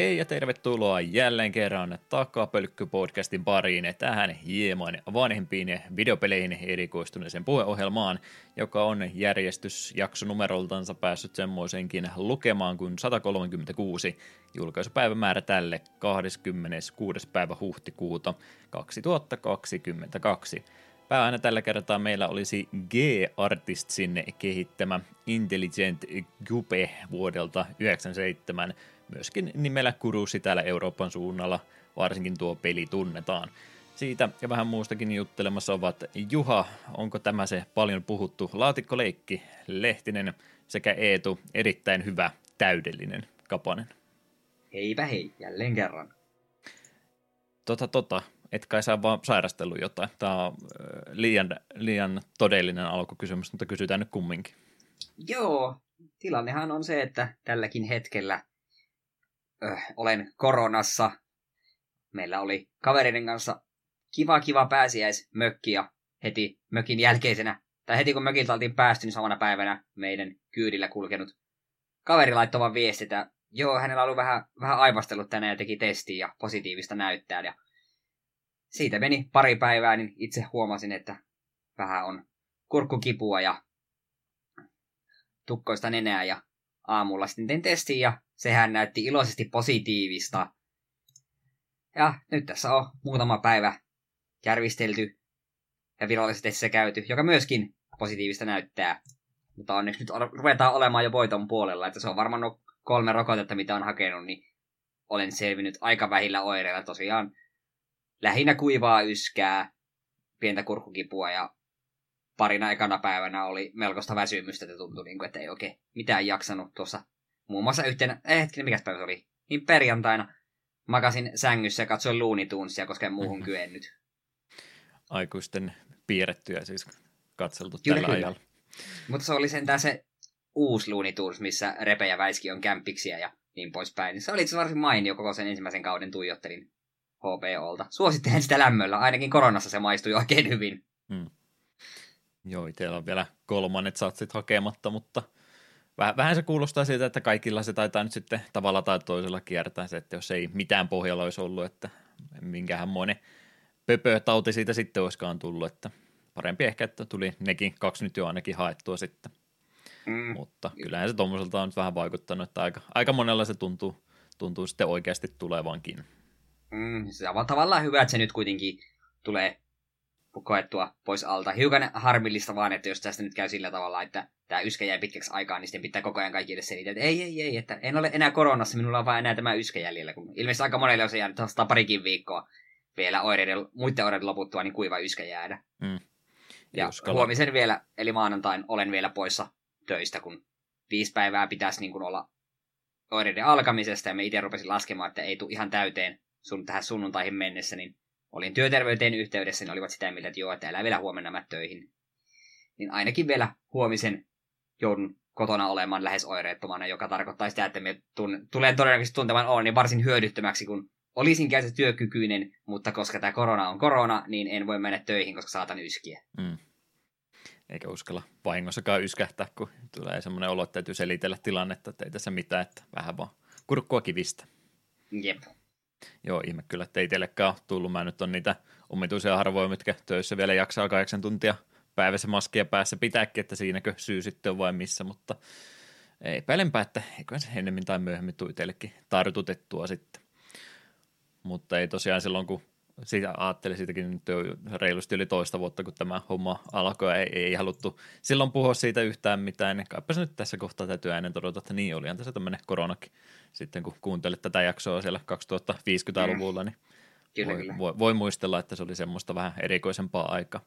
Hei ja tervetuloa jälleen kerran Takapölkky-podcastin pariin tähän hieman vanhempiin videopeleihin erikoistuneeseen puheohjelmaan, joka on järjestysjakso numeroltansa päässyt semmoisenkin lukemaan kuin 136 julkaisupäivämäärä tälle 26. päivä huhtikuuta 2022. Pääaina tällä kertaa meillä olisi G-Artistsin kehittämä Intelligent Gupe vuodelta 1997 myöskin nimellä Kurusi täällä Euroopan suunnalla, varsinkin tuo peli tunnetaan. Siitä ja vähän muustakin juttelemassa ovat Juha, onko tämä se paljon puhuttu laatikkoleikki, Lehtinen sekä Eetu, erittäin hyvä, täydellinen Kapanen. Heipä hei, jälleen kerran. Tota tota, et kai saa vaan sairastellut jotain. Tämä on liian, liian todellinen alkukysymys, mutta kysytään nyt kumminkin. Joo, tilannehan on se, että tälläkin hetkellä öh, olen koronassa. Meillä oli kavereiden kanssa kiva kiva pääsiäismökki ja heti mökin jälkeisenä, tai heti kun mökiltä oltiin päästy, niin samana päivänä meidän kyydillä kulkenut kaveri laittoi vaan viesti, että joo, hänellä oli vähän, vähän aivastellut tänään ja teki testiin ja positiivista näyttää. Ja siitä meni pari päivää, niin itse huomasin, että vähän on kurkkukipua ja tukkoista nenää ja aamulla sitten tein testin ja sehän näytti iloisesti positiivista. Ja nyt tässä on muutama päivä järvistelty ja virallisesti se käyty, joka myöskin positiivista näyttää. Mutta onneksi nyt ruvetaan olemaan jo voiton puolella, että se on varmaan kolme rokotetta, mitä on hakenut, niin olen selvinnyt aika vähillä oireilla. Tosiaan lähinnä kuivaa yskää, pientä kurkkukipua ja parina ekana päivänä oli melkoista väsymystä, että tuntui, niin kuin, että ei oikein mitään jaksanut tuossa. Muun muassa yhtenä, eh, hetkinen, mikä päivä se oli? Niin perjantaina makasin sängyssä ja katsoin Looney Tunesia, koska en muuhun mm-hmm. kyennyt. Aikuisten piirrettyjä siis katseltu kyllä, tällä kyllä. ajalla. Mutta se oli sentään se uusi Looney Tunes, missä Repe ja Väiski on kämpiksiä ja niin poispäin. Se oli itse varsin mainio koko sen ensimmäisen kauden tuijottelin HBOlta. Suosittelen sitä lämmöllä, ainakin koronassa se maistui oikein hyvin. Hmm. Joo, itsellä on vielä kolmannet satsit hakematta, mutta vähän, vähän se kuulostaa siltä, että kaikilla se taitaa nyt sitten tavalla tai toisella kiertää se, että jos ei mitään pohjalla olisi ollut, että minkähän monen pöpötauti siitä sitten olisikaan tullut, että parempi ehkä, että tuli nekin kaksi nyt jo ainakin haettua sitten. Mm. Mutta kyllähän se tuommoiselta on nyt vähän vaikuttanut, että aika, aika monella se tuntuu, tuntuu sitten oikeasti tulevankin. Mm, se on tavallaan hyvä, että se nyt kuitenkin tulee koettua pois alta. Hiukan harmillista vaan, että jos tästä nyt käy sillä tavalla, että tämä yskä jäi pitkäksi aikaa, niin sitten pitää koko ajan kaikille selitellä, että ei, ei, ei, että en ole enää koronassa, minulla on vain enää tämä yskä jäljellä. Kun ilmeisesti aika monelle on se jäänyt taas parikin viikkoa vielä oireiden, muiden oireiden loputtua, niin kuiva yskä jäädä. Mm. Ja Uskalla. huomisen vielä, eli maanantain olen vielä poissa töistä, kun viisi päivää pitäisi niin kuin olla oireiden alkamisesta, ja me itse rupesin laskemaan, että ei tule ihan täyteen sun tähän sunnuntaihin mennessä, niin olin työterveyteen yhteydessä, niin olivat sitä mieltä, että joo, että älä vielä huomenna mä töihin. Niin ainakin vielä huomisen joudun kotona olemaan lähes oireettomana, joka tarkoittaa sitä, että me tun- tulen todennäköisesti tuntemaan oloni varsin hyödyttömäksi, kun olisin käytetty työkykyinen, mutta koska tämä korona on korona, niin en voi mennä töihin, koska saatan yskiä. Mm. Eikä uskalla vahingossakaan yskähtää, kun tulee semmoinen olo, että täytyy selitellä tilannetta, että ei tässä mitään, että vähän vaan kurkkua kivistä. Jep. Joo, ihme kyllä, että ei teillekään tullut. Mä nyt on niitä omituisia harvoja, mitkä töissä vielä jaksaa kahdeksan tuntia päivässä maskia päässä pitääkin, että siinäkö syy sitten on vai missä, mutta epäilenpä, että eiköhän se ennemmin tai myöhemmin tuli teillekin tartutettua sitten. Mutta ei tosiaan silloin, kun siitä ajattelin siitäkin nyt jo reilusti yli toista vuotta, kun tämä homma alkoi, ei, ei haluttu silloin puhua siitä yhtään mitään, niin kaipa se nyt tässä kohtaa täytyy äänen todeta, että niin oli tässä tämmöinen koronakin sitten, kun kuuntelet tätä jaksoa siellä 2050-luvulla, niin kyllä, voi, kyllä. Voi, voi, muistella, että se oli semmoista vähän erikoisempaa aikaa.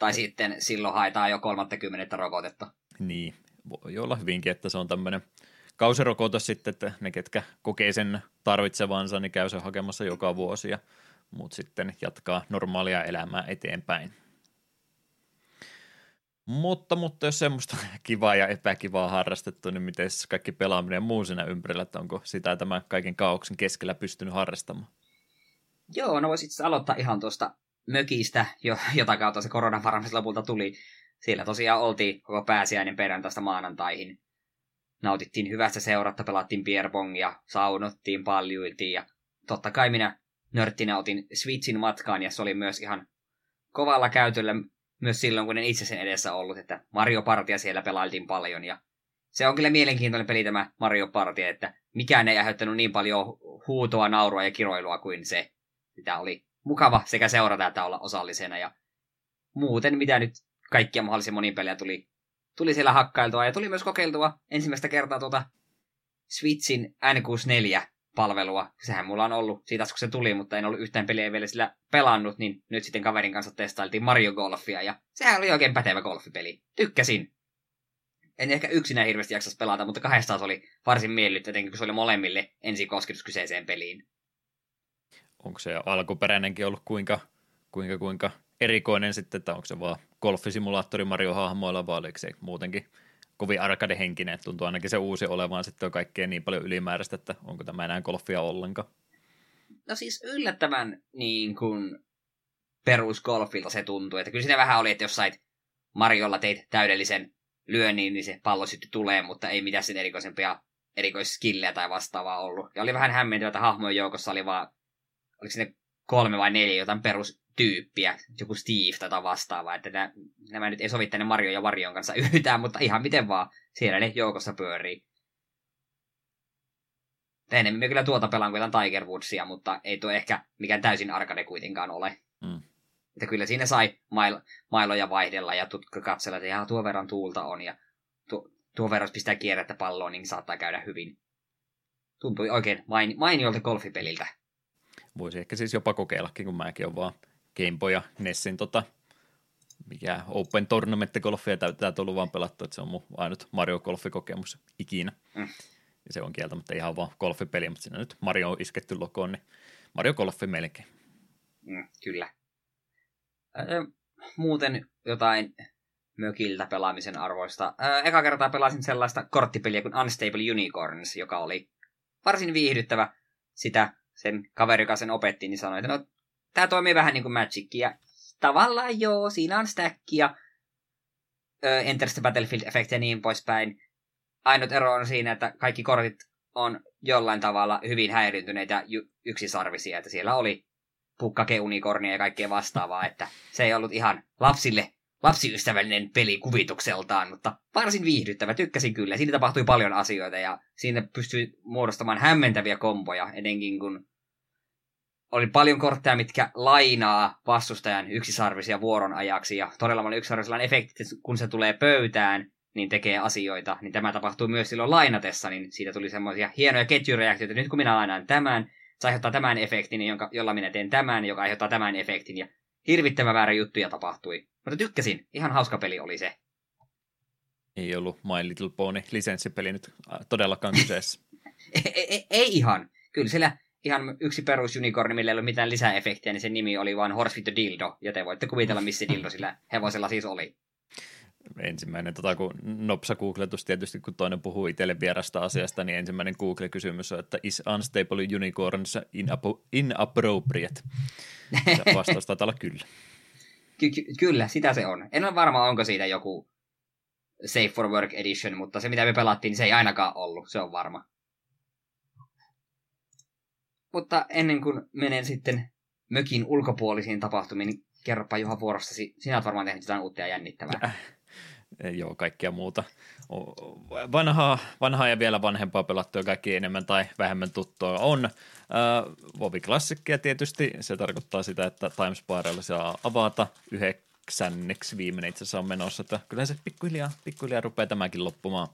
Tai sitten silloin haetaan jo 30 rokotetta. Niin, voi olla hyvinkin, että se on tämmöinen kausirokotus sitten, että ne, ketkä kokee sen tarvitsevansa, niin käy sen hakemassa joka vuosi ja muut sitten jatkaa normaalia elämää eteenpäin. Mutta, mutta jos semmoista kivaa ja epäkivaa harrastettu, niin miten kaikki pelaaminen ja muu siinä ympärillä, että onko sitä tämän kaiken kaauksen keskellä pystynyt harrastamaan? Joo, no voisit aloittaa ihan tuosta mökistä, jo, jota kautta se korona varmasti lopulta tuli. Siellä tosiaan oltiin koko pääsiäinen perjantaista maanantaihin. nautittiin hyvästä seuratta, pelattiin pierbongia, saunottiin, paljuiltiin ja totta kai minä nörttinä otin Switchin matkaan ja se oli myös ihan kovalla käytöllä myös silloin, kun en itse sen edessä ollut, että Mario Partia siellä pelailtiin paljon ja se on kyllä mielenkiintoinen peli tämä Mario Party, että mikään ei aiheuttanut niin paljon huutoa, naurua ja kiroilua kuin se. Sitä oli mukava sekä seurata että olla osallisena ja muuten mitä nyt kaikkia mahdollisia monin pelejä tuli, tuli siellä hakkailtua ja tuli myös kokeiltua ensimmäistä kertaa tuota Switchin N64-palvelua. Sehän mulla on ollut siitä, kun se tuli, mutta en ollut yhtään peliä vielä sillä pelannut, niin nyt sitten kaverin kanssa testailtiin Mario Golfia ja sehän oli oikein pätevä golfipeli. Tykkäsin en ehkä yksinään hirveästi jaksas pelata, mutta kahdestaan se oli varsin miellyttävä, kun se oli molemmille ensi kosketus kyseiseen peliin. Onko se alkuperäinenkin ollut kuinka, kuinka, kuinka erikoinen sitten, että onko se vaan golfisimulaattori Mario-hahmoilla, vai oliko se muutenkin kovin arcade-henkinen, että tuntuu ainakin se uusi olevan sitten on kaikkea niin paljon ylimääräistä, että onko tämä enää golfia ollenkaan? No siis yllättävän niin kuin perusgolfilta se tuntuu, että kyllä siinä vähän oli, että jos sait Mariolla teit täydellisen lyönnin, niin se pallo sitten tulee, mutta ei mitään sen erikoisempia erikoisskillejä tai vastaavaa ollut. Ja oli vähän hämmentävä, että hahmojen joukossa oli vaan, oliko sinne kolme vai neljä jotain perustyyppiä, joku Steve tai vastaavaa, että nämä, nämä nyt ei sovi tänne Mario ja Varion kanssa yhtään, mutta ihan miten vaan, siellä ne joukossa pyörii. Enemmän me kyllä tuota pelaan kuin Tiger Woodsia, mutta ei tuo ehkä mikään täysin arcade kuitenkaan ole. Mm. Että kyllä siinä sai mail, mailoja vaihdella ja tutka katsella, että ihan tuo verran tuulta on ja tuo, tuo verran pistää kierrettä palloon, niin saattaa käydä hyvin. Tuntui oikein main, mainiolta golfipeliltä. Voisi ehkä siis jopa kokeillakin, kun mäkin on vaan Game Boy ja Nessin tota, mikä Open Tournament golfia täyttää tullut vaan pelattu, että se on mun ainut Mario Golfi-kokemus ikinä. Mm. Ja se on kieltämättä ihan vaan golfipeli, mutta siinä nyt Mario on isketty lokoon, niin Mario Golfi melkein. Mm, kyllä muuten jotain mökiltä pelaamisen arvoista. eka kertaa pelasin sellaista korttipeliä kuin Unstable Unicorns, joka oli varsin viihdyttävä. Sitä sen kaveri, joka sen opetti, niin sanoi, että no, tämä toimii vähän niin kuin Magic. Ja tavallaan joo, siinä on stackia, Enter the Battlefield-efekti ja niin poispäin. Ainut ero on siinä, että kaikki kortit on jollain tavalla hyvin häiriintyneitä yksisarvisia, että siellä oli pukkakeunikornia ja kaikkea vastaavaa, että se ei ollut ihan lapsille lapsiystävällinen peli kuvitukseltaan, mutta varsin viihdyttävä, tykkäsin kyllä. Siinä tapahtui paljon asioita ja siinä pystyi muodostamaan hämmentäviä komboja, etenkin kun oli paljon kortteja, mitkä lainaa vastustajan yksisarvisia vuoron ajaksi ja todella paljon yksisarvisella efekti, kun se tulee pöytään, niin tekee asioita, niin tämä tapahtuu myös silloin lainatessa, niin siitä tuli semmoisia hienoja ketjureaktioita. Nyt kun minä lainaan tämän, se aiheuttaa tämän efektin, jonka, jolla minä teen tämän, joka aiheuttaa tämän efektin, ja hirvittävä väärä juttuja tapahtui. Mutta tykkäsin, ihan hauska peli oli se. Ei ollut My Little Pony lisenssipeli nyt todellakaan kyseessä. ei, ei, ei ihan. Kyllä siellä ihan yksi perus unicorni, millä ei ole mitään lisäefektiä, niin sen nimi oli vain Horse with the Dildo, ja te voitte kuvitella, missä dildo sillä hevosella siis oli ensimmäinen, tota, kun nopsa googletus tietysti, kun toinen puhuu itselle vierasta asiasta, niin ensimmäinen Google-kysymys on, että is unstable unicorns inap- inappropriate? vastaus taitaa olla kyllä. Ky- ky- kyllä, sitä se on. En ole varma, onko siitä joku Safe for Work Edition, mutta se mitä me pelattiin, niin se ei ainakaan ollut, se on varma. Mutta ennen kuin menen sitten mökin ulkopuolisiin tapahtumiin, niin kerropa Juha vuorostasi. Sinä olet varmaan tehnyt jotain uutta ja jännittävää. Äh, ole kaikkea muuta. Vanhaa, vanhaa ja vielä vanhempaa pelattua kaikki enemmän tai vähemmän tuttua on. Äh, Vovi Klassikkia tietysti, se tarkoittaa sitä, että Time Spiralla saa avata yhdeksänneksi viimeinen itse asiassa on menossa, että kyllä se pikkuhiljaa, pikkuhiljaa rupeaa tämäkin loppumaan.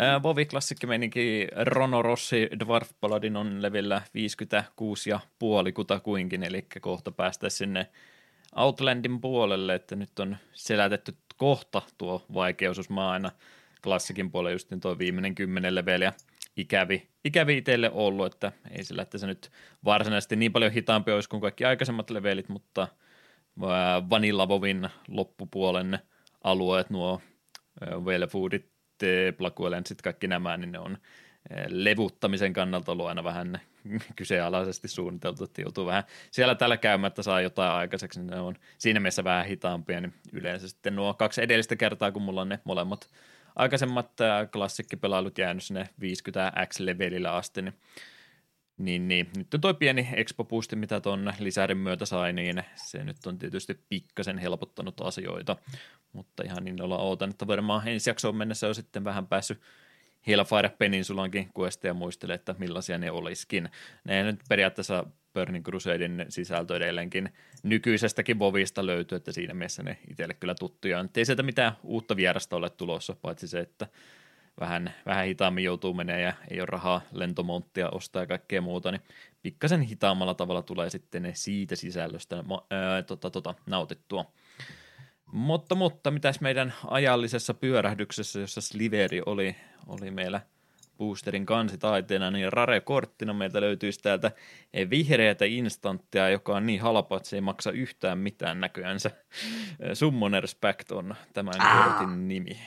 Äh, Vovi Klassikki meininki Rono Rossi Dwarf Paladin on levillä 56 ja puoli kutakuinkin, eli kohta päästä sinne Outlandin puolelle, että nyt on selätetty kohta tuo vaikeus, mä aina klassikin puolella just niin tuo viimeinen kymmenen leveliä ikävi, ikävi itselle ollut, että ei sillä, että se nyt varsinaisesti niin paljon hitaampi olisi kuin kaikki aikaisemmat levelit, mutta Vanilla Vovin loppupuolen alueet, nuo Wellfoodit, Plaguelenssit, kaikki nämä, niin ne on levuttamisen kannalta ollut aina vähän kyseenalaisesti suunniteltu, että joutuu vähän siellä tällä käymään, että saa jotain aikaiseksi, niin ne on siinä mielessä vähän hitaampia, niin yleensä sitten nuo kaksi edellistä kertaa, kun mulla on ne molemmat aikaisemmat klassikkipelailut jäänyt sinne 50 X-levelillä asti, niin niin, niin. Nyt toi pieni expo boosti, mitä tuon lisärin myötä sai, niin se nyt on tietysti pikkasen helpottanut asioita, mutta ihan niin ollaan ootan, että varmaan ensi jaksoon mennessä on sitten vähän päässyt Hellfire Peninsulankin questeja muistele, että millaisia ne olisikin. Ne nyt periaatteessa Burning Crusadein sisältö edelleenkin nykyisestäkin Vovista löytyy, että siinä mielessä ne itselle kyllä tuttuja. Ei sieltä mitään uutta vierasta ole tulossa, paitsi se, että vähän, vähän hitaammin joutuu menemään ja ei ole rahaa lentomonttia ostaa ja kaikkea muuta, niin pikkasen hitaammalla tavalla tulee sitten ne siitä sisällöstä ää, tota, tota, nautittua. Mutta, mutta mitäs meidän ajallisessa pyörähdyksessä, jossa Sliveri oli, oli meillä boosterin kansitaiteena, niin Rare-korttina meiltä löytyisi täältä vihreätä instanttia, joka on niin halpa, että se ei maksa yhtään mitään näköjänsä. Summoners Pact on tämän kortin nimi.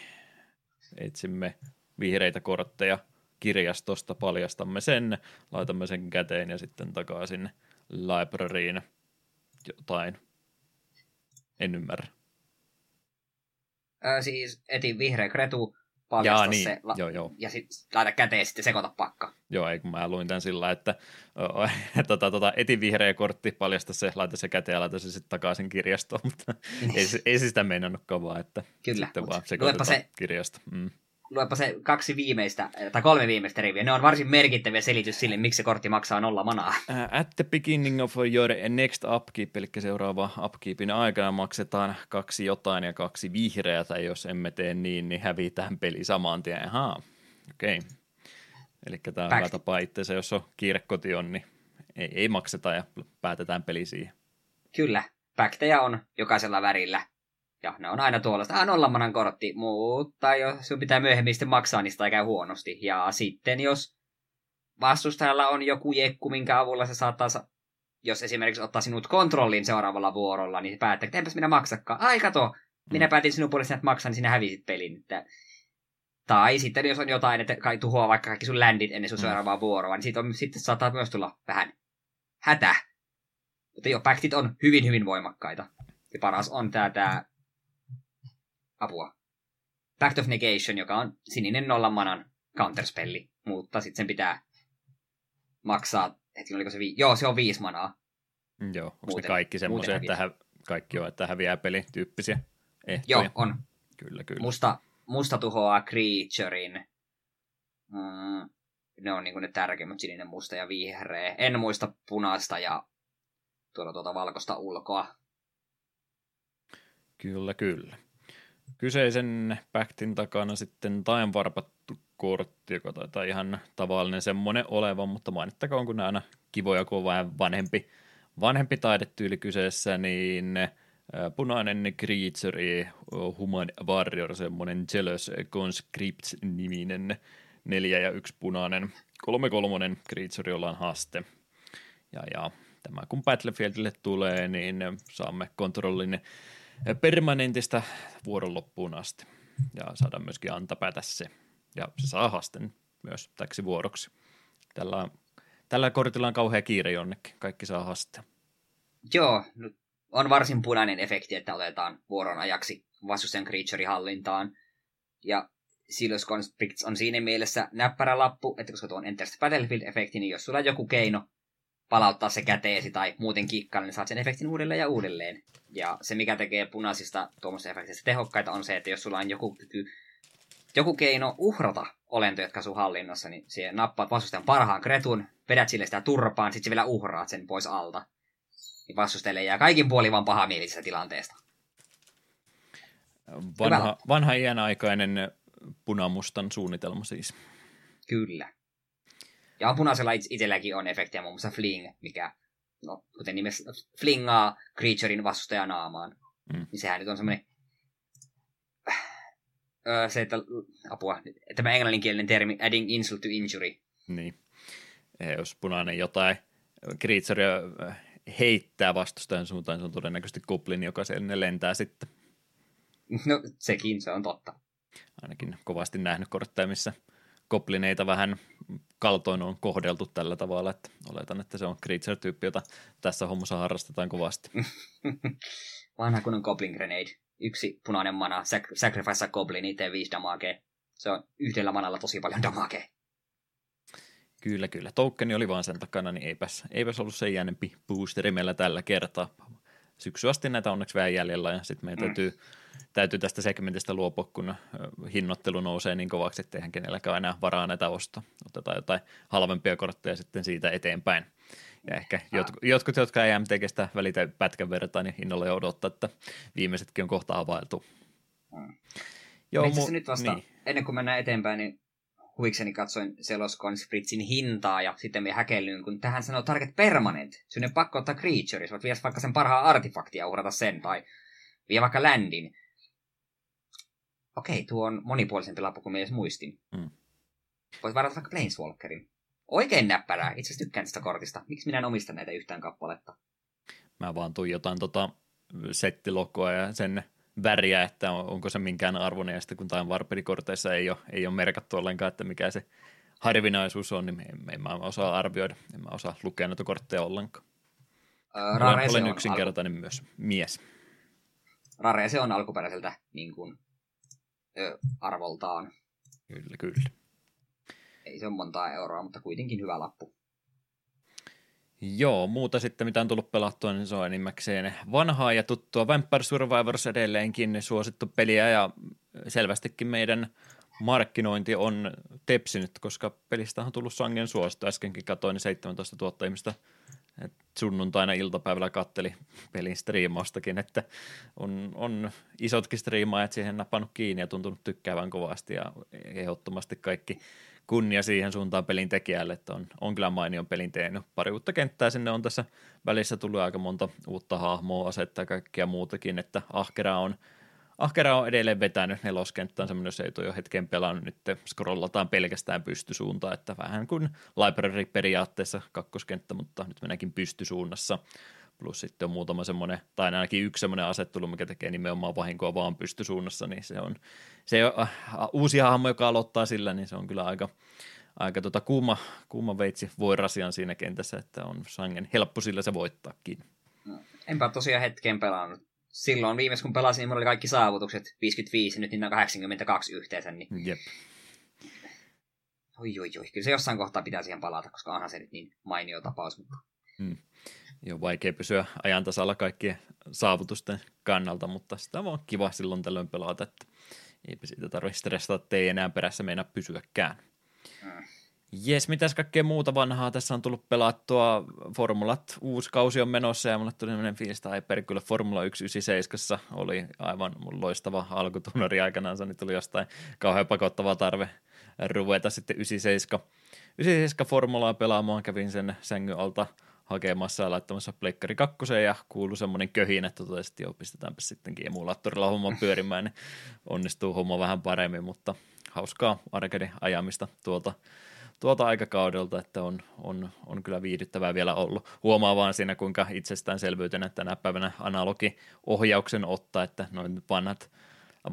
Etsimme vihreitä kortteja kirjastosta, paljastamme sen, laitamme sen käteen ja sitten takaisin libraryin jotain. En ymmärrä. Öö, siis etin vihreä kretu, paljasta niin. se la- joo, joo. ja sitten laita käteen sitten sekoita pakka. Joo, ei kun mä luin tämän sillä, että tota, tota, etin vihreä kortti, paljasta se, laita se käteen ja laita se sitten takaisin kirjastoon, mutta ei, ei se sitä meinannutkaan vaan, että Kyllä, sitten vaan sekoitetaan se, kirjasta. Mm luepa se kaksi viimeistä, tai kolme viimeistä riviä. Ne on varsin merkittäviä selitys sille, miksi se kortti maksaa nolla manaa. At the beginning of your next upkeep, eli seuraava upkeepin aikana maksetaan kaksi jotain ja kaksi vihreätä. Jos emme tee niin, niin hävitään peli saman tien. Ahaa, okei. Okay. Eli tämä on hyvä tapa itse, jos on kiire on, niin ei, ei makseta ja päätetään peli siihen. Kyllä, päktejä on jokaisella värillä ja ne on aina tuollaista, ah, nollamanan kortti, mutta jos sun pitää myöhemmin sitten maksaa, niin sitä käy huonosti. Ja sitten jos vastustajalla on joku jekku, minkä avulla se saattaa, jos esimerkiksi ottaa sinut kontrolliin seuraavalla vuorolla, niin päättää, että enpäs minä maksakaan. Ai kato, minä mm. päätin sinun puolesta, että maksan, niin sinä hävisit pelin. Että... Tai sitten jos on jotain, että kai tuhoaa vaikka kaikki sun landit ennen sun mm. seuraavaa vuoroa, niin siitä on, sitten saattaa myös tulla vähän hätä. Mutta jo, paktit on hyvin, hyvin voimakkaita. Ja paras on tää, tää apua. Pact of Negation, joka on sininen nollan manan counterspelli, mutta sitten sen pitää maksaa, heti oliko se vi- Joo, se on viisi manaa. Mm, joo, onko muuten, ne kaikki semmoisia, että hä- kaikki on, että häviää peli tyyppisiä ehtoja? Joo, on. Kyllä, kyllä. Musta, musta tuhoaa creaturein. Mm, ne on niinku ne tärkeimmät, sininen, musta ja vihreä. En muista punaista ja tuolla tuota valkoista ulkoa. Kyllä, kyllä kyseisen päktin takana sitten tainvarpattu kortti, joka taitaa ihan tavallinen semmoinen olevan, mutta mainittakoon, kun aina kivoja, kun on vähän vanhempi, vanhempi taidetyyli kyseessä, niin punainen creature, human warrior, semmoinen jealous conscript-niminen neljä ja yksi punainen, kolme kolmonen creature, jolla on haaste. Ja, ja tämä kun Battlefieldille tulee, niin saamme kontrollin permanentista vuoron loppuun asti. Ja saadaan myöskin antapäätä se. Ja se saa hasten myös täksi vuoroksi. Tällä, tällä kortilla on kauhea kiire jonnekin. Kaikki saa haste. Joo, on varsin punainen efekti, että otetaan vuoron ajaksi vastustajan creature hallintaan. Ja Silos Constricts on siinä mielessä näppärä lappu, että koska tuo on Enter Battlefield-efekti, niin jos sulla on joku keino palauttaa se käteesi tai muuten kikkailla, niin saat sen efektin uudelleen ja uudelleen. Ja se, mikä tekee punaisista tuommoista efektistä tehokkaita, on se, että jos sulla on joku kyky, joku keino uhrata olentoja, jotka sun hallinnassa, niin siihen nappaat vastustajan parhaan kretun, vedät sille sitä turpaan, sitten vielä uhraat sen pois alta. Niin vastustajalle jää kaikin puolin vaan paha mielisestä tilanteesta. Vanha, vanha iänaikainen punamustan suunnitelma siis. Kyllä. Ja punaisella itselläkin on efektiä, muun muassa fling, mikä, no, kuten nimessä, flingaa creaturein vastustajan naamaan. Mm. Niin sehän nyt on semmoinen öö, se, että apua, tämä englanninkielinen termi adding insult to injury. Niin. Jos punainen jotain creaturea heittää vastustajan suuntaan, se on todennäköisesti kuplin, joka siellä lentää sitten. No sekin, se on totta. Ainakin kovasti nähnyt kortteja, missä goblineita vähän kaltoin on kohdeltu tällä tavalla, että oletan, että se on creature-tyyppi, jota tässä hommassa harrastetaan kovasti. Vanha kunnon Goblin Grenade. Yksi punainen mana, sac- sacrifice goblin, itse viisi damage. se on yhdellä manalla tosi paljon damage. Kyllä, kyllä. Tokeni oli vaan sen takana, niin eipäs, eipäs ollut sen jäänempi boosteri meillä tällä kertaa. Syksy asti näitä onneksi vähän jäljellä ja sitten meidän mm. täytyy, täytyy tästä segmentistä luopua, kun hinnoittelu nousee niin kovaksi, että eihän kenelläkään enää varaa näitä ostaa. Otetaan jotain halvempia kortteja sitten siitä eteenpäin. Ja ehkä jotkut, jotkut jotka ei MTGstä välitä pätkän verran, niin innolla jo odottaa, että viimeisetkin on kohta availtu. Mm. Joo, mu- nyt vasta, niin. ennen kuin mennään eteenpäin, niin huvikseni katsoin Seloskon Fritzin hintaa ja sitten me häkellyin, kun tähän sanoo target permanent. Sinne pakko ottaa creature, voit vie vaikka sen parhaan artefaktia uhrata sen, tai vie vaikka landin. Okei, tuo on monipuolisempi lappu kuin edes muistin. Mm. Voit varata vaikka Planeswalkerin. Oikein näppärää. Itse asiassa tykkään tästä kortista. Miksi minä en omista näitä yhtään kappaletta? Mä vaan tuijotan tota settilokoa ja sen väriä, että onko se minkään arvoinen, ja sitten kun tämä Warpedikorteissa ei ole, ei ole merkattu ollenkaan, että mikä se harvinaisuus on, niin en, en mä osaa arvioida, en mä osaa lukea näitä kortteja ollenkaan. Öö, olen, olen yksinkertainen alku... myös mies. Rare se on alkuperäiseltä niin kuin, arvoltaan. Kyllä, kyllä. Ei se ole montaa euroa, mutta kuitenkin hyvä lappu. Joo, muuta sitten mitä on tullut pelattua, niin se on enimmäkseen vanhaa ja tuttua Vampire Survivors edelleenkin suosittu peliä ja selvästikin meidän markkinointi on tepsinyt, koska pelistä on tullut sangen suosittu. Äskenkin katsoin 17 000 ihmistä sunnuntaina iltapäivällä katteli pelin striimaustakin, että on, on isotkin striimaajat siihen napannut kiinni ja tuntunut tykkäävän kovasti ja ehdottomasti kaikki kunnia siihen suuntaan pelin tekijälle, että on, on kyllä mainion pelin tehnyt. Pari uutta kenttää sinne on tässä välissä tullut aika monta uutta hahmoa, asettaa ja kaikkia muutakin, että ahkera on, ahkera on edelleen vetänyt neloskenttään, semmoinen, jos ei tuo jo hetken pelannut, nyt scrollataan pelkästään pystysuuntaan, että vähän kuin library periaatteessa kakkoskenttä, mutta nyt mennäänkin pystysuunnassa. Plus sitten on muutama semmoinen, tai ainakin yksi semmoinen asettelu, mikä tekee nimenomaan vahinkoa vaan pystysuunnassa, niin se on, se on äh, uusi hahmo, joka aloittaa sillä, niin se on kyllä aika, aika tota kuuma, kuuma veitsi voirasian siinä kentässä, että on sangen helppo sillä se voittaakin. No, enpä tosiaan hetken pelannut. Silloin viimeis kun pelasin, niin mulla oli kaikki saavutukset 55, nyt niitä on 82 yhteensä. Niin... Jep. Oi, oi, oi. Kyllä se jossain kohtaa pitää siihen palata, koska onhan se nyt niin mainio tapaus. Mutta... Hmm on vaikea pysyä ajan tasalla kaikkien saavutusten kannalta, mutta sitä on kiva silloin tällöin pelata, että eipä siitä tarvitse stressata, että ei enää perässä meinaa pysyäkään. Mm. Jes, mitäs kaikkea muuta vanhaa? Tässä on tullut pelattua? Formulat, uusi kausi on menossa ja mulle tuli sellainen fiilis, että kyllä Formula 197 oli aivan loistava alkutunnari aikanaan, niin tuli jostain kauhean pakottava tarve ruveta sitten 97, 97 Formulaa pelaamaan, kävin sen sängyn alta hakemassa ja laittamassa pleikkari kakkoseen ja kuului semmoinen köhin, että totesi, että joo, pistetäänpä sittenkin emulaattorilla homma pyörimään, niin onnistuu homma vähän paremmin, mutta hauskaa arcade ajamista tuolta, tuolta aikakaudelta, että on, on, on kyllä viihdyttävää vielä ollut. Huomaa vaan siinä, kuinka itsestäänselvyytenä tänä päivänä analogi ohjauksen ottaa, että noin vanhat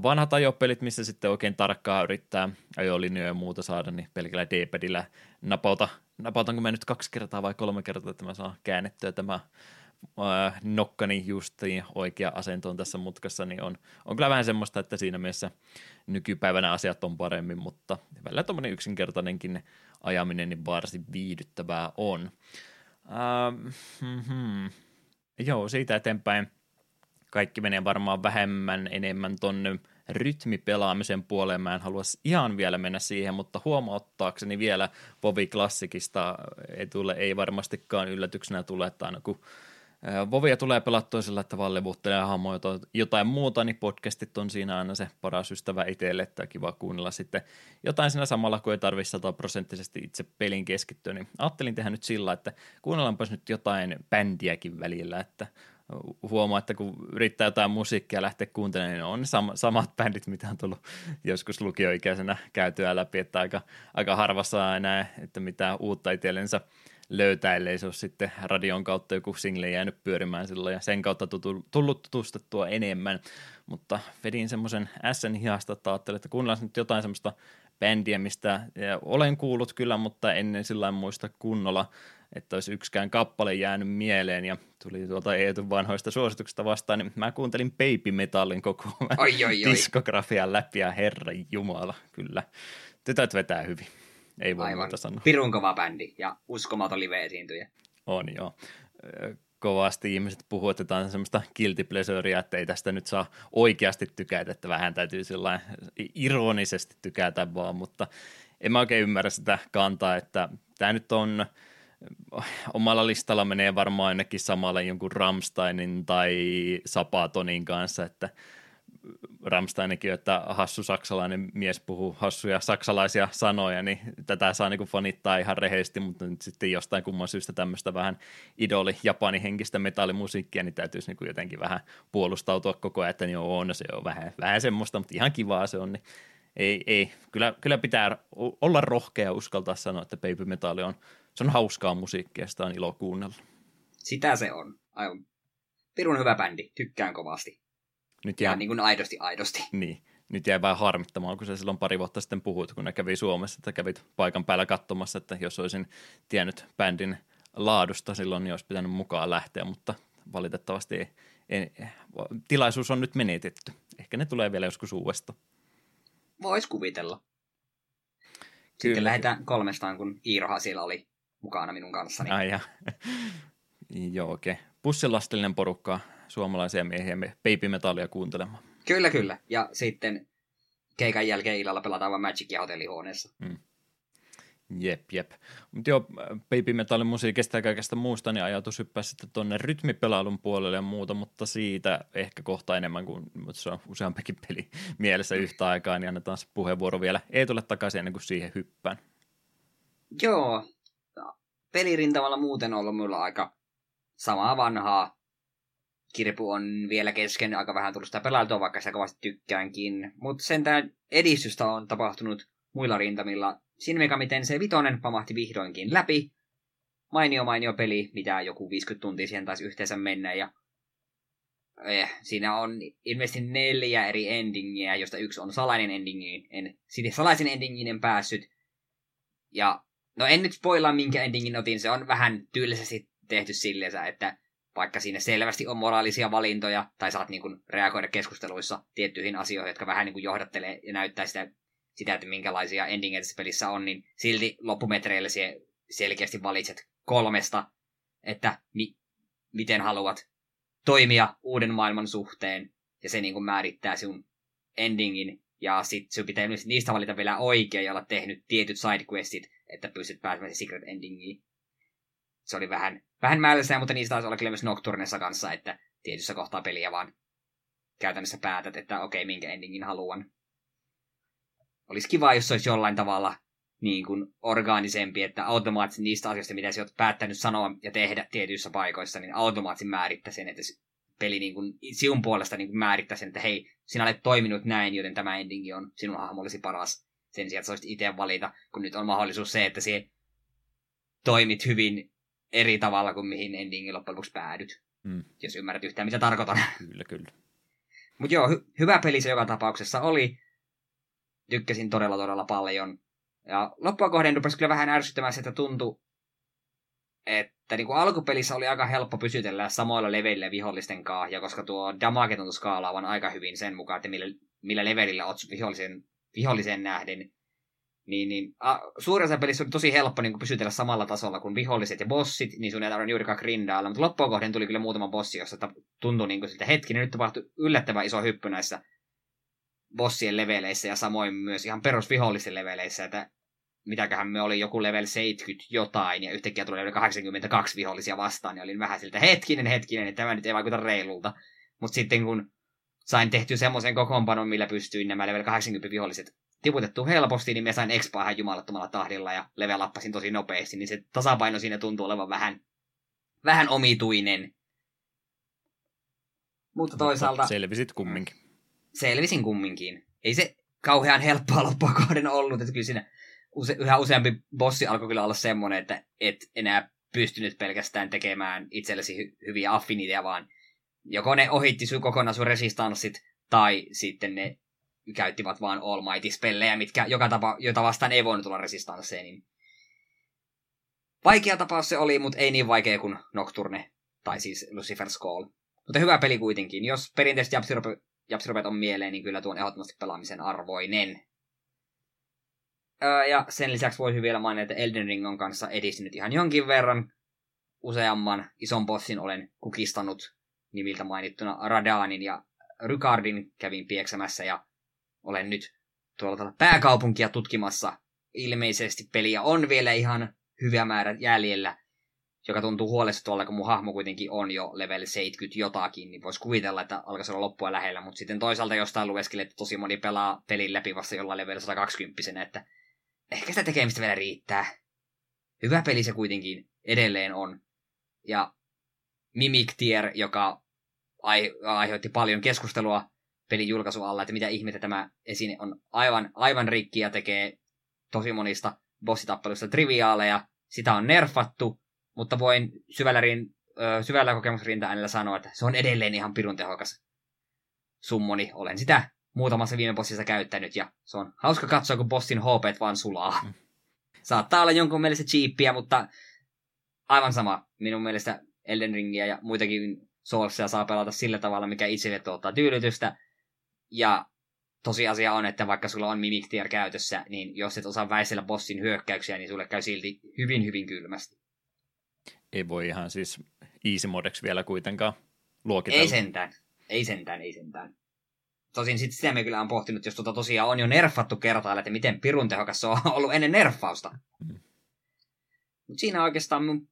vanhat ajopelit, missä sitten oikein tarkkaa yrittää ajolinjoja ja muuta saada, niin pelkällä D-padillä napauta, napautanko mä nyt kaksi kertaa vai kolme kertaa, että mä saan käännettyä tämä äh, nokkani justiin oikea asento on tässä mutkassa, niin on, on kyllä vähän semmoista, että siinä mielessä nykypäivänä asiat on paremmin, mutta välillä tuommoinen yksinkertainenkin ajaminen niin varsin viihdyttävää on. Ähm, hmm, Joo, siitä eteenpäin kaikki menee varmaan vähemmän enemmän tonne rytmipelaamisen puoleen. Mä en halua ihan vielä mennä siihen, mutta huomauttaakseni vielä Vovi Klassikista ei, tule, ei varmastikaan yllätyksenä tule, että aina kun Vovia tulee pelattua sillä tavalla levuttelee hahmoja jotain muuta, niin podcastit on siinä aina se paras ystävä itselle, että kiva kuunnella sitten jotain siinä samalla, kun ei tarvitse sataprosenttisesti itse pelin keskittyä, niin ajattelin tehdä nyt sillä, että kuunnellaanpas nyt jotain bändiäkin välillä, että huomaa, että kun yrittää jotain musiikkia lähteä kuuntelemaan, niin on sam- samat bändit, mitä on tullut joskus lukioikäisenä käytyä läpi, että aika, aika harvassa enää, että mitä uutta itsellensä löytää, ellei se ole sitten radion kautta joku single jäänyt pyörimään silloin ja sen kautta tutu, tullut tutustettua enemmän, mutta vedin semmoisen SN hihasta, että ajattelin, että kuunnellaan nyt jotain semmoista bändiä, mistä olen kuullut kyllä, mutta ennen sillä muista kunnolla, että olisi yksikään kappale jäänyt mieleen ja tuli tuolta Eetun vanhoista suosituksista vastaan, niin mä kuuntelin Baby Metallin koko oi, oi, oi. diskografian läpi ja herran jumala, kyllä. Tytöt vetää hyvin. Ei voi Aivan. muuta sanoa. Pirun kova bändi ja uskomaton live-esiintyjä. On joo. Kovasti ihmiset puhuu, että tämä on semmoista guilty pleasurea, että ei tästä nyt saa oikeasti tykätä, että vähän täytyy sillä ironisesti tykätä vaan, mutta en mä oikein ymmärrä sitä kantaa, että tämä nyt on omalla listalla menee varmaan ainakin samalle jonkun Ramsteinin tai Sapatonin kanssa, että Ramsteinikin, että hassu saksalainen mies puhuu hassuja saksalaisia sanoja, niin tätä saa niin fanittaa ihan rehellisesti, mutta nyt sitten jostain kumman syystä tämmöistä vähän idoli japani henkistä metallimusiikkia, niin täytyisi niin jotenkin vähän puolustautua koko ajan, että niin on, no se on vähän, vähän semmoista, mutta ihan kivaa se on, niin ei, ei. Kyllä, kyllä pitää olla rohkea ja uskaltaa sanoa, että Baby Metal on, se on hauskaa musiikkia, sitä on ilo kuunnella. Sitä se on. Aivan pirun hyvä bändi, tykkään kovasti. Nyt jää... Ja niin kuin aidosti, aidosti. Niin. Nyt jäi vähän harmittamaan, kun se silloin pari vuotta sitten puhuit, kun ne kävi Suomessa, että kävit paikan päällä katsomassa, että jos olisin tiennyt bändin laadusta silloin, niin olisi pitänyt mukaan lähteä, mutta valitettavasti ei, ei, tilaisuus on nyt menetetty. Ehkä ne tulee vielä joskus uudestaan. Vois kuvitella. Sitten Kyllä. lähdetään kolmestaan, kun Iiroha siellä oli mukana minun kanssani. Ai ja. Joo, okei. Okay. Pussilastillinen porukka suomalaisia miehiä me baby metallia kuuntelemaan. Kyllä, kyllä. Ja sitten keikan jälkeen illalla pelataan vain Magicia hotellihuoneessa. Mm. Jep, jep. Mutta joo, baby metallin musiikista ja kaikesta muusta, niin ajatus hyppää sitten tuonne rytmipelailun puolelle ja muuta, mutta siitä ehkä kohta enemmän kuin mutta se on useampikin peli mielessä yhtä aikaa, niin annetaan se puheenvuoro vielä Eetulle takaisin ennen kuin siihen hyppään. Joo, pelirintamalla muuten ollut mulla aika samaa vanhaa kirpu on vielä kesken, aika vähän tullut sitä pelailtua, vaikka sitä kovasti tykkäänkin. Mutta sentään edistystä on tapahtunut muilla rintamilla. Siinä miten se vitonen pamahti vihdoinkin läpi. Mainio mainio peli, mitä joku 50 tuntia siihen taisi yhteensä mennä. Ja eh, siinä on ilmeisesti neljä eri endingiä, josta yksi on salainen endingi. En, sitten salaisen endingin en päässyt. Ja no en nyt spoilaa minkä endingin otin, se on vähän tyylisesti tehty silleen, että vaikka siinä selvästi on moraalisia valintoja, tai saat niin kuin reagoida keskusteluissa tiettyihin asioihin, jotka vähän niin kuin johdattelee ja näyttää sitä, sitä että minkälaisia endingeitä tässä pelissä on, niin silti loppumetreillä se selkeästi valitset kolmesta, että mi- miten haluat toimia uuden maailman suhteen, ja se niin kuin määrittää sinun endingin, ja sitten sinun pitää niistä valita vielä oikein ja olla tehnyt tietyt sidequestit, että pystyt pääsemään secret endingiin se oli vähän, vähän mälsää, mutta niistä taisi olla kyllä myös Nocturnessa kanssa, että tietyssä kohtaa peliä vaan käytännössä päätät, että okei, okay, minkä endingin haluan. Olisi kiva, jos se olisi jollain tavalla niin kuin orgaanisempi, että automaattisesti niistä asioista, mitä sä oot päättänyt sanoa ja tehdä tietyissä paikoissa, niin automaattisesti määrittää sen, että peli niin kuin, sinun puolesta niin kuin määrittää sen, että hei, sinä olet toiminut näin, joten tämä endingi on sinun hahmollesi paras. Sen sijaan, että sä itse valita, kun nyt on mahdollisuus se, että se toimit hyvin eri tavalla kuin mihin endingin loppujen lopuksi päädyt. Mm. Jos ymmärrät yhtään, mitä tarkoitan. Kyllä, kyllä. Mutta joo, hy- hyvä peli se joka tapauksessa oli. Tykkäsin todella, todella paljon. Ja loppua kohden rupesi kyllä vähän ärsyttämään että tuntui, että niin kuin alkupelissä oli aika helppo pysytellä samoilla leveillä vihollisten kanssa, ja koska tuo damage tuntui skaalaavan aika hyvin sen mukaan, että millä, millä levelillä olet vihollisen, viholliseen nähden, niin, niin a, pelissä oli tosi helppo niin pysytellä samalla tasolla kuin viholliset ja bossit, niin sun ei tarvinnut juurikaan grindailla, mutta loppuun kohden tuli kyllä muutama bossi, jossa tuntui niin kuin siltä hetkinen, nyt tapahtui yllättävän iso hyppy näissä bossien leveleissä ja samoin myös ihan perusvihollisten leveleissä, että mitäköhän me oli joku level 70 jotain, ja yhtäkkiä tuli yli 82 vihollisia vastaan, niin olin vähän siltä, hetkinen, hetkinen, että tämä nyt ei vaikuta reilulta. Mutta sitten kun sain tehty semmoisen kokoonpanon, millä pystyin nämä level 80 viholliset tiputettu helposti, niin me sain expaa ihan jumalattomalla tahdilla ja levelappasin tosi nopeasti, niin se tasapaino siinä tuntuu olevan vähän, vähän omituinen. Mutta toisaalta... Selvisit kumminkin. Selvisin kumminkin. Ei se kauhean helppoa loppua kohden ollut, että kyllä siinä use, yhä useampi bossi alkoi kyllä olla semmoinen, että et enää pystynyt pelkästään tekemään itsellesi hy- hyviä affiniteja, vaan joko ne ohitti sun kokonaan sun resistanssit, tai sitten ne käyttivät vaan All Mighty-spellejä, mitkä joka tapa, jota vastaan ei voinut olla resistansseja, niin Vaikea tapaus se oli, mutta ei niin vaikea kuin Nocturne, tai siis Lucifer's Call. Mutta hyvä peli kuitenkin. Jos perinteiset japsirupet on mieleen, niin kyllä tuon ehdottomasti pelaamisen arvoinen. Öö, ja sen lisäksi voisi vielä mainita, että Elden Ring on kanssa edistynyt ihan jonkin verran. Useamman ison bossin olen kukistanut nimiltä mainittuna Radanin ja Rykardin kävin pieksämässä ja olen nyt tuolla pääkaupunkia tutkimassa. Ilmeisesti peliä on vielä ihan hyvä määrä jäljellä, joka tuntuu huolestuttavalta, kun mun hahmo kuitenkin on jo level 70 jotakin, niin voisi kuvitella, että alkaisi olla loppua lähellä, mutta sitten toisaalta jostain lueskeli, että tosi moni pelaa pelin läpi vasta jollain level 120 että ehkä sitä tekemistä vielä riittää. Hyvä peli se kuitenkin edelleen on. Ja Mimic Tier, joka ai- aiheutti paljon keskustelua pelin julkaisu alla, että mitä ihmettä tämä esine on aivan, aivan rikki ja tekee tosi monista bossitappeluista triviaaleja. Sitä on nerfattu, mutta voin syvällä, rin, syvällä kokemusrinta sanoa, että se on edelleen ihan pirun tehokas summoni. Olen sitä muutamassa viime bossissa käyttänyt ja se on hauska katsoa, kun bossin HP vaan sulaa. Mm. Saattaa olla jonkun mielestä cheappiä, mutta aivan sama. Minun mielestä Elden Ringia ja muitakin Soulsia saa pelata sillä tavalla, mikä itselle tuottaa tyydytystä. Ja tosiasia on, että vaikka sulla on Mimic Tier käytössä, niin jos et osaa väistellä bossin hyökkäyksiä, niin sulle käy silti hyvin, hyvin kylmästi. Ei voi ihan siis easy modeksi vielä kuitenkaan luokitella. Ei sentään. Ei sentään, ei sentään. Tosin sit sitä me kyllä on pohtinut, jos tuota tosiaan on jo nerfattu kertailla, että miten pirun tehokas se on ollut ennen nerfausta. Mm. Mut siinä oikeastaan mun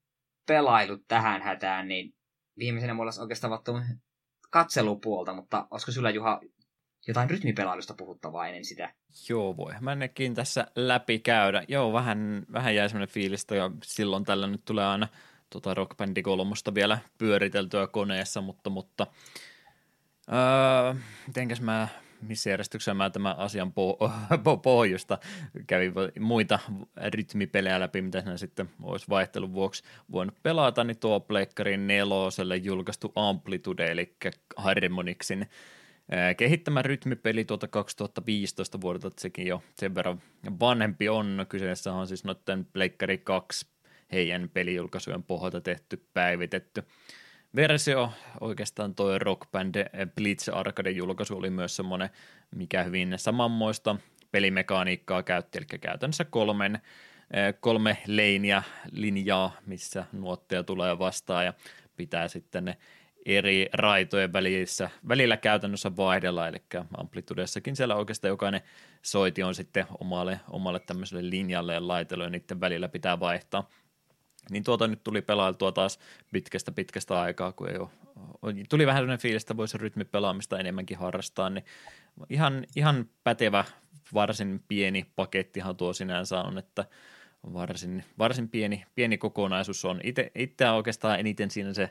pelailut tähän hätään, niin viimeisenä mulla olisi oikeastaan vattu katselupuolta, mutta olisiko sulla Juha jotain rytmipelailusta puhuttavaa ennen sitä? Joo, voi mä nekin tässä läpi käydä. Joo, vähän, vähän jäi semmoinen fiilistä ja silloin tällä nyt tulee aina tota Rock Bandi kolmosta vielä pyöriteltyä koneessa, mutta, mutta öö, mitenkäs mä missä järjestyksessä mä tämän asian po- po- pohjusta kävin muita rytmipelejä läpi, mitä siinä sitten olisi vaihtelun vuoksi voinut pelata, niin tuo Pleikkarin neloselle julkaistu Amplitude, eli Harmonixin kehittämä rytmipeli tuota 2015 vuodelta, että sekin jo sen verran vanhempi on. Kyseessä on siis noiden Pleikkari 2 heidän pelijulkaisujen pohjalta tehty, päivitetty versio. Oikeastaan tuo Rock Band Blitz Arcade julkaisu oli myös semmoinen, mikä hyvin samanmoista pelimekaniikkaa käytti, eli käytännössä kolmen, kolme leiniä linjaa, missä nuotteja tulee vastaan ja pitää sitten ne eri raitojen välissä, välillä käytännössä vaihdella, eli amplitudessakin siellä oikeastaan jokainen soiti on sitten omalle, omalle tämmöiselle linjalle ja laitelle, ja niiden välillä pitää vaihtaa. Niin tuota nyt tuli pelailtua taas pitkästä pitkästä aikaa, kun ei ole, tuli vähän sellainen fiilis, että voisi rytmipelaamista enemmänkin harrastaa, niin ihan, ihan pätevä, varsin pieni pakettihan tuo sinänsä on, että varsin, varsin pieni, pieni kokonaisuus on. Itse oikeastaan eniten siinä se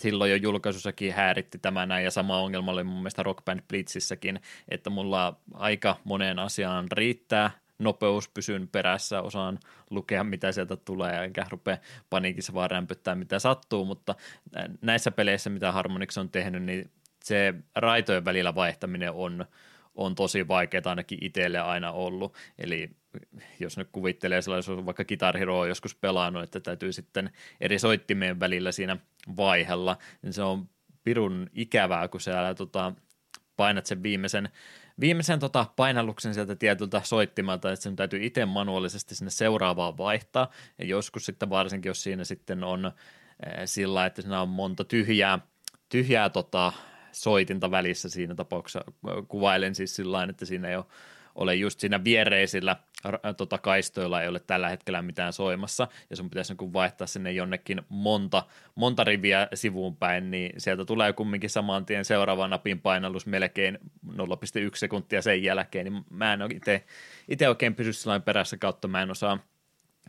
silloin jo julkaisussakin hääritti tämä näin, ja sama ongelma oli mun mielestä Rock Band Blitzissäkin, että mulla aika moneen asiaan riittää. Nopeus, pysyn perässä, osaan lukea mitä sieltä tulee, enkä rupea paniikissa vaan rämpyttää mitä sattuu, mutta näissä peleissä, mitä Harmonix on tehnyt, niin se raitojen välillä vaihtaminen on, on tosi vaikeaa ainakin itselle aina ollut, eli jos nyt kuvittelee sellaisen, vaikka Guitar Hero on joskus pelannut, että täytyy sitten eri soittimien välillä siinä vaihella, niin se on pirun ikävää, kun siellä tota, painat sen viimeisen, viimeisen tota, painalluksen sieltä tietyltä soittimalta, että sen täytyy itse manuaalisesti sinne seuraavaan vaihtaa, ja joskus sitten varsinkin, jos siinä sitten on äh, sillä, että siinä on monta tyhjää, tyhjää tota, soitinta välissä siinä tapauksessa, kuvailen siis sillä että siinä ei ole ole just siinä viereisillä tota, kaistoilla ei ole tällä hetkellä mitään soimassa, ja sun pitäisi niin vaihtaa sinne jonnekin monta, monta riviä sivuun päin, niin sieltä tulee kumminkin saman tien seuraava napin painallus melkein 0,1 sekuntia sen jälkeen, niin mä en itse oikein pysy sellainen perässä kautta, mä en osaa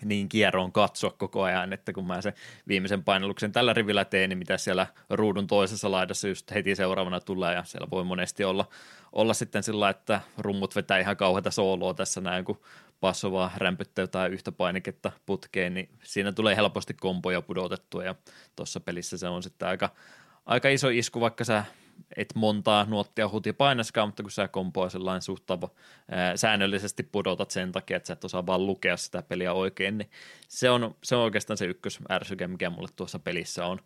niin kierroon katsoa koko ajan, että kun mä sen viimeisen painalluksen tällä rivillä teen, niin mitä siellä ruudun toisessa laidassa just heti seuraavana tulee, ja siellä voi monesti olla, olla sitten sillä, että rummut vetää ihan kauheata sooloa tässä näin, kun passo vaan rämpyttää jotain yhtä painiketta putkeen, niin siinä tulee helposti kompoja pudotettua, ja tuossa pelissä se on sitten aika, aika iso isku, vaikka sä et montaa nuottia huti painaskaan, mutta kun sä kompoa sellainen suhtava säännöllisesti pudotat sen takia, että sä et osaa vaan lukea sitä peliä oikein, niin se on, se on oikeastaan se ykkös ärsyke, mikä mulle tuossa pelissä on.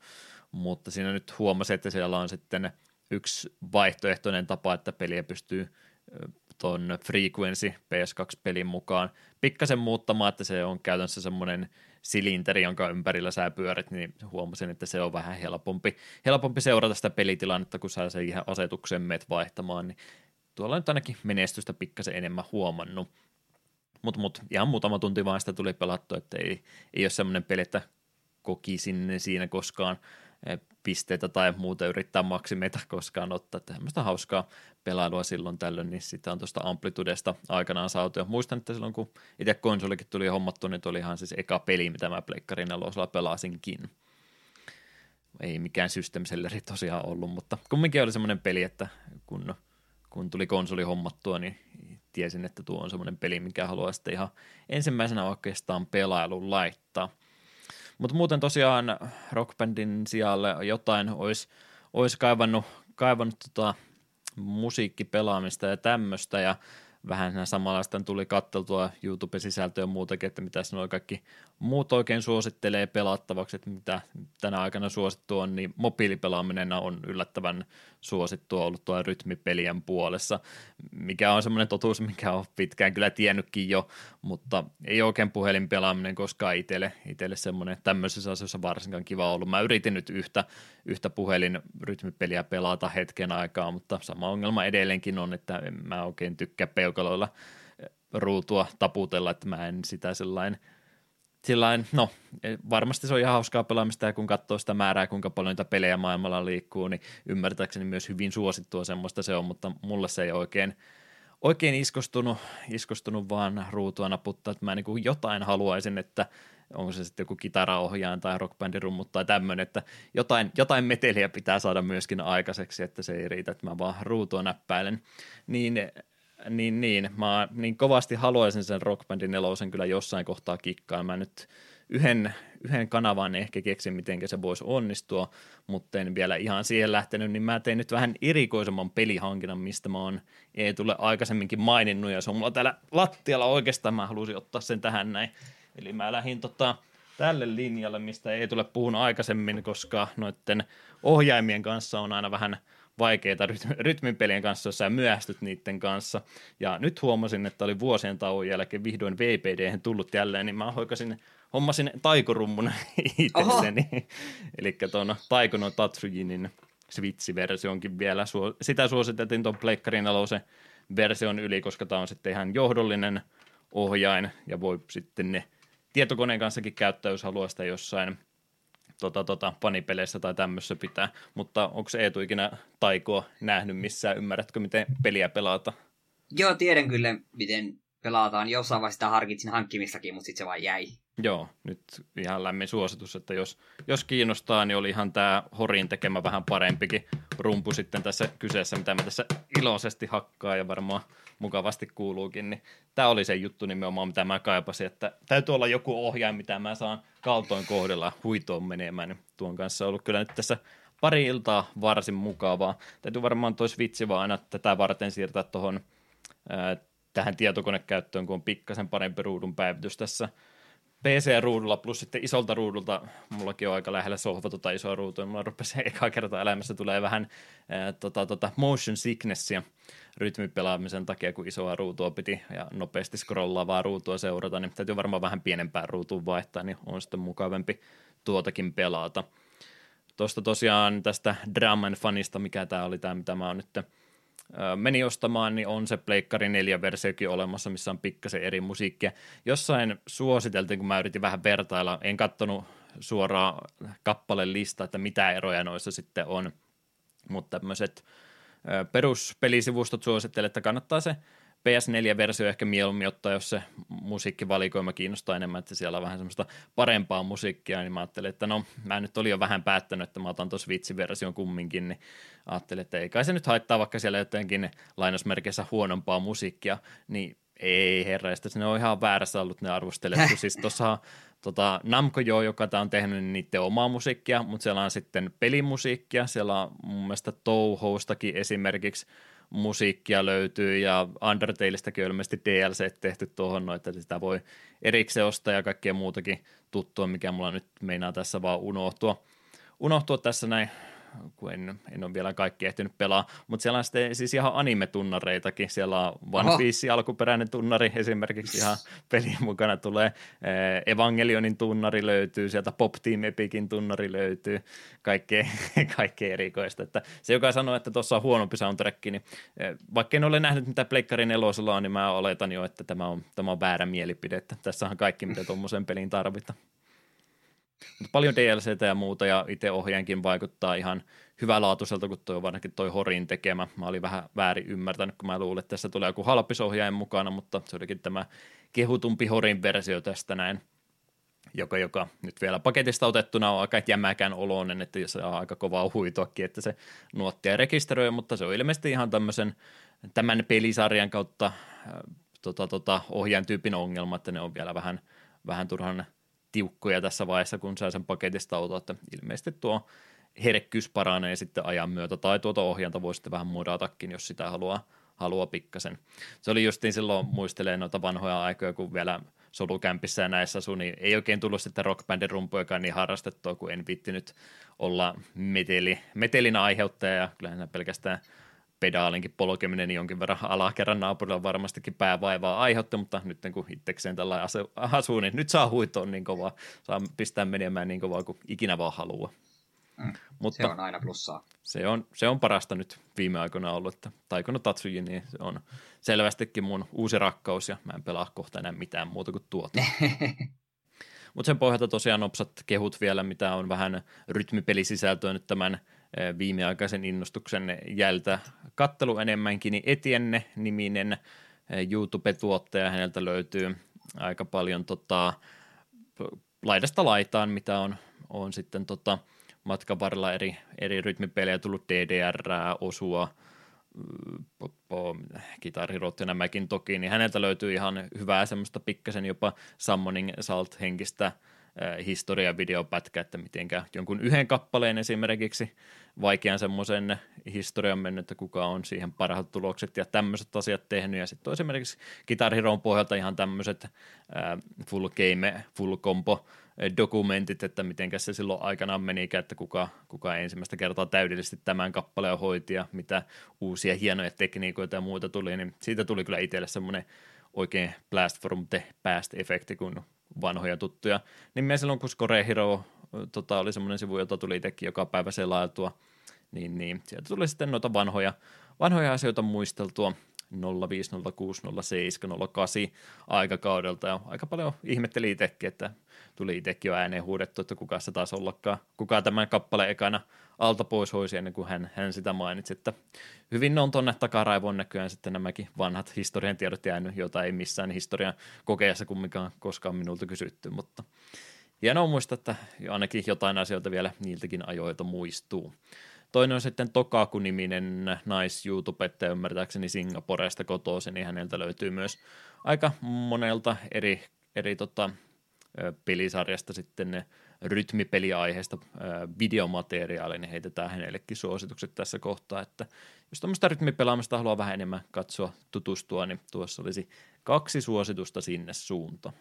Mutta siinä nyt huomasin, että siellä on sitten yksi vaihtoehtoinen tapa, että peliä pystyy tuon Frequency PS2-pelin mukaan pikkasen muuttamaan, että se on käytännössä semmoinen silinteri, jonka ympärillä sä pyörit, niin huomasin, että se on vähän helpompi, helpompi seurata sitä pelitilannetta, kun sä sen ihan asetuksen meet vaihtamaan, niin tuolla nyt ainakin menestystä pikkasen enemmän huomannut. Mutta mut, ihan muutama tunti vaan sitä tuli pelattu, että ei, ei ole semmoinen peli, että kokisin siinä koskaan pisteitä tai muuta yrittää maksimeita koskaan ottaa. Tämmöistä hauskaa pelailua silloin tällöin, niin sitä on tuosta Amplitudesta aikanaan saatu. Ja muistan, että silloin kun itse konsolikin tuli hommattu, niin oli ihan siis eka peli, mitä mä Pleikkarin nelosella pelasinkin. Ei mikään system selleri tosiaan ollut, mutta kumminkin oli semmoinen peli, että kun, kun tuli konsoli hommattua, niin tiesin, että tuo on semmoinen peli, mikä haluaa sitten ihan ensimmäisenä oikeastaan pelailun laittaa – mutta muuten tosiaan rockbandin sijalle jotain olisi, olisi kaivannut, kaivannut tota musiikkipelaamista ja tämmöistä ja vähän samanlaista tuli katteltua YouTube-sisältöä ja muutakin, että mitä nuo kaikki muut oikein suosittelee pelattavaksi, että mitä tänä aikana suosittu on, niin mobiilipelaaminen on yllättävän suosittua ollut tuo rytmipelien puolessa, mikä on semmoinen totuus, mikä on pitkään kyllä tiennytkin jo, mutta ei oikein puhelinpelaaminen koskaan itselle, itselle semmoinen tämmöisessä asioissa varsinkaan kiva ollut. Mä yritin nyt yhtä, yhtä puhelin rytmipeliä pelata hetken aikaa, mutta sama ongelma edelleenkin on, että en mä oikein tykkää peukaloilla ruutua taputella, että mä en sitä sellainen – sillain, no varmasti se on ihan hauskaa pelaamista ja kun katsoo sitä määrää, kuinka paljon niitä pelejä maailmalla liikkuu, niin ymmärtääkseni myös hyvin suosittua semmoista se on, mutta mulle se ei oikein, oikein iskostunut, iskostunut vaan ruutua naputtaa, että mä niin kuin jotain haluaisin, että onko se sitten joku kitaraohjaaja tai rockbandin rummut tai tämmöinen, että jotain, jotain meteliä pitää saada myöskin aikaiseksi, että se ei riitä, että mä vaan ruutua näppäilen, niin niin, niin. Mä niin kovasti haluaisin sen Rockbandin nelosen kyllä jossain kohtaa kikkaa. Mä nyt yhden, yhden kanavan ehkä keksin, miten se voisi onnistua, mutta en vielä ihan siihen lähtenyt, niin mä tein nyt vähän erikoisemman pelihankinnan, mistä mä oon ei tule aikaisemminkin maininnut, ja se on mulla täällä lattialla oikeastaan, mä halusin ottaa sen tähän näin. Eli mä lähdin tota, tälle linjalle, mistä ei tule puhun aikaisemmin, koska noiden ohjaimien kanssa on aina vähän – vaikeita rytminpelien kanssa, jos sä myöhästyt niiden kanssa. Ja nyt huomasin, että oli vuosien tauon jälkeen vihdoin VPD tullut jälleen, niin mä hoikasin, hommasin taikorummun itselleni. Eli tuon Taikono Tatsujinin Switch-versionkin vielä. Sitä suositeltiin tuon Pleikkarin aloisen version yli, koska tämä on sitten ihan johdollinen ohjain ja voi sitten ne tietokoneen kanssakin käyttää, jos haluaa sitä jossain – tota, tota, panipeleissä tai tämmössä pitää, mutta onko Eetu ikinä taikoa nähnyt missään, ymmärrätkö miten peliä pelata? Joo, tiedän kyllä miten pelataan. Jossain vaiheessa sitä harkitsin hankkimistakin, mutta sitten se vaan jäi. Joo, nyt ihan lämmin suositus, että jos, jos kiinnostaa, niin oli ihan tämä Horin tekemä vähän parempikin rumpu sitten tässä kyseessä, mitä mä tässä iloisesti hakkaa ja varmaan mukavasti kuuluukin, niin tämä oli se juttu nimenomaan, mitä mä kaipasin, että täytyy olla joku ohjain, mitä mä saan kaltoin kohdella huitoon menemään, niin tuon kanssa on ollut kyllä nyt tässä pari iltaa varsin mukavaa. Täytyy varmaan toi Switch vaan aina tätä varten siirtää tuohon tähän tietokonekäyttöön, kun on pikkasen parempi ruudun päivitys tässä PC-ruudulla plus sitten isolta ruudulta, mullakin on aika lähellä sohva tota isoa ruutua, mulla rupesi eka kertaa elämässä tulee vähän ää, tota, tota, motion sicknessia rytmipelaamisen takia, kun isoa ruutua piti ja nopeasti scrollaavaa ruutua seurata, niin täytyy varmaan vähän pienempään ruutuun vaihtaa, niin on sitten mukavampi tuotakin pelata. Tuosta tosiaan tästä Draman fanista, mikä tämä oli tämä, mitä mä oon nyt meni ostamaan, niin on se Pleikkari 4 versiokin olemassa, missä on pikkasen eri musiikkia. Jossain suositeltiin, kun mä yritin vähän vertailla, en katsonut suoraan kappaleen lista, että mitä eroja noissa sitten on, mutta tämmöiset peruspelisivustot suosittelen, että kannattaa se PS4-versio ehkä mieluummin ottaa, jos se musiikkivalikoima kiinnostaa enemmän, että siellä on vähän semmoista parempaa musiikkia, niin mä ajattelin, että no mä nyt olin jo vähän päättänyt, että mä otan tuon Switch-version kumminkin, niin ajattelin, että ei kai se nyt haittaa, vaikka siellä jotenkin lainausmerkeissä huonompaa musiikkia, niin Ei herra, ne on ihan väärässä ollut ne arvostelijat, kun siis tuossa tota, Namco Jo, joka tämä on tehnyt niin niiden omaa musiikkia, mutta siellä on sitten pelimusiikkia, siellä on mun mielestä Touhoustakin esimerkiksi musiikkia löytyy ja Undertaleista on ilmeisesti DLC tehty tuohon, no, että sitä voi erikseen ostaa ja kaikkea muutakin tuttua, mikä mulla nyt meinaa tässä vaan unohtua. Unohtua tässä näin kun en, en ole vielä kaikki ehtinyt pelaa, mutta siellä on sitten siis ihan anime-tunnareitakin, siellä on One Piece alkuperäinen tunnari esimerkiksi ihan pelin mukana tulee, eh, Evangelionin tunnari löytyy, sieltä Pop Team Epicin tunnari löytyy, kaikkea, kaikkea erikoista, että se joka sanoo, että tuossa on huonompi soundtrack, niin eh, vaikka en ole nähnyt mitä Pleikkarin nelosella on, niin mä oletan jo, että tämä on, tämä on väärä mielipide, että tässä on kaikki, mitä tuommoisen pelin tarvitaan. Mutta paljon DLCtä ja muuta, ja itse ohjaankin vaikuttaa ihan hyvälaatuiselta, kun toi on toi Horin tekemä. Mä olin vähän väärin ymmärtänyt, kun mä luulin, että tässä tulee joku halppisohjaajan mukana, mutta se olikin tämä kehutumpi Horin versio tästä näin, joka, joka nyt vielä paketista otettuna on aika jämäkään oloinen, että se on aika kovaa huitoakin, että se nuottia rekisteröi, mutta se on ilmeisesti ihan tämmöisen tämän pelisarjan kautta äh, tota, tota, ohjaan tyypin ongelma, että ne on vielä vähän, vähän turhan tiukkoja tässä vaiheessa, kun saa sen paketista auto, että ilmeisesti tuo herkkyys paranee sitten ajan myötä, tai tuota ohjanta voi sitten vähän mudatakin, jos sitä haluaa, haluaa pikkasen. Se oli justiin silloin, muistelee noita vanhoja aikoja, kun vielä solukämpissä ja näissä asui, niin ei oikein tullut sitten rockbandin rumpujakaan niin harrastettua, kun en viittinyt olla meteli, metelin aiheuttaja, ja kyllähän pelkästään pedaalinkin polkeminen jonkin verran alakerran naapurilla varmastikin päävaivaa aiheutti, mutta nyt kun itsekseen tällä asuu, niin nyt saa huitoa niin kovaa, saa pistää menemään niin kovaa kuin ikinä vaan haluaa. Mm, mutta se on aina plussaa. Se on, se on parasta nyt viime aikoina ollut, että Taikono Tatsuji, niin se on selvästikin mun uusi rakkaus ja mä en pelaa kohta enää mitään muuta kuin tuota. Mutta sen pohjalta tosiaan nopsat kehut vielä, mitä on vähän rytmipelisisältöä nyt tämän viimeaikaisen innostuksen jältä kattelu enemmänkin, niin Etienne-niminen eh, YouTube-tuottaja, häneltä löytyy aika paljon tota, laidasta laitaan, mitä on, on sitten tota, matkan varrella eri, eri rytmipelejä tullut DDR, osua, kitarhirot ja nämäkin toki, niin häneltä löytyy ihan hyvää semmoista pikkasen jopa Summoning Salt-henkistä historiavideopätkä, että mitenkä jonkun yhden kappaleen esimerkiksi vaikean semmoisen historian mennyt, että kuka on siihen parhaat tulokset ja tämmöiset asiat tehnyt. Ja sitten esimerkiksi Guitar Heroon pohjalta ihan tämmöiset full game, full combo dokumentit, että miten se silloin aikanaan meni, että kuka, kuka ensimmäistä kertaa täydellisesti tämän kappaleen hoiti ja mitä uusia hienoja tekniikoita ja muuta tuli, niin siitä tuli kyllä itselle semmoinen oikein blast from the past-efekti, kun vanhoja tuttuja. Niin me silloin, kun Score Hero tota, oli semmoinen sivu, jota tuli itsekin joka päivä selailtua, niin, niin sieltä tuli sitten noita vanhoja, vanhoja asioita muisteltua 05, 06, 07, 08 aikakaudelta. Ja aika paljon ihmetteli itsekin, että tuli itsekin jo ääneen huudettu, että kuka se taas ollakaan, kuka tämän kappaleen ekana alta pois hoisi ennen kuin hän, hän sitä mainitsi, että hyvin on tuonne takaraivoon näköjään sitten nämäkin vanhat historian tiedot jäänyt, joita ei missään historian kokeessa kumminkaan koskaan minulta kysytty, mutta hienoa muistaa, että ainakin jotain asioita vielä niiltäkin ajoilta muistuu. Toinen on sitten Tokaku-niminen nais-YouTubettaja, ymmärtääkseni Singaporesta kotoisin, niin häneltä löytyy myös aika monelta eri, eri tota, pelisarjasta sitten rytmipeliaiheesta videomateriaalia, niin heitetään hänellekin suositukset tässä kohtaa, että jos tämmöistä rytmipelaamista haluaa vähän enemmän katsoa, tutustua, niin tuossa olisi kaksi suositusta sinne suuntaan.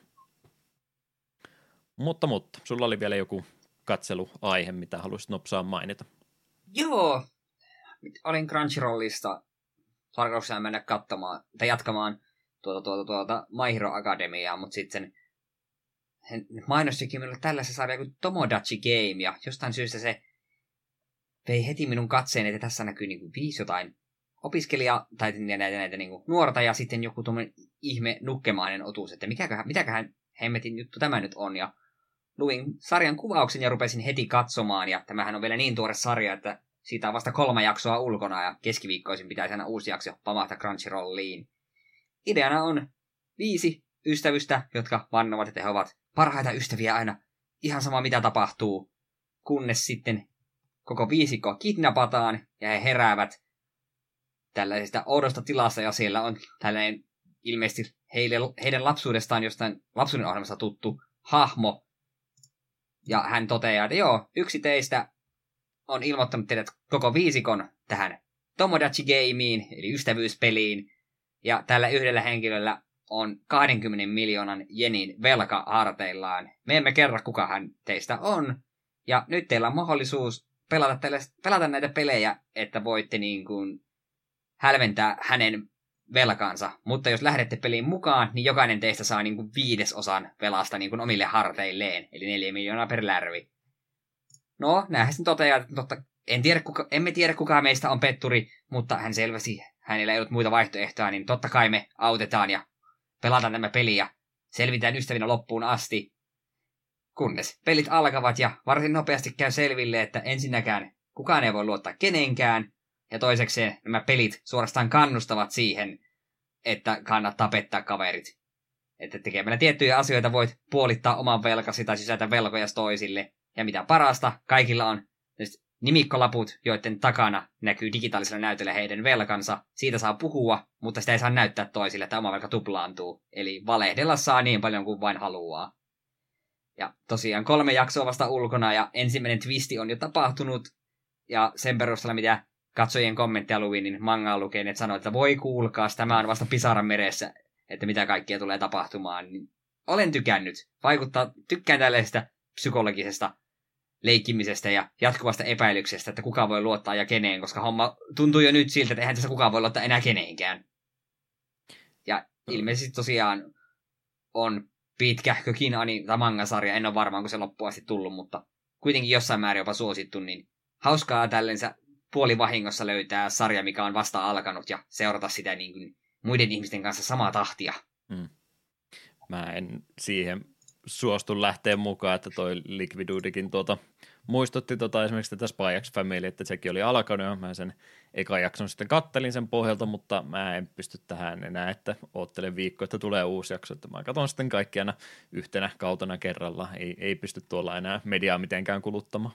Mutta, mutta, sulla oli vielä joku katseluaihe, mitä haluaisit nopsaan mainita. Joo, olin Crunchyrollista tarkoituksena mennä katsomaan, tai jatkamaan tuota, tuota, tuota My Hero Academiaa, mutta sitten mainostikin minulle tällaisen sarja kuin Tomodachi Game, ja jostain syystä se vei heti minun katseen, että tässä näkyy niin kuin viisi jotain opiskelija, tai näitä, näitä, niin kuin nuorta, ja sitten joku tuommoinen ihme nukkemainen otuus, että mikäköhän, mitäköhän hemmetin juttu tämä nyt on, ja luin sarjan kuvauksen ja rupesin heti katsomaan, ja tämähän on vielä niin tuore sarja, että siitä on vasta kolme jaksoa ulkona, ja keskiviikkoisin pitäisi aina uusi jakso pamahtaa Crunchyrolliin. Ideana on viisi ystävystä, jotka vannovat, että he ovat parhaita ystäviä aina, ihan sama mitä tapahtuu, kunnes sitten koko viisikko kidnapataan ja he heräävät tällaisesta oudosta tilassa ja siellä on tällainen ilmeisesti heille, heidän lapsuudestaan jostain lapsuuden ohjelmasta tuttu hahmo. Ja hän toteaa, että joo, yksi teistä on ilmoittanut teidät koko viisikon tähän Tomodachi Gameen, eli ystävyyspeliin. Ja tällä yhdellä henkilöllä on 20 miljoonan jenin velka harteillaan. Me emme kerro, kuka hän teistä on. Ja nyt teillä on mahdollisuus pelata, tälle, pelata näitä pelejä, että voitte niin kuin hälventää hänen velkaansa. Mutta jos lähdette peliin mukaan, niin jokainen teistä saa niin kuin viidesosan velasta niin kuin omille harteilleen. Eli neljä miljoonaa per lärvi. No, näähän sitten toteaa, totta, en tiedä, kuka, emme tiedä kuka meistä on petturi, mutta hän selvästi, hänellä ei ollut muita vaihtoehtoja, niin totta kai me autetaan ja pelataan tämä peli ja selvitään ystävinä loppuun asti. Kunnes pelit alkavat ja varsin nopeasti käy selville, että ensinnäkään kukaan ei voi luottaa kenenkään, ja toisekseen nämä pelit suorastaan kannustavat siihen, että kannattaa pettää kaverit. Että tekemällä tiettyjä asioita voit puolittaa oman velkasi tai sysätä velkoja toisille. Ja mitä parasta, kaikilla on nimikkolaput, joiden takana näkyy digitaalisella näytöllä heidän velkansa. Siitä saa puhua, mutta sitä ei saa näyttää toisille, että oma velka tuplaantuu. Eli valehdella saa niin paljon kuin vain haluaa. Ja tosiaan kolme jaksoa vasta ulkona ja ensimmäinen twisti on jo tapahtunut. Ja sen perusteella, mitä katsojien kommentteja luin, niin mangaa lukeen, että sanoi, että voi kuulkaa, tämä on vasta pisaran meressä, että mitä kaikkea tulee tapahtumaan. Niin olen tykännyt. Vaikuttaa, tykkään tällaisesta psykologisesta leikkimisestä ja jatkuvasta epäilyksestä, että kuka voi luottaa ja keneen, koska homma tuntuu jo nyt siltä, että eihän tässä kukaan voi luottaa enää keneenkään. Ja ilmeisesti tosiaan on pitkähkökin ani- tai mangasarja, en ole varmaan, kun se loppuun asti tullut, mutta kuitenkin jossain määrin jopa suosittu, niin hauskaa tällensä puolivahingossa löytää sarja, mikä on vasta alkanut ja seurata sitä niin kuin muiden ihmisten kanssa samaa tahtia. Hmm. Mä en siihen suostu lähteä mukaan, että toi Liquidudikin tuota, muistutti tota esimerkiksi tätä Spy X Family, että sekin oli alkanut ja mä sen eka jakson sitten kattelin sen pohjalta, mutta mä en pysty tähän enää, että oottelen viikko, että tulee uusi jakso, että mä katson sitten kaikki aina yhtenä kautena kerralla, ei, ei pysty tuolla enää mediaa mitenkään kuluttamaan.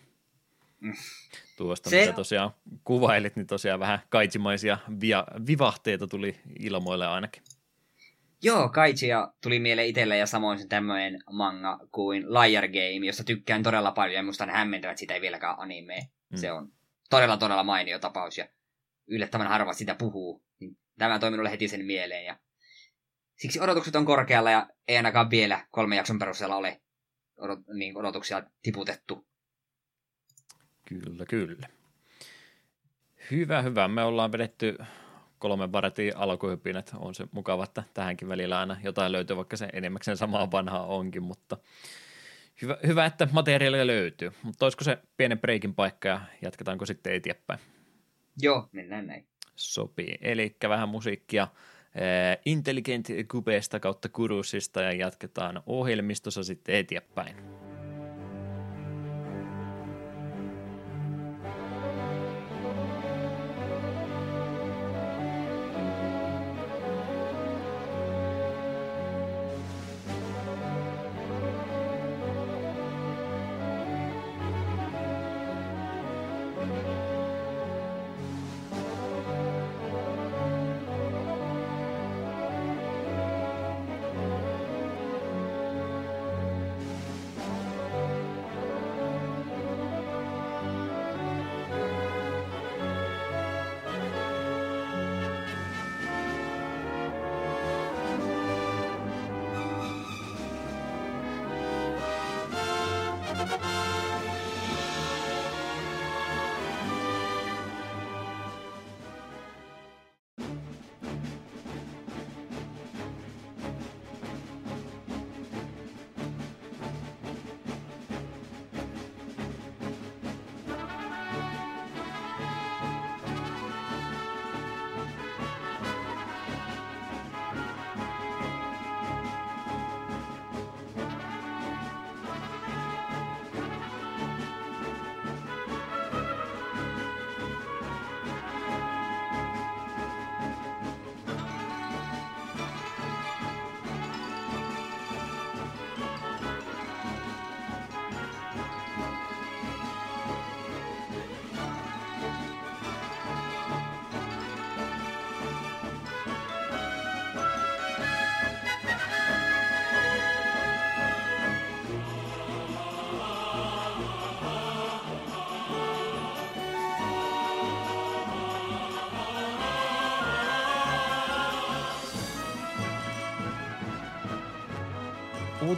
Tuosta, se... mitä tosiaan kuvailit, niin tosiaan vähän kaitsimaisia via, vivahteita tuli ilmoille ainakin. Joo, Kaijia tuli mieleen itselle ja samoin se tämmöinen manga kuin Liar Game, josta tykkään todella paljon ja musta on hämmentävä, että sitä ei vieläkään animee. Mm. Se on todella todella mainio tapaus ja yllättävän harva sitä puhuu. Niin tämä toi minulle heti sen mieleen ja siksi odotukset on korkealla ja ei ainakaan vielä kolme jakson perusteella ole odot, niin odotuksia tiputettu. Kyllä, kyllä. Hyvä, hyvä. Me ollaan vedetty kolme baretin alkuhypinät. On se mukava, että tähänkin välillä aina jotain löytyy, vaikka se enemmäkseen samaa vanhaa onkin, mutta hyvä, hyvä että materiaalia löytyy. Mutta olisiko se pienen breikin paikka ja jatketaanko sitten eteenpäin? Joo, mennään näin. Sopii. Eli vähän musiikkia eh, Intelligent Kubeesta kautta Kurusista ja jatketaan ohjelmistossa sitten eteenpäin.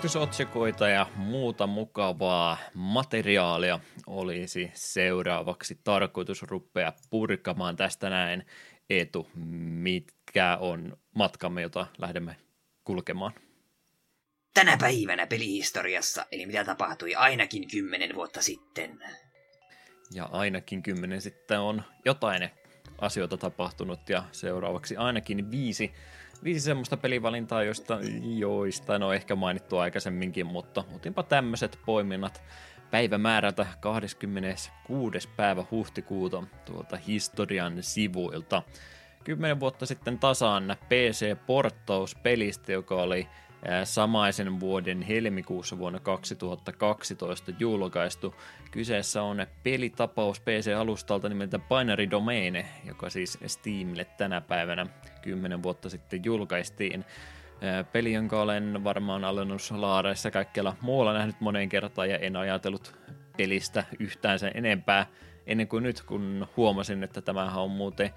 Uutisotsikoita ja muuta mukavaa materiaalia olisi seuraavaksi tarkoitus rupea purkamaan tästä näin. Etu, mitkä on matkamme, jota lähdemme kulkemaan? Tänä päivänä pelihistoriassa, eli mitä tapahtui ainakin kymmenen vuotta sitten. Ja ainakin kymmenen sitten on jotain asioita tapahtunut ja seuraavaksi ainakin viisi viisi semmoista pelivalintaa, joista, joista en ole ehkä mainittu aikaisemminkin, mutta otinpa tämmöiset poiminnat päivämäärältä 26. päivä huhtikuuta tuolta historian sivuilta. Kymmenen vuotta sitten tasaan PC-porttaus pelistä, joka oli samaisen vuoden helmikuussa vuonna 2012 julkaistu. Kyseessä on pelitapaus PC-alustalta nimeltä Binary Domain, joka siis Steamille tänä päivänä 10 vuotta sitten julkaistiin. Peli, jonka olen varmaan alennuslaareissa kaikkialla muualla nähnyt moneen kertaan ja en ajatellut pelistä yhtään sen enempää ennen kuin nyt, kun huomasin, että tämähän on muuten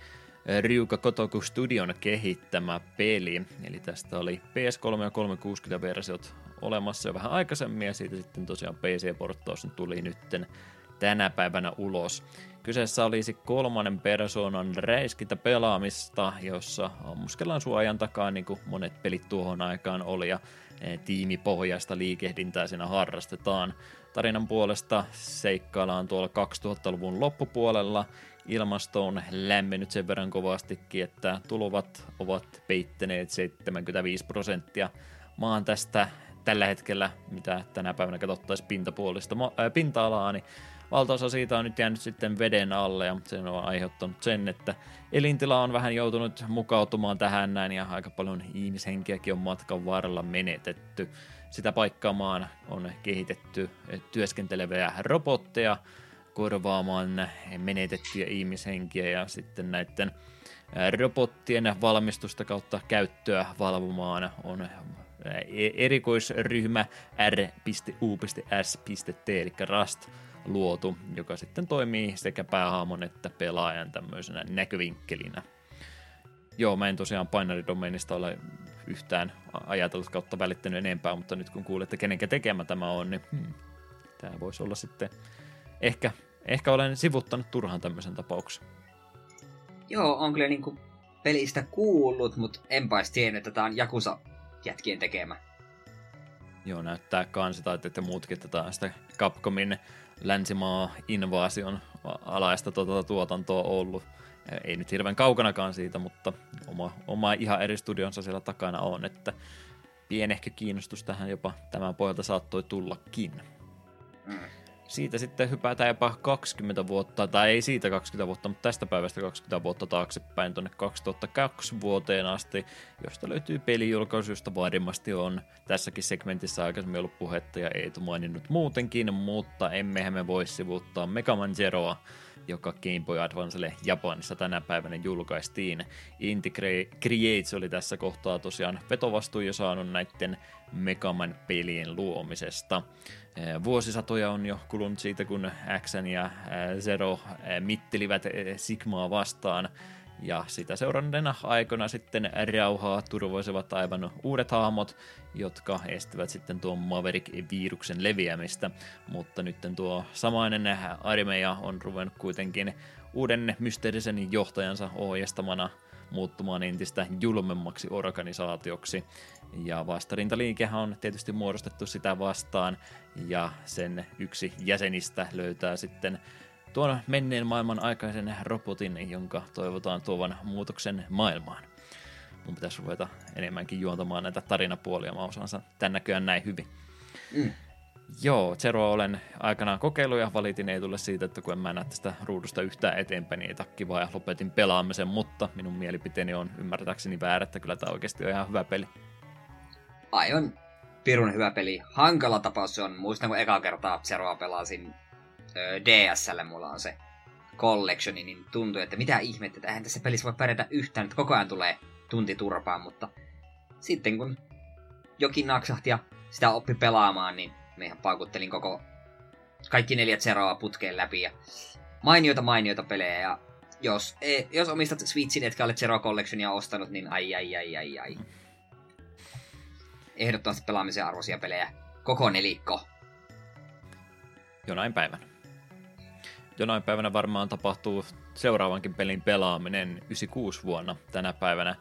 Ryuka Kotoku Studion kehittämä peli. Eli tästä oli PS3 ja 360 versiot olemassa jo vähän aikaisemmin ja siitä sitten tosiaan PC-porttaus tuli nytten tänä päivänä ulos. Kyseessä olisi kolmannen persoonan räiskintä pelaamista, jossa ammuskellaan suojan takaa, niin kuin monet pelit tuohon aikaan oli, ja e, tiimipohjaista liikehdintää siinä harrastetaan. Tarinan puolesta seikkaillaan tuolla 2000-luvun loppupuolella, ilmasto on lämmennyt sen verran kovastikin, että tulovat ovat peittäneet 75 prosenttia maan tästä tällä hetkellä, mitä tänä päivänä katsottaisiin pintapuolista äh, pinta-alaa, niin valtaosa siitä on nyt jäänyt sitten veden alle ja se on aiheuttanut sen, että elintila on vähän joutunut mukautumaan tähän näin ja aika paljon ihmishenkiäkin on matkan varrella menetetty. Sitä paikkaamaan on kehitetty työskenteleviä robotteja, korvaamaan menetettyjä ihmishenkiä ja sitten näiden robottien valmistusta kautta käyttöä valvomaan on erikoisryhmä R.U.S.T. eli Rust luotu, joka sitten toimii sekä päähaamon että pelaajan tämmöisenä näkövinkkelinä. Joo, mä en tosiaan Binary Domainista ole yhtään ajatellut kautta välittänyt enempää, mutta nyt kun kuulette kenenkä tekemä tämä on, niin hmm, tämä voisi olla sitten ehkä, ehkä olen sivuttanut turhan tämmöisen tapauksen. Joo, on kyllä niinku pelistä kuullut, mutta enpä edes tiennyt, että tämä on Jakusa jätkien tekemä. Joo, näyttää kansi tai että muutkin tätä sitä Capcomin länsimaa invaasion alaista tuota tuotantoa ollut. Ei nyt hirveän kaukanakaan siitä, mutta oma, oma ihan eri studionsa siellä takana on, että pienehkö kiinnostus tähän jopa tämän pohjalta saattoi tullakin. Mm siitä sitten hypätään jopa 20 vuotta, tai ei siitä 20 vuotta, mutta tästä päivästä 20 vuotta taaksepäin tuonne 2002 vuoteen asti, josta löytyy pelijulkaisu, josta varmasti on tässäkin segmentissä aikaisemmin ollut puhetta ja ei maininnut muutenkin, mutta emmehän me voi sivuuttaa Mega Man Zeroa, joka Game Boy Advancelle Japanissa tänä päivänä julkaistiin. Inti Creates oli tässä kohtaa tosiaan vetovastuu jo saanut näiden Megaman pelien luomisesta. Vuosisatoja on jo kulunut siitä, kun X ja Zero mittelivät Sigmaa vastaan, ja sitä seuranneena aikana sitten rauhaa turvoisivat aivan uudet hahmot, jotka estivät sitten tuon Maverick-viruksen leviämistä, mutta nyt tuo samainen armeija on ruvennut kuitenkin uuden mysteerisen johtajansa ohjastamana muuttumaan entistä julmemmaksi organisaatioksi. Ja vastarintaliikehän on tietysti muodostettu sitä vastaan, ja sen yksi jäsenistä löytää sitten tuon menneen maailman aikaisen robotin, jonka toivotaan tuovan muutoksen maailmaan. Mun pitäisi ruveta enemmänkin juontamaan näitä tarinapuolia, mä osaan tän näköjään näin hyvin. Mm. Joo, Zeroa olen aikanaan kokeillut ja valitin ei tule siitä, että kun en mä näe tästä ruudusta yhtään eteenpäin, niin ei takkiva ja lopetin pelaamisen, mutta minun mielipiteeni on ymmärtääkseni väärä, että kyllä tämä oikeasti on ihan hyvä peli. Aivan pirun hyvä peli. Hankala tapaus se on. Muistan, kun eka kertaa Zeroa pelasin DSL mulla on se collectioni, niin tuntuu, että mitä ihmettä, että eihän tässä pelissä voi pärjätä yhtään, että koko ajan tulee tunti turpaa, mutta sitten kun jokin naksahti ja sitä oppi pelaamaan, niin ihan paukuttelin koko kaikki neljät seroa putkeen läpi ja mainioita mainioita pelejä ja jos, e, jos omistat Switchin, etkä ole Zero Collectionia ostanut, niin ai ai ai ai ai. ehdottomasti pelaamisen arvoisia pelejä. Koko nelikko. Jonain päivänä. Jonain päivänä varmaan tapahtuu seuraavankin pelin pelaaminen 96 vuonna. Tänä päivänä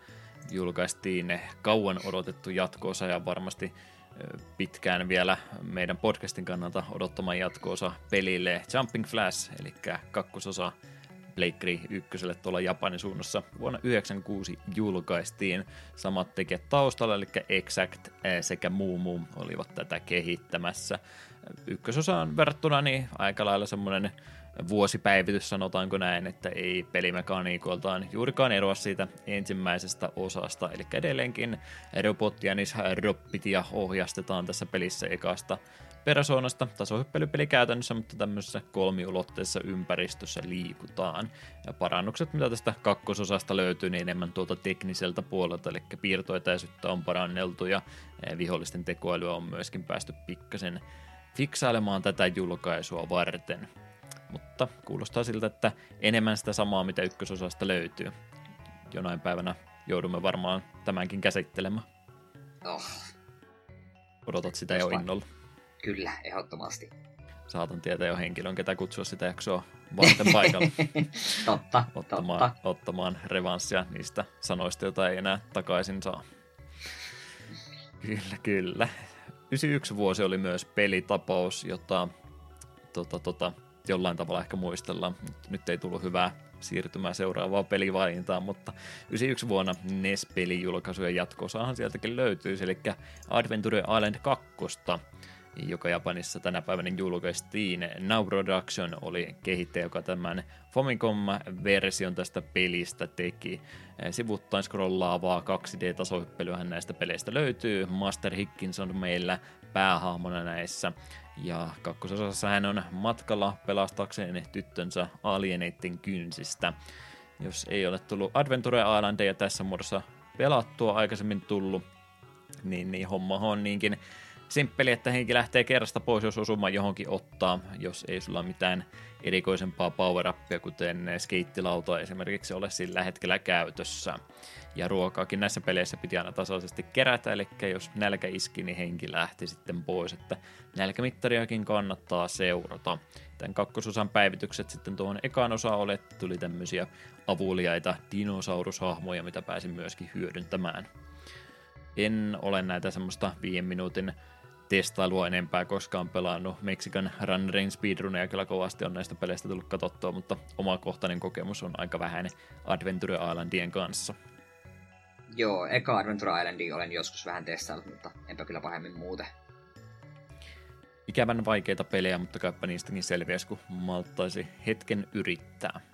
julkaistiin kauan odotettu jatkoosa ja varmasti pitkään vielä meidän podcastin kannalta odottama jatkoosa pelille Jumping Flash, eli kakkososa Pleikkari ykköselle tuolla Japanin suunnassa vuonna 1996 julkaistiin. Samat tekijät taustalla, eli Exact sekä Muumu olivat tätä kehittämässä. Ykkösosaan verrattuna niin aika lailla semmoinen vuosipäivitys, sanotaanko näin, että ei pelimekaniikoiltaan juurikaan eroa siitä ensimmäisestä osasta, eli edelleenkin robottia niissä roppitia ohjastetaan tässä pelissä ekasta persoonasta tasohyppelypeli käytännössä, mutta tämmöisessä kolmiulotteisessa ympäristössä liikutaan. Ja parannukset, mitä tästä kakkososasta löytyy, niin enemmän tuolta tekniseltä puolelta, eli piirtoetäisyyttä on paranneltu ja vihollisten tekoälyä on myöskin päästy pikkasen fiksailemaan tätä julkaisua varten. Mutta kuulostaa siltä, että enemmän sitä samaa, mitä ykkösosasta löytyy. Jonain päivänä joudumme varmaan tämänkin käsittelemään. Oh. Odotat sitä jo innolla. Kyllä, ehdottomasti. Saatan tietää jo henkilön, ketä kutsua sitä jaksoa varten paikalle. totta, ottamaan, totta. Ottamaan revanssia niistä sanoista, joita ei enää takaisin saa. Kyllä, kyllä. 91 vuosi oli myös pelitapaus, jota tota, tota, jollain tavalla ehkä muistellaan. Nyt ei tullut hyvää siirtymää seuraavaan pelivalintaan, mutta 91 vuonna NES-pelin julkaisu ja jatkosaahan sieltäkin löytyy, eli Adventure Island 2, joka Japanissa tänä päivänä julkaistiin. Now Production oli kehittäjä, joka tämän Famicom-version tästä pelistä teki. Sivuttain scrollaavaa 2D-tasohyppelyä näistä peleistä löytyy. Master Hickinson meillä päähahmona näissä. Ja kakkososassa hän on matkalla pelastakseen tyttönsä alieneiden kynsistä. Jos ei ole tullut Adventure Islandia tässä muodossa pelattua aikaisemmin tullut, niin, niin homma on niinkin simppeli, että henki lähtee kerrasta pois, jos osuma johonkin ottaa, jos ei sulla mitään erikoisempaa power kuten skeittilauta esimerkiksi ole sillä hetkellä käytössä. Ja ruokaakin näissä peleissä piti aina tasaisesti kerätä, eli jos nälkä iski, niin henki lähti sitten pois, että nälkämittariakin kannattaa seurata. Tämän kakkososan päivitykset sitten tuohon ekaan osaan että tuli tämmöisiä avuliaita dinosaurushahmoja, mitä pääsin myöskin hyödyntämään. En ole näitä semmoista viiden minuutin testailua enempää koskaan pelannut. Mexican Runnerin speedruneja kyllä kovasti on näistä peleistä tullut katsottua, mutta omakohtainen kokemus on aika vähäinen Adventure Islandien kanssa. Joo, eka Adventure Islandia olen joskus vähän testaillut, mutta enpä kyllä pahemmin muuten. Ikävän vaikeita pelejä, mutta kaipa niistäkin selviäisi, kun malttaisi hetken yrittää.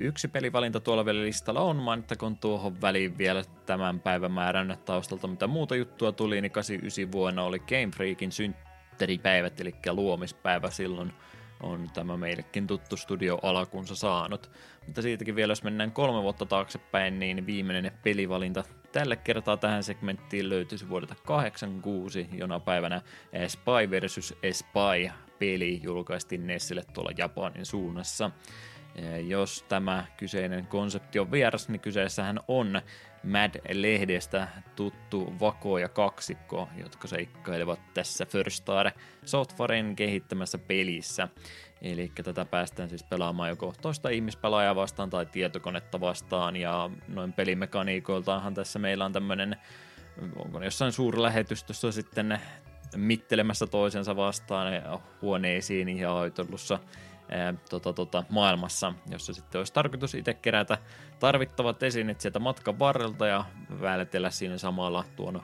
Yksi pelivalinta tuolla vielä listalla on, mainittakoon tuohon väliin vielä tämän päivämäärän taustalta, mitä muuta juttua tuli, niin 89 vuonna oli Game Freakin synttäripäivät, eli luomispäivä silloin on tämä meillekin tuttu studio alakunsa saanut. Mutta siitäkin vielä, jos mennään kolme vuotta taaksepäin, niin viimeinen pelivalinta tällä kertaa tähän segmenttiin löytyisi vuodelta 86, jona päivänä Spy vs. Spy peli julkaistiin Nessille tuolla Japanin suunnassa. Jos tämä kyseinen konsepti on vieras, niin kyseessähän on Mad-lehdestä tuttu Vako ja kaksikko, jotka seikkailevat tässä First Star Softwaren kehittämässä pelissä. Eli tätä päästään siis pelaamaan joko toista ihmispelaajaa vastaan tai tietokonetta vastaan, ja noin pelimekaniikoiltaanhan tässä meillä on tämmöinen, onko ne jossain suurlähetystössä sitten mittelemässä toisensa vastaan huoneisiin ja hoitellussa tota, tota, maailmassa, jossa sitten olisi tarkoitus itse kerätä tarvittavat esineet sieltä matkan varrelta ja vältellä siinä samalla tuon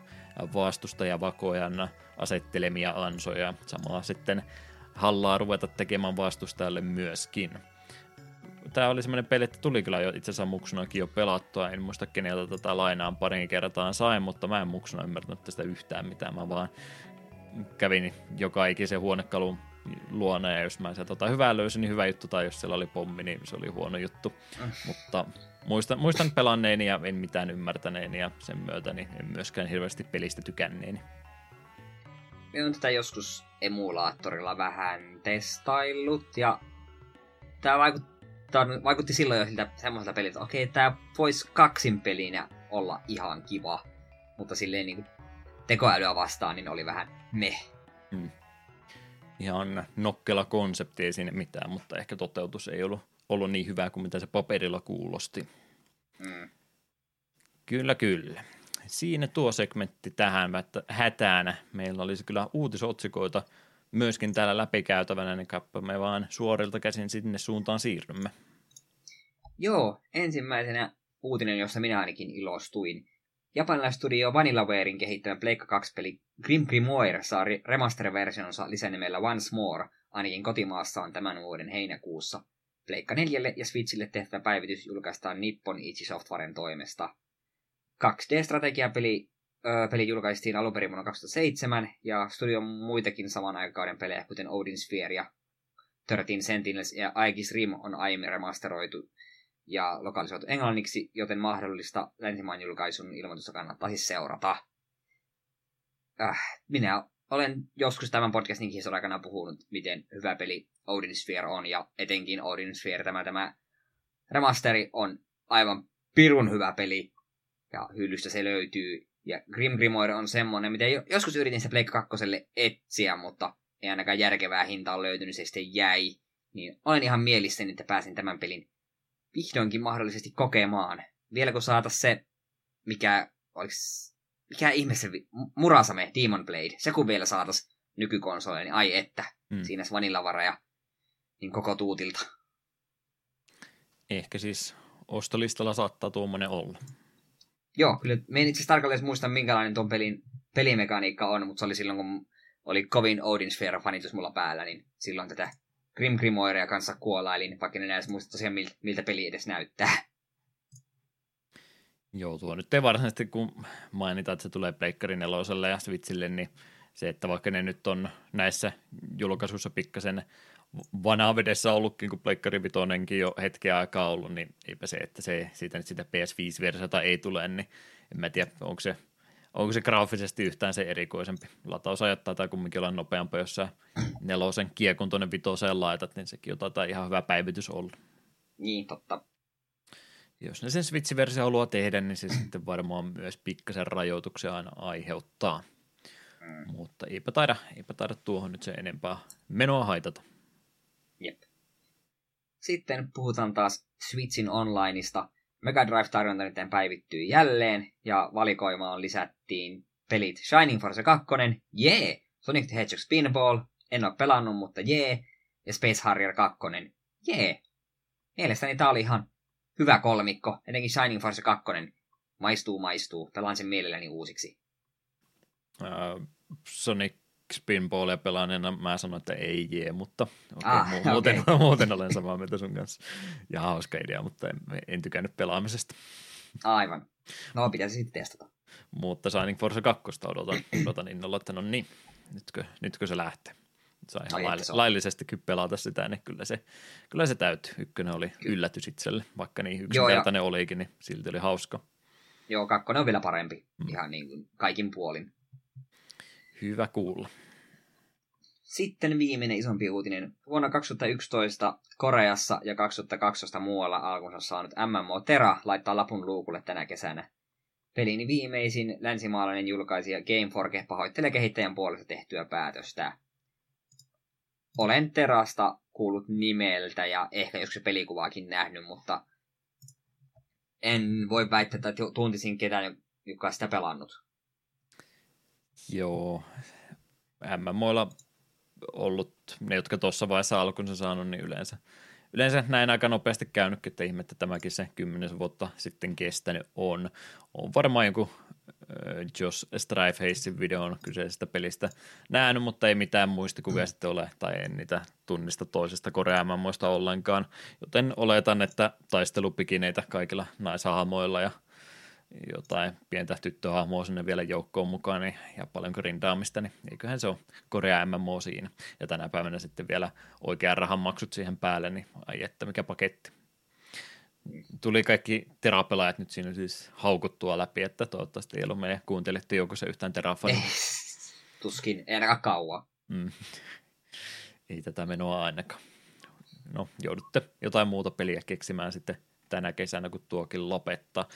vastustajavakojan asettelemia ansoja. Samalla sitten hallaa ruveta tekemään vastustajalle myöskin. Tämä oli semmoinen peli, että tuli kyllä jo itse asiassa muksunakin jo pelattua. En muista keneltä tätä lainaan parin kertaan sain, mutta mä en muksuna ymmärtänyt tästä yhtään mitään. Mä vaan kävin joka ikisen huonekalun luona, ja jos mä sieltä tota hyvää löysin, niin hyvä juttu, tai jos siellä oli pommi, niin se oli huono juttu. Mm. Mutta muistan, muistan pelanneeni ja en mitään ymmärtäneeni, ja sen myötä niin en myöskään hirveästi pelistä tykänneeni. Minä olen tätä joskus emulaattorilla vähän testaillut, ja tämä vaikutti, tämä vaikutti silloin jo siltä semmoiselta peliltä, että okei, tämä voisi kaksin pelinä olla ihan kiva. mutta silleen niin tekoälyä vastaan niin oli vähän meh. Hmm. Ihan nokkela konsepti, ei siinä mitään, mutta ehkä toteutus ei ollut, ollut niin hyvä kuin mitä se paperilla kuulosti. Hmm. Kyllä, kyllä. Siinä tuo segmentti tähän että. Meillä olisi kyllä uutisotsikoita myöskin täällä läpikäytävänä, niin me vaan suorilta käsin sinne suuntaan siirrymme. Joo, ensimmäisenä uutinen, josta minä ainakin ilostuin. Japanilaistudio Vanillawarein kehittämä Pleikka 2-peli Grim Grimoire saa remaster-versionsa lisänimellä Once More, ainakin kotimaassaan tämän vuoden heinäkuussa. Pleikka 4 ja Switchille tehtävä päivitys julkaistaan Nippon Ichi Softwaren toimesta. 2D-strategiapeli öö, peli julkaistiin alun perin vuonna 2007, ja studion muitakin saman aikauden pelejä, kuten Odin Sphere ja 13 Sentinels ja Aegis Rim on aiemmin remasteroitu ja lokalisoitu englanniksi, joten mahdollista länsimaan julkaisun ilmoitusta kannattaa siis seurata. Äh, minä olen joskus tämän podcastin historian aikana puhunut, miten hyvä peli Odin Sphere on, ja etenkin Odin Sphere, tämä, tämä remasteri on aivan pirun hyvä peli, ja hyllystä se löytyy. Ja Grim Grimoire on semmonen, mitä joskus yritin se Pleikka 2 etsiä, mutta ei ainakaan järkevää hintaa löytynyt, se sitten jäi. Niin olen ihan mielissäni, että pääsin tämän pelin vihdoinkin mahdollisesti kokemaan. Vielä kun saatas se, mikä, oliks, mikä ihme se, Murasame, Demon Blade, se kun vielä saatas nykykonsoleen, niin ai että, mm. siinä vanillavara niin koko tuutilta. Ehkä siis ostolistalla saattaa tuommoinen olla. Joo, kyllä me en itse asiassa tarkalleen muista, minkälainen tuon pelin pelimekaniikka on, mutta se oli silloin, kun oli kovin Odin Sphere-fanitus mulla päällä, niin silloin tätä Grim Grimoirea kanssa kuolailin, vaikka en edes muista tosiaan miltä, miltä peli edes näyttää. Joo, tuo nyt ei varsinaisesti, kun mainitaan, että se tulee Pleikkari neloselle ja Switchille, niin se, että vaikka ne nyt on näissä julkaisuissa pikkasen vanavedessä ollutkin, kun Pleikkari Vitonenkin jo hetken aikaa ollut, niin eipä se, että se siitä nyt sitä PS5-versiota ei tule, niin en mä tiedä, onko se onko se graafisesti yhtään se erikoisempi. Latausajat tai kumminkin olla nopeampi, jos sä nelosen kiekun tuonne vitoseen laitat, niin sekin on ihan hyvä päivitys olla. Niin, totta. Jos ne sen Switch-versio haluaa tehdä, niin se sitten varmaan myös pikkasen rajoituksia aina aiheuttaa. Mm. Mutta eipä taida, eipä taida tuohon nyt se enempää menoa haitata. Jep. Sitten puhutaan taas Switchin onlineista – Mega Drive-tarjonta nyt päivittyy jälleen, ja valikoimaan lisättiin pelit Shining Force 2, jee, yeah! Sonic the Hedgehog Spinball, en ole pelannut, mutta jee, ja Space Harrier 2, jee. Mielestäni tää oli ihan hyvä kolmikko, etenkin Shining Force 2, maistuu maistuu, pelaan sen mielelläni uusiksi. Uh, Sonic spinballia pelaaneena mä sanon, että ei jee, mutta okay, ah, mu- muuten, okay. muuten olen samaa mieltä sun kanssa. Ja hauska idea, mutta en, en tykännyt pelaamisesta. Aivan. No, pitäisi sitten testata. Mutta Shining Force 2 odotan, odotan innolla, että no niin, nytkö, nytkö se lähtee. Saa ihan lailli- laillisesti kyllä pelata sitä, niin kyllä se, kyllä se täytyy. Ykkönen oli yllätys itselle, vaikka niin yksinkertainen Joo, ja... olikin, niin silti oli hauska. Joo, kakkonen on vielä parempi, mm. ihan niin kuin kaikin puolin. Hyvä kuulla. Sitten viimeinen isompi uutinen. Vuonna 2011 Koreassa ja 2012 muualla alkunsa saanut MMO Tera laittaa lapun luukulle tänä kesänä. Pelin viimeisin länsimaalainen julkaisija Gameforge pahoittelee kehittäjän puolesta tehtyä päätöstä. Olen Terasta kuullut nimeltä ja ehkä joskus pelikuvaakin nähnyt, mutta en voi väittää, että tuntisin ketään, joka sitä pelannut. Joo, MMOilla ollut ne, jotka tuossa vaiheessa alkunsa saanut, niin yleensä, yleensä näin aika nopeasti käynytkin, että ihmettä tämäkin se kymmenen vuotta sitten kestänyt on. On varmaan joku Josh Strifehacein videon kyseisestä pelistä nähnyt, mutta ei mitään muistikuvia mm. sitten ole, tai en niitä tunnista toisesta koreamammoista ollenkaan, joten oletan, että taistelupikineitä kaikilla naisahmoilla ja – jotain pientä tyttöhahmoa sinne vielä joukkoon mukaan niin, ja paljon grindaamista, niin eiköhän se ole Korea MMO siinä. Ja tänä päivänä sitten vielä oikean rahan maksut siihen päälle, niin ai että mikä paketti. Tuli kaikki terapelaajat nyt siinä siis haukuttua läpi, että toivottavasti ei ollut meidän kuuntelijoiden joukossa yhtään terafania. Tuskin, ainakaan kauan. Mm. Ei tätä menoa ainakaan. No, joudutte jotain muuta peliä keksimään sitten tänä kesänä, kun tuokin lopettaa.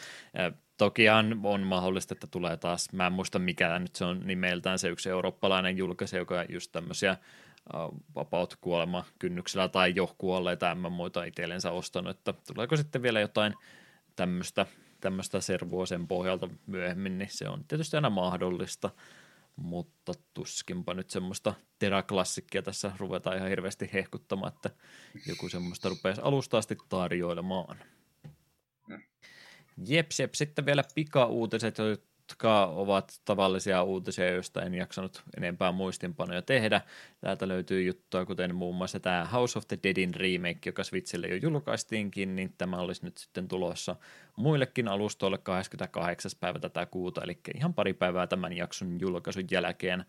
Tokihan on mahdollista, että tulee taas, mä en muista mikä nyt se on nimeltään se yksi eurooppalainen julkaisija, joka just tämmöisiä vapaut kuolema kynnyksellä tai jo kuolleita muita itsellensä ostanut, että tuleeko sitten vielä jotain tämmöistä, tämmöistä servua sen pohjalta myöhemmin, niin se on tietysti aina mahdollista, mutta tuskinpa nyt semmoista teräklassikkia tässä ruvetaan ihan hirveästi hehkuttamaan, että joku semmoista rupeaisi alusta asti tarjoilemaan. Mm. Jeps, jep. Sitten vielä pika-uutiset, jotka ovat tavallisia uutisia, joista en jaksanut enempää muistinpanoja tehdä. Täältä löytyy juttuja, kuten muun muassa tämä House of the Deadin remake, joka Switchille jo julkaistiinkin, niin tämä olisi nyt sitten tulossa muillekin alustoille 28. päivä tätä kuuta, eli ihan pari päivää tämän jakson julkaisun jälkeen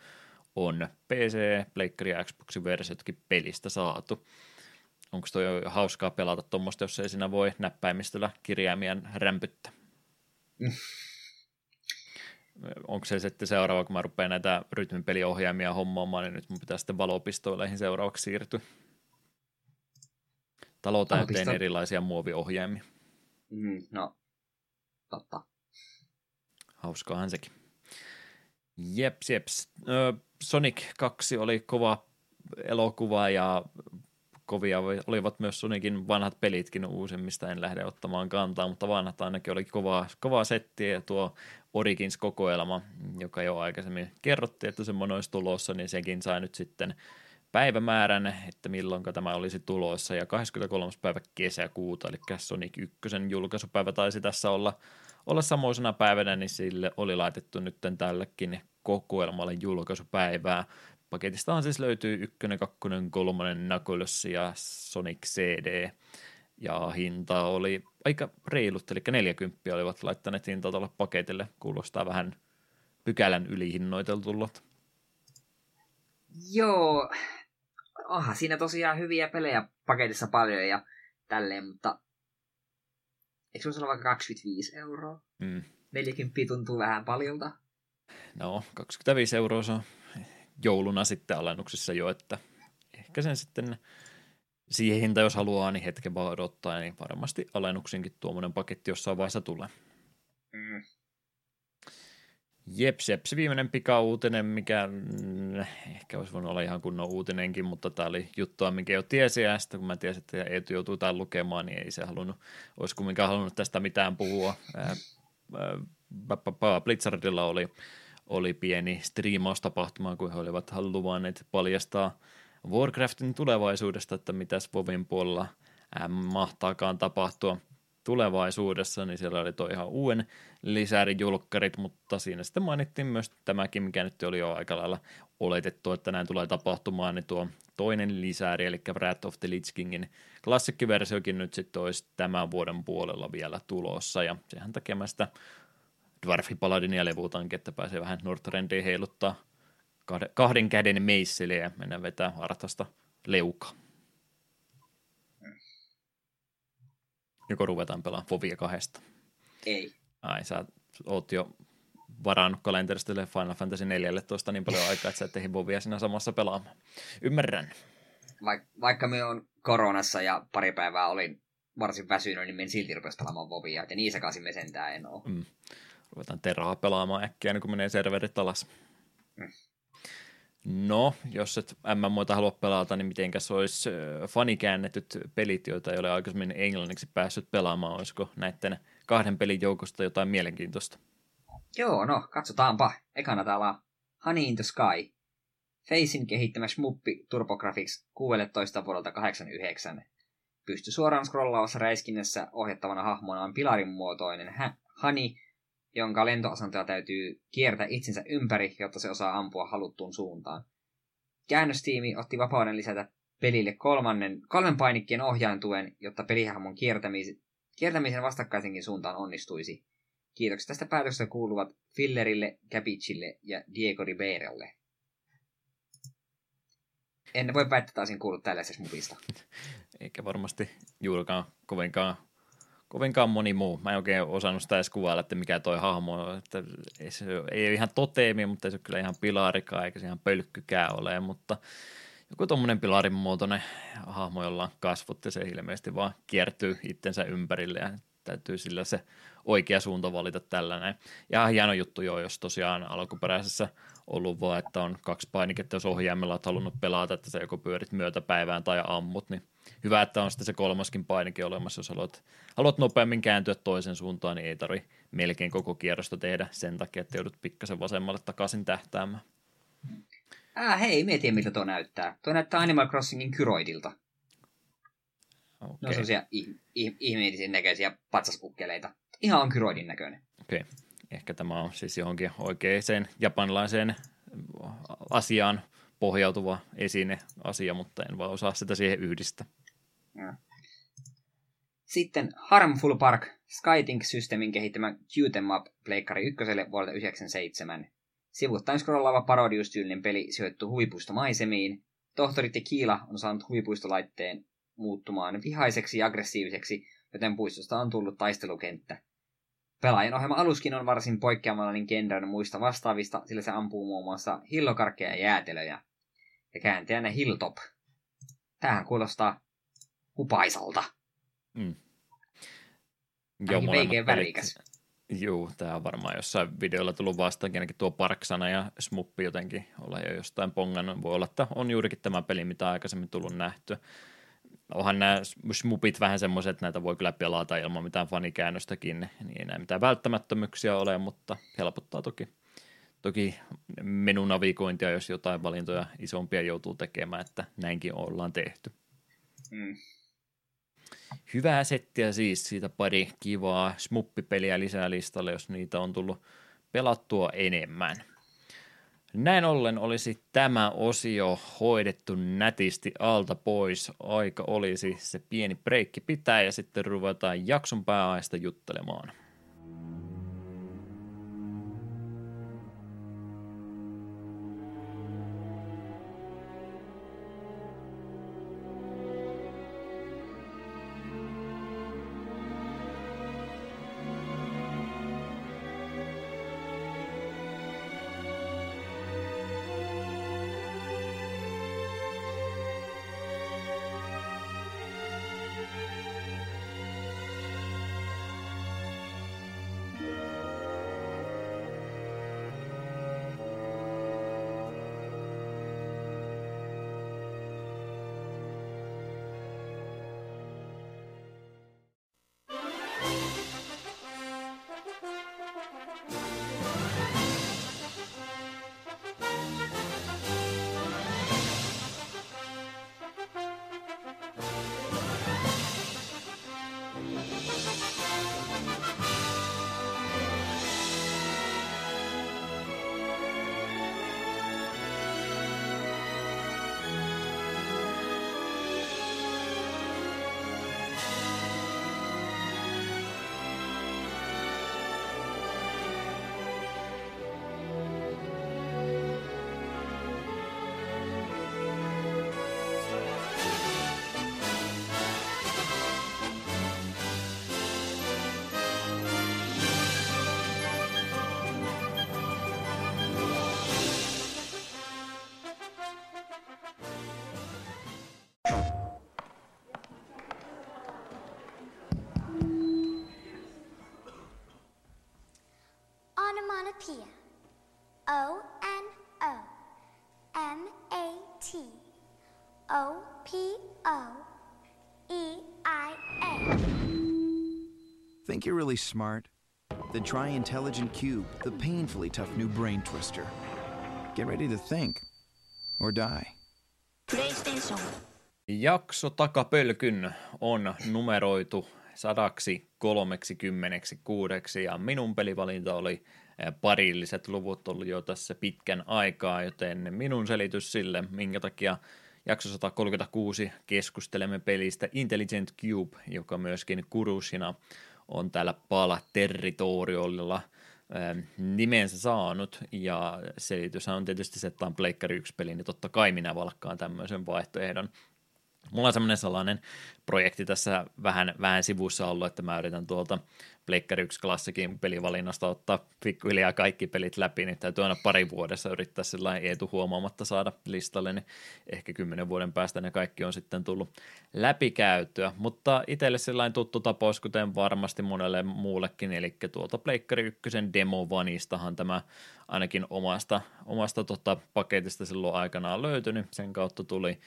on PC, Pleikkari ja Xboxin versiotkin pelistä saatu. Onko toi hauskaa pelata tuommoista, jos ei siinä voi näppäimistöllä kirjaimien rämpyttää? onko se sitten seuraava, kun mä rupean näitä rytmipeliohjaimia hommaamaan, niin nyt mun pitää sitten valopistoileihin seuraavaksi siirtyä. Talo täyteen erilaisia muoviohjaimia. Mm, no, totta. Hauskaahan sekin. Jeps, jeps. Sonic 2 oli kova elokuva ja kovia olivat myös Sonicin vanhat pelitkin uusimmista, en lähde ottamaan kantaa, mutta vanhat ainakin oli kovaa, kovaa settiä ja tuo Origins-kokoelma, joka jo aikaisemmin kerrottiin, että semmoinen olisi tulossa, niin sekin sai nyt sitten päivämäärän, että milloin tämä olisi tulossa, ja 23. päivä kesäkuuta, eli Sonic 1 julkaisupäivä taisi tässä olla, olla samoisena päivänä, niin sille oli laitettu nyt tällekin kokoelmalle julkaisupäivää. Paketistahan siis löytyy ykkönen, kakkonen, kolmonen Knuckles ja Sonic CD, ja hinta oli aika reilut, eli 40 olivat laittaneet hintaa tuolle paketille. Kuulostaa vähän pykälän ylihinnoiteltullut. Joo, aha, siinä tosiaan hyviä pelejä paketissa paljon ja tälleen, mutta eikö se olla vaikka 25 euroa? Mm. 40 tuntuu vähän paljolta. No, 25 euroa se on jouluna sitten alennuksessa jo, että ehkä sen sitten siihen hinta, jos haluaa, niin hetken vaan odottaa, niin varmasti alennuksinkin tuommoinen paketti jossain vaiheessa tulee. Mm. Jeps, jeps, viimeinen pikauutinen, mikä mm, ehkä olisi voinut olla ihan kunnon uutinenkin, mutta tämä oli juttua, minkä jo tiesi, ja sitten kun mä tiesin, että Eetu joutuu tämän lukemaan, niin ei se halunnut, olisi kumminkaan halunnut tästä mitään puhua. Blitzardilla oli, oli pieni striimaustapahtuma, kun he olivat luvanneet paljastaa Warcraftin tulevaisuudesta, että mitäs Vovin puolella mahtaakaan tapahtua tulevaisuudessa, niin siellä oli tuo ihan uuden lisärijulkkarit, mutta siinä sitten mainittiin myös tämäkin, mikä nyt oli jo aika lailla oletettu, että näin tulee tapahtumaan, niin tuo toinen lisääri, eli Wrath of the Lich Kingin klassikkiversiokin nyt sitten olisi tämän vuoden puolella vielä tulossa, ja sehän tekemästä Dwarfi Paladinia levuutankin, että pääsee vähän Northrendiin heiluttaa kahden, kahden käden meisseliä ja mennä vetää artasta leuka. Joko ruvetaan pelaamaan Fovia kahdesta? Ei. Ai, sä oot jo varannut kalenterista Final Fantasy 14 niin paljon aikaa, että sä et ehdi Vovia siinä samassa pelaamaan. Ymmärrän. Vaik- vaikka me on koronassa ja pari päivää olin varsin väsynyt, niin men silti rupesi pelaamaan Vovia. Ja niin sekaisin me sentään en ole. Mm. Ruvetaan Terraa pelaamaan äkkiä, niin kun menee serverit alas. No, jos et MMOita halua pelata, niin mitenkäs olisi fanikäännetyt pelit, joita ei ole aikaisemmin englanniksi päässyt pelaamaan, olisiko näiden kahden pelin joukosta jotain mielenkiintoista? Joo, no, katsotaanpa. Ekana täällä on Honey in the Sky. Facein kehittämä smuppi TurboGrafx 16 vuodelta 89. Pysty suoraan scrollaavassa räiskinnässä ohjattavana hahmona on pilarin muotoinen Honey, jonka lentoasentoja täytyy kiertää itsensä ympäri, jotta se osaa ampua haluttuun suuntaan. Käännöstiimi otti vapauden lisätä pelille kolmannen, kolmen painikkeen ohjaintuen, jotta pelihahmon kiertämisen, kiertämisen vastakkaisenkin suuntaan onnistuisi. Kiitokset tästä päätöksestä kuuluvat Fillerille, Capicille ja Diego Ribeiralle. En voi väittää, että olisin kuullut tällaisesta muvista. Eikä varmasti juurikaan kovinkaan kovinkaan moni muu. Mä en oikein osannut sitä edes kuvailla, että mikä toi hahmo on. Että ei, se, ei ole ihan toteemi, mutta ei se ole kyllä ihan pilarikaan, eikä se ihan pölkkykään ole, mutta joku tuommoinen pilarin muotoinen hahmo, jolla on kasvot ja se ilmeisesti vaan kiertyy itsensä ympärille ja täytyy sillä se oikea suunta valita tällainen. Ja hieno juttu jo, jos tosiaan alkuperäisessä ollut vaan, että on kaksi painiketta, jos ohjaimella olet halunnut pelata, että sä joko pyörit myötäpäivään tai ammut, niin hyvä, että on sitten se kolmaskin painike olemassa, jos haluat, haluat nopeammin kääntyä toisen suuntaan, niin ei tarvi melkein koko kierrosta tehdä sen takia, että joudut pikkasen vasemmalle takaisin tähtäämään. Äh, hei, me tiedä, miltä tuo näyttää. Tuo näyttää Animal Crossingin Kyroidilta. Okay. Ne on sellaisia ihmeellisen näköisiä patsaskukkeleita. Ihan on Kyroidin näköinen. Okei. Okay. Ehkä tämä on siis johonkin oikeaan japanilaiseen asiaan pohjautuva esine asia, mutta en vaan osaa sitä siihen yhdistää. Sitten Harmful Park, Skytink-systeemin kehittämä Qtem Up Pleikkari 1 vuodelta 1997. Sivuttain scrollaava parodiustyylinen peli sijoittuu huvipuistomaisemiin. Tohtori Tequila on saanut huvipuistolaitteen muuttumaan vihaiseksi ja aggressiiviseksi, joten puistosta on tullut taistelukenttä. Pelaajan ohjelma aluskin on varsin poikkeamallinen genren muista vastaavista, sillä se ampuu muun muassa hillokarkkeja ja jäätelöjä. Ja kääntäjänä Hilltop. Tähän kuulostaa hupaisalta. Mm. Joo, Ainakin värikäs. Joo, tämä on varmaan jossain videolla tullut vastaankin, ainakin tuo Parksana ja Smuppi jotenkin olla jo jostain pongannut. Voi olla, että on juurikin tämä peli, mitä aikaisemmin tullut nähtyä onhan nämä smupit vähän semmoiset, että näitä voi kyllä pelata ilman mitään fanikäännöstäkin, niin ei näin mitään välttämättömyyksiä ole, mutta helpottaa toki, toki menunavigointia, jos jotain valintoja isompia joutuu tekemään, että näinkin ollaan tehty. Mm. Hyvää settiä siis, siitä pari kivaa smuppipeliä lisää listalle, jos niitä on tullut pelattua enemmän. Näin ollen olisi tämä osio hoidettu nätisti alta pois. Aika olisi se pieni breikki pitää ja sitten ruvetaan jakson pääaista juttelemaan. Onomatopoeia. O N O M A T O P O E I A. Think you're really smart? Then try Intelligent Cube, the painfully tough new brain twister. Get ready to think or die. PlayStation. Jakso takapölkyn on numeroitu 136 ja minun pelivalinta oli parilliset luvut ollut jo tässä pitkän aikaa, joten minun selitys sille, minkä takia jakso 136 keskustelemme pelistä Intelligent Cube, joka myöskin Kurusina on täällä Pala Territoriolla nimensä saanut, ja selitys on tietysti se, että on Pleikkari 1 peli, niin totta kai minä valkkaan tämmöisen vaihtoehdon. Mulla on semmoinen sellainen projekti tässä vähän, vähän sivussa ollut, että mä yritän tuolta Pleikkari 1 klassikin pelivalinnasta ottaa pikkuhiljaa kaikki pelit läpi, niin täytyy aina pari vuodessa yrittää sellainen etu huomaamatta saada listalle, niin ehkä kymmenen vuoden päästä ne kaikki on sitten tullut läpikäytyä. Mutta itselle sellainen tuttu tapaus, kuten varmasti monelle muullekin, eli tuolta Pleikkari 1 demo vanistahan tämä ainakin omasta, omasta tota paketista silloin aikanaan löytynyt. Sen kautta tuli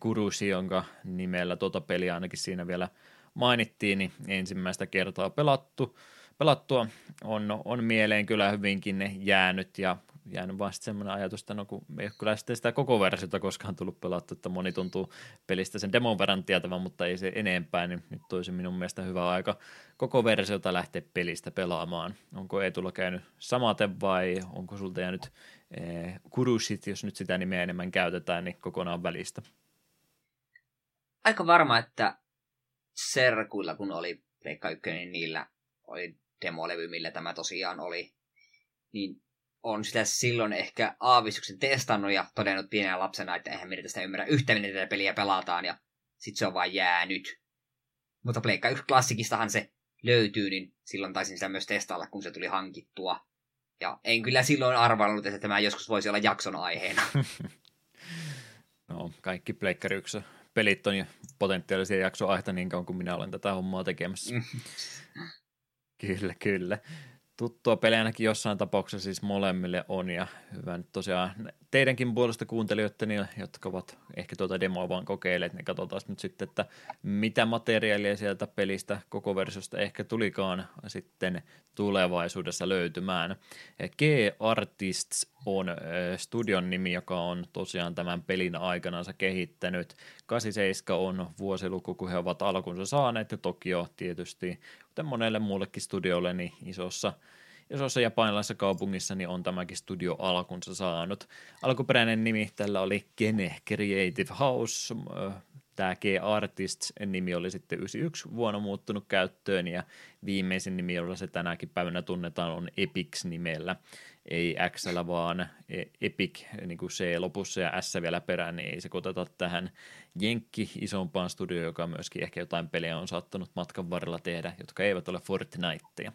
Kurushi, jonka nimellä tuota peliä ainakin siinä vielä mainittiin, niin ensimmäistä kertaa pelattu, pelattua on, on mieleen kyllä hyvinkin jäänyt ja jäänyt vaan sitten semmoinen ajatus, että no kun ei ole kyllä sitten sitä koko versiota koskaan tullut pelattu, että moni tuntuu pelistä sen demon verran tietävän, mutta ei se enempää, niin nyt toisi minun mielestä hyvä aika koko versiota lähteä pelistä pelaamaan. Onko tulla käynyt samaten vai onko sulta jäänyt eh, kurushit, jos nyt sitä nimeä enemmän käytetään, niin kokonaan välistä? Aika varma, että serkuilla, kun oli Pleikka 1, niin niillä oli demolevy, millä tämä tosiaan oli. Niin on sitä silloin ehkä aavistuksen testannut ja todennut pienenä lapsena, että eihän meidän tästä ymmärrä yhtä, miten tätä peliä pelataan, ja sit se on vain jäänyt. Mutta Pleikka 1 klassikistahan se löytyy, niin silloin taisin sitä myös testailla, kun se tuli hankittua. Ja en kyllä silloin arvannut, että tämä joskus voisi olla jakson aiheena. no, kaikki Pleikkari 1 pelit on potentiaalisia jaksoaihta niin kauan kuin minä olen tätä hommaa tekemässä. Mm. kyllä, kyllä tuttua pelejä ainakin jossain tapauksessa siis molemmille on ja hyvä nyt tosiaan teidänkin puolesta kuuntelijoiden, jotka ovat ehkä tuota demoa vaan kokeilleet, niin katsotaan nyt sitten, että mitä materiaalia sieltä pelistä koko versiosta ehkä tulikaan sitten tulevaisuudessa löytymään. G-Artists on studion nimi, joka on tosiaan tämän pelin aikanansa kehittänyt. 87 on vuosiluku, kun he ovat alkunsa saaneet, ja Tokio tietysti, kuten monelle muullekin studiolle, niin isossa isossa japanilaisessa kaupungissa niin on tämäkin studio alkunsa saanut. Alkuperäinen nimi tällä oli Kene Creative House, tämä G-Artists nimi oli sitten 91 vuonna muuttunut käyttöön ja viimeisin nimi, jolla se tänäkin päivänä tunnetaan, on Epics nimellä. Ei X, vaan e- Epic, niin kuin C lopussa ja S vielä perään, niin ei se koteta tähän Jenkki isompaan studioon, joka myöskin ehkä jotain pelejä on saattanut matkan varrella tehdä, jotka eivät ole Fortniteja.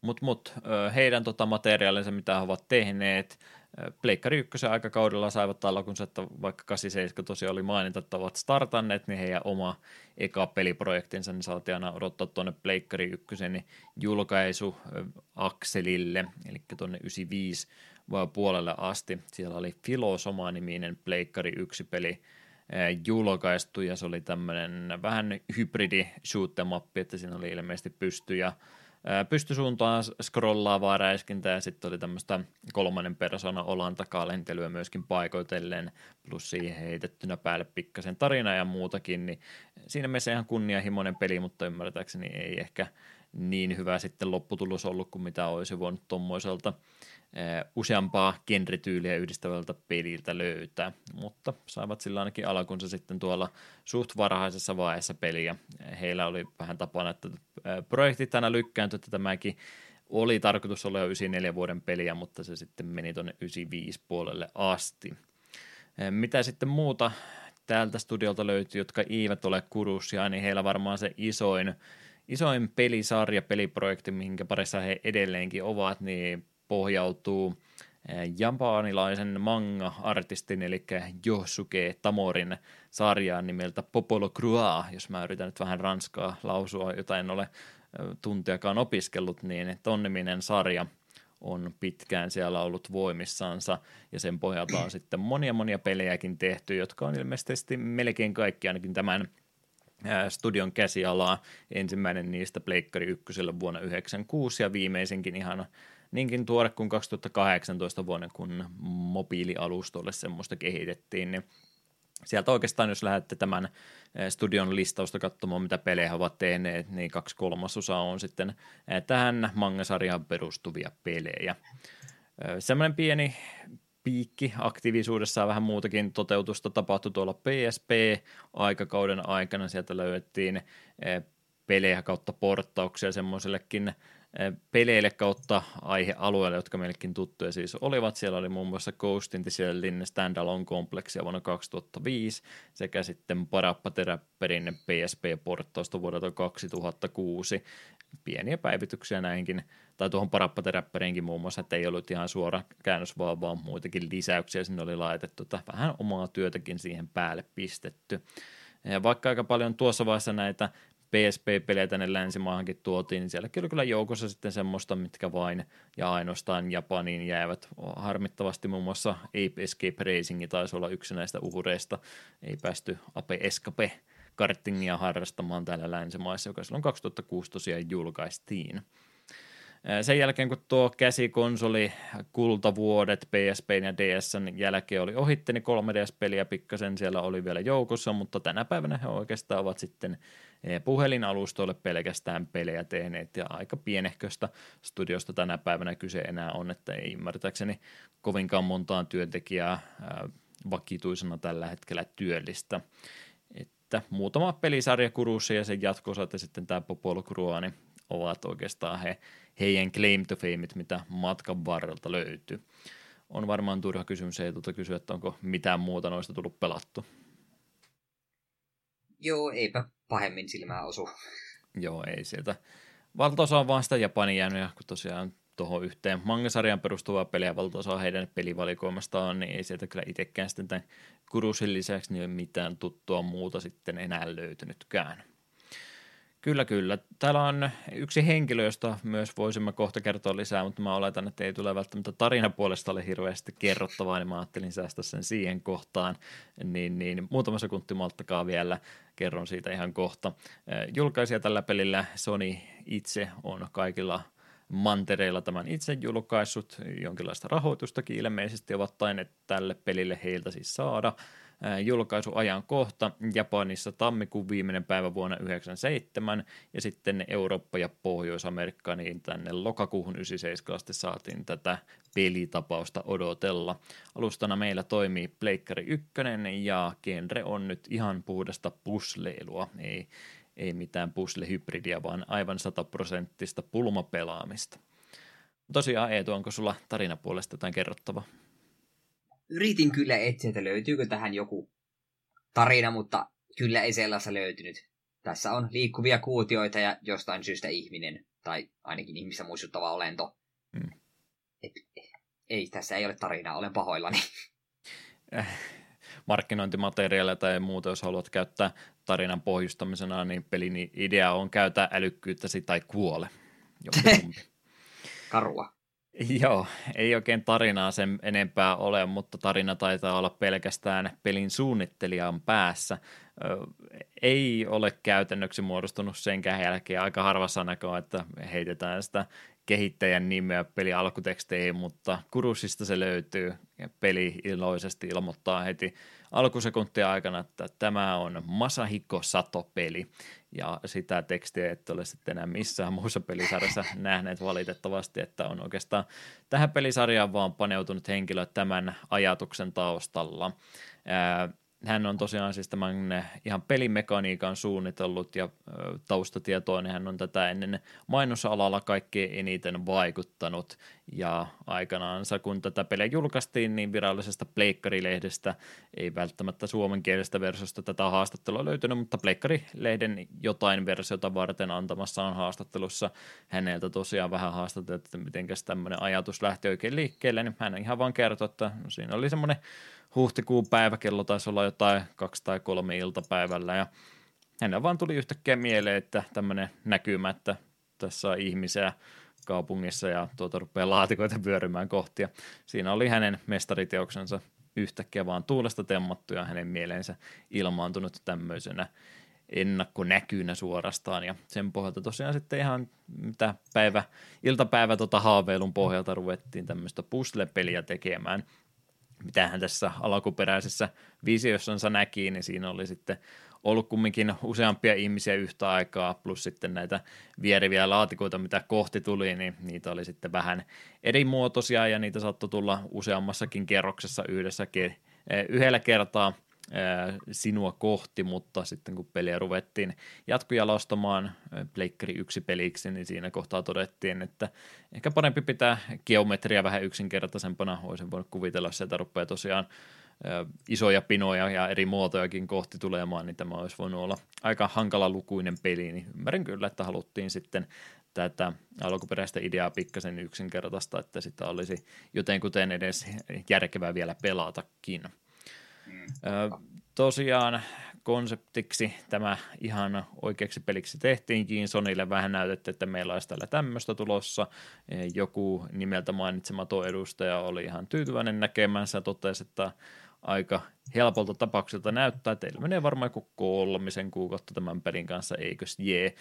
Mutta mut, heidän tota materiaalinsa, mitä he ovat tehneet, Pleikkari ykkösen aikakaudella saivat alkunsa, että vaikka 87 tosiaan oli mainita, että ovat startanneet, niin heidän oma eka peliprojektinsa, niin saatiin aina odottaa tuonne Pleikkari ykkösen julkaisu akselille, eli tuonne 95 puolelle asti. Siellä oli Filosoma-niminen Pleikkari 1 peli julkaistu, ja se oli tämmöinen vähän hybridi shoot että siinä oli ilmeisesti pysty ja pystysuuntaan scrollaavaa räiskintää ja sitten oli tämmöistä kolmannen persona olan takaa lentelyä myöskin paikoitellen, plus siihen heitettynä päälle pikkasen tarina ja muutakin, niin siinä mielessä ihan kunnianhimoinen peli, mutta ymmärtääkseni ei ehkä niin hyvä sitten lopputulos ollut kuin mitä olisi voinut tuommoiselta useampaa genretyyliä yhdistävältä peliltä löytää, mutta saivat sillä ainakin alkunsa sitten tuolla suht varhaisessa vaiheessa peliä. Heillä oli vähän tapana, että projektit aina lykkääntyi, että tämäkin oli tarkoitus olla jo 94 vuoden peliä, mutta se sitten meni tuonne 95 puolelle asti. Mitä sitten muuta täältä studiolta löytyy, jotka eivät ole kurussia, niin heillä varmaan se isoin, isoin pelisarja, peliprojekti, minkä parissa he edelleenkin ovat, niin pohjautuu eh, japanilaisen manga-artistin, eli Josuke Tamorin sarjaan nimeltä Popolo Crua, jos mä yritän nyt vähän ranskaa lausua, jota en ole eh, tuntiakaan opiskellut, niin ton niminen sarja on pitkään siellä ollut voimissansa, ja sen pohjalta on sitten monia monia pelejäkin tehty, jotka on ilmeisesti melkein kaikki ainakin tämän eh, studion käsialaa. Ensimmäinen niistä Pleikkari ykkösellä vuonna 1996 ja viimeisinkin ihan niinkin tuore kuin 2018 vuonna, kun mobiilialustoille semmoista kehitettiin, niin sieltä oikeastaan, jos lähdette tämän eh, studion listausta katsomaan, mitä pelejä he ovat tehneet, niin kaksi kolmasosaa on sitten eh, tähän mangasarjaan perustuvia pelejä. Eh, semmoinen pieni piikki aktiivisuudessa vähän muutakin toteutusta tapahtui tuolla PSP-aikakauden aikana. Sieltä löydettiin pelejä kautta porttauksia semmoisellekin peleille kautta aihealueelle, jotka meillekin tuttuja siis olivat. Siellä oli muun muassa Ghost in the Standalone Complexia vuonna 2005 sekä sitten Parappa Terapperin PSP-porttausta vuodelta 2006. pieniä päivityksiä näihinkin, tai tuohon parappateräppäriinkin muun muassa, että ei ollut ihan suora käännös, vaan, vaan muitakin lisäyksiä sinne oli laitettu, että vähän omaa työtäkin siihen päälle pistetty. Ja vaikka aika paljon tuossa vaiheessa näitä PSP-pelejä tänne länsimaahankin tuotiin, niin sielläkin oli kyllä joukossa sitten semmoista, mitkä vain ja ainoastaan Japaniin jäävät. Harmittavasti muun muassa Ape Escape Racing taisi olla yksi näistä uhureista. Ei päästy Ape Escape kartingia harrastamaan täällä länsimaissa, joka silloin 2006 tosiaan julkaistiin. Sen jälkeen, kun tuo käsikonsoli kultavuodet PSP ja DSn jälkeen oli ohitte, niin 3DS-peliä pikkasen siellä oli vielä joukossa, mutta tänä päivänä he oikeastaan ovat sitten puhelinalustoille pelkästään pelejä tehneet ja aika pienehköstä studiosta tänä päivänä kyse enää on, että ei ymmärtääkseni kovinkaan montaan työntekijää vakituisena tällä hetkellä työllistä. Että muutama pelisarja Kurussa ja sen jatko ja sitten tämä Popol Krua, niin ovat oikeastaan he, heidän claim to fameit, mitä matkan varrelta löytyy. On varmaan turha kysymys ei tuota kysyä, että onko mitään muuta noista tullut pelattu. Joo, eipä pahemmin silmää osu. Joo, ei sieltä. Valtaosa on vaan sitä Japanin jäänyt, ja kun tosiaan tuohon yhteen mangasarjan perustuvaa peliä valtaosa heidän pelivalikoimastaan, niin ei sieltä kyllä itsekään sitten tämän Kurusin lisäksi niin mitään tuttua muuta sitten enää löytynytkään. Kyllä, kyllä. Täällä on yksi henkilö, josta myös voisimme kohta kertoa lisää, mutta mä oletan, että ei tule välttämättä tarinapuolesta ole hirveästi kerrottavaa, niin mä ajattelin säästää sen siihen kohtaan. Niin, niin muutama sekunti malttakaa vielä, kerron siitä ihan kohta. Julkaisija tällä pelillä Sony itse on kaikilla mantereilla tämän itse julkaissut, jonkinlaista rahoitustakin ilmeisesti ovat taineet tälle pelille heiltä siis saada – julkaisuajan kohta Japanissa tammikuun viimeinen päivä vuonna 1997 ja sitten Eurooppa ja Pohjois-Amerikka niin tänne lokakuuhun 97 asti saatiin tätä pelitapausta odotella. Alustana meillä toimii Pleikkari 1 ja genre on nyt ihan puhdasta pusleilua, ei, ei mitään puslehybridia, vaan aivan sataprosenttista pulmapelaamista. Tosiaan Eetu, onko sulla tarinapuolesta jotain kerrottavaa? Yritin kyllä etsiä, että löytyykö tähän joku tarina, mutta kyllä ei sellaista löytynyt. Tässä on liikkuvia kuutioita ja jostain syystä ihminen, tai ainakin ihmistä muistuttava olento. Hmm. Et, ei, tässä ei ole tarinaa, olen pahoillani. Äh, markkinointimateriaalia tai muuta, jos haluat käyttää tarinan pohjustamisena, niin pelin idea on käytä älykkyyttäsi tai kuole. Karua. Joo, ei oikein tarinaa sen enempää ole, mutta tarina taitaa olla pelkästään pelin suunnittelijan päässä. Ei ole käytännöksi muodostunut senkään jälkeen aika harvassa näköä, että heitetään sitä kehittäjän nimeä peli alkuteksteihin, mutta Kurusista se löytyy ja peli iloisesti ilmoittaa heti alkusekuntia aikana, että tämä on Masahiko Sato-peli ja sitä tekstiä et ole sitten enää missään muussa pelisarjassa nähneet valitettavasti, että on oikeastaan tähän pelisarjaan vaan paneutunut henkilö tämän ajatuksen taustalla hän on tosiaan siis tämän ihan pelimekaniikan suunnitellut ja taustatietoa, niin hän on tätä ennen mainosalalla kaikkein eniten vaikuttanut. Ja aikanaansa, kun tätä peliä julkaistiin, niin virallisesta Pleikkari-lehdestä ei välttämättä suomenkielisestä versiosta tätä haastattelua löytynyt, mutta Pleikkari-lehden jotain versiota varten antamassaan haastattelussa häneltä tosiaan vähän haastateltiin, että miten tämmöinen ajatus lähti oikein liikkeelle, niin hän ihan vaan kertoi, että siinä oli semmoinen huhtikuun päiväkello taisi olla jotain kaksi tai kolme iltapäivällä ja hänellä vaan tuli yhtäkkiä mieleen, että tämmöinen näkymä, että tässä on ihmisiä kaupungissa ja tuota rupeaa laatikoita vyörymään kohti ja siinä oli hänen mestariteoksensa yhtäkkiä vaan tuulesta temmattu ja hänen mieleensä ilmaantunut tämmöisenä ennakkonäkyynä suorastaan ja sen pohjalta tosiaan sitten ihan mitä päivä, iltapäivä tota haaveilun pohjalta ruvettiin tämmöistä puzzle-peliä tekemään – mitä hän tässä alkuperäisessä visiossansa näki, niin siinä oli sitten ollut kumminkin useampia ihmisiä yhtä aikaa, plus sitten näitä vieriviä laatikoita, mitä kohti tuli, niin niitä oli sitten vähän erimuotoisia ja niitä saattoi tulla useammassakin kerroksessa yhdessä, yhdellä kertaa sinua kohti, mutta sitten kun peliä ruvettiin jatkojalostamaan Pleikkari yksi peliksi, niin siinä kohtaa todettiin, että ehkä parempi pitää geometria vähän yksinkertaisempana, olisin voinut kuvitella, että sieltä rupeaa tosiaan isoja pinoja ja eri muotojakin kohti tulemaan, niin tämä olisi voinut olla aika hankala lukuinen peli, niin ymmärrän kyllä, että haluttiin sitten tätä alkuperäistä ideaa pikkasen yksinkertaista, että sitä olisi jotenkuten edes järkevää vielä pelatakin. Tosiaan konseptiksi tämä ihan oikeaksi peliksi tehtiinkin. Sonille vähän näytettiin, että meillä olisi täällä tämmöistä tulossa. Joku nimeltä mainitsematon edustaja oli ihan tyytyväinen näkemänsä ja totesi, että aika helpolta tapaukselta näyttää, teillä menee varmaan joku kolmisen kuukautta tämän pelin kanssa, eikös jee.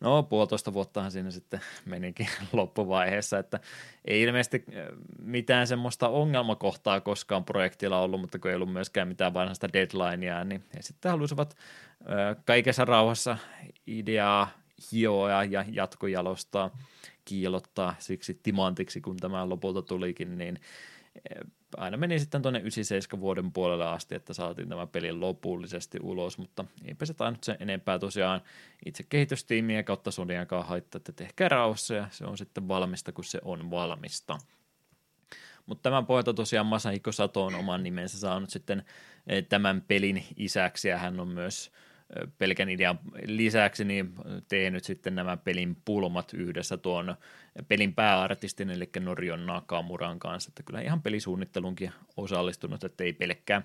No puolitoista vuottahan siinä sitten menikin loppuvaiheessa, että ei ilmeisesti äh, mitään semmoista ongelmakohtaa koskaan projektilla ollut, mutta kun ei ollut myöskään mitään vanhasta deadlinea, niin he sitten halusivat äh, kaikessa rauhassa ideaa hioa ja jatkojalostaa, kiilottaa siksi timantiksi, kun tämä lopulta tulikin, niin aina meni sitten tuonne 97 vuoden puolelle asti, että saatiin tämä peli lopullisesti ulos, mutta eipä se tainnut sen enempää tosiaan itse kehitystiimiä kautta Soniakaan haittaa, että tehkää rauhassa ja se on sitten valmista, kun se on valmista. Mutta tämän pohjalta tosiaan Masahiko Sato on oman nimensä saanut sitten eh, tämän pelin isäksi ja hän on myös pelkän idean lisäksi niin tehnyt sitten nämä pelin pulmat yhdessä tuon pelin pääartistin, eli Norion Nakamuran kanssa, että kyllä ihan pelisuunnittelunkin osallistunut, että ei pelkkää,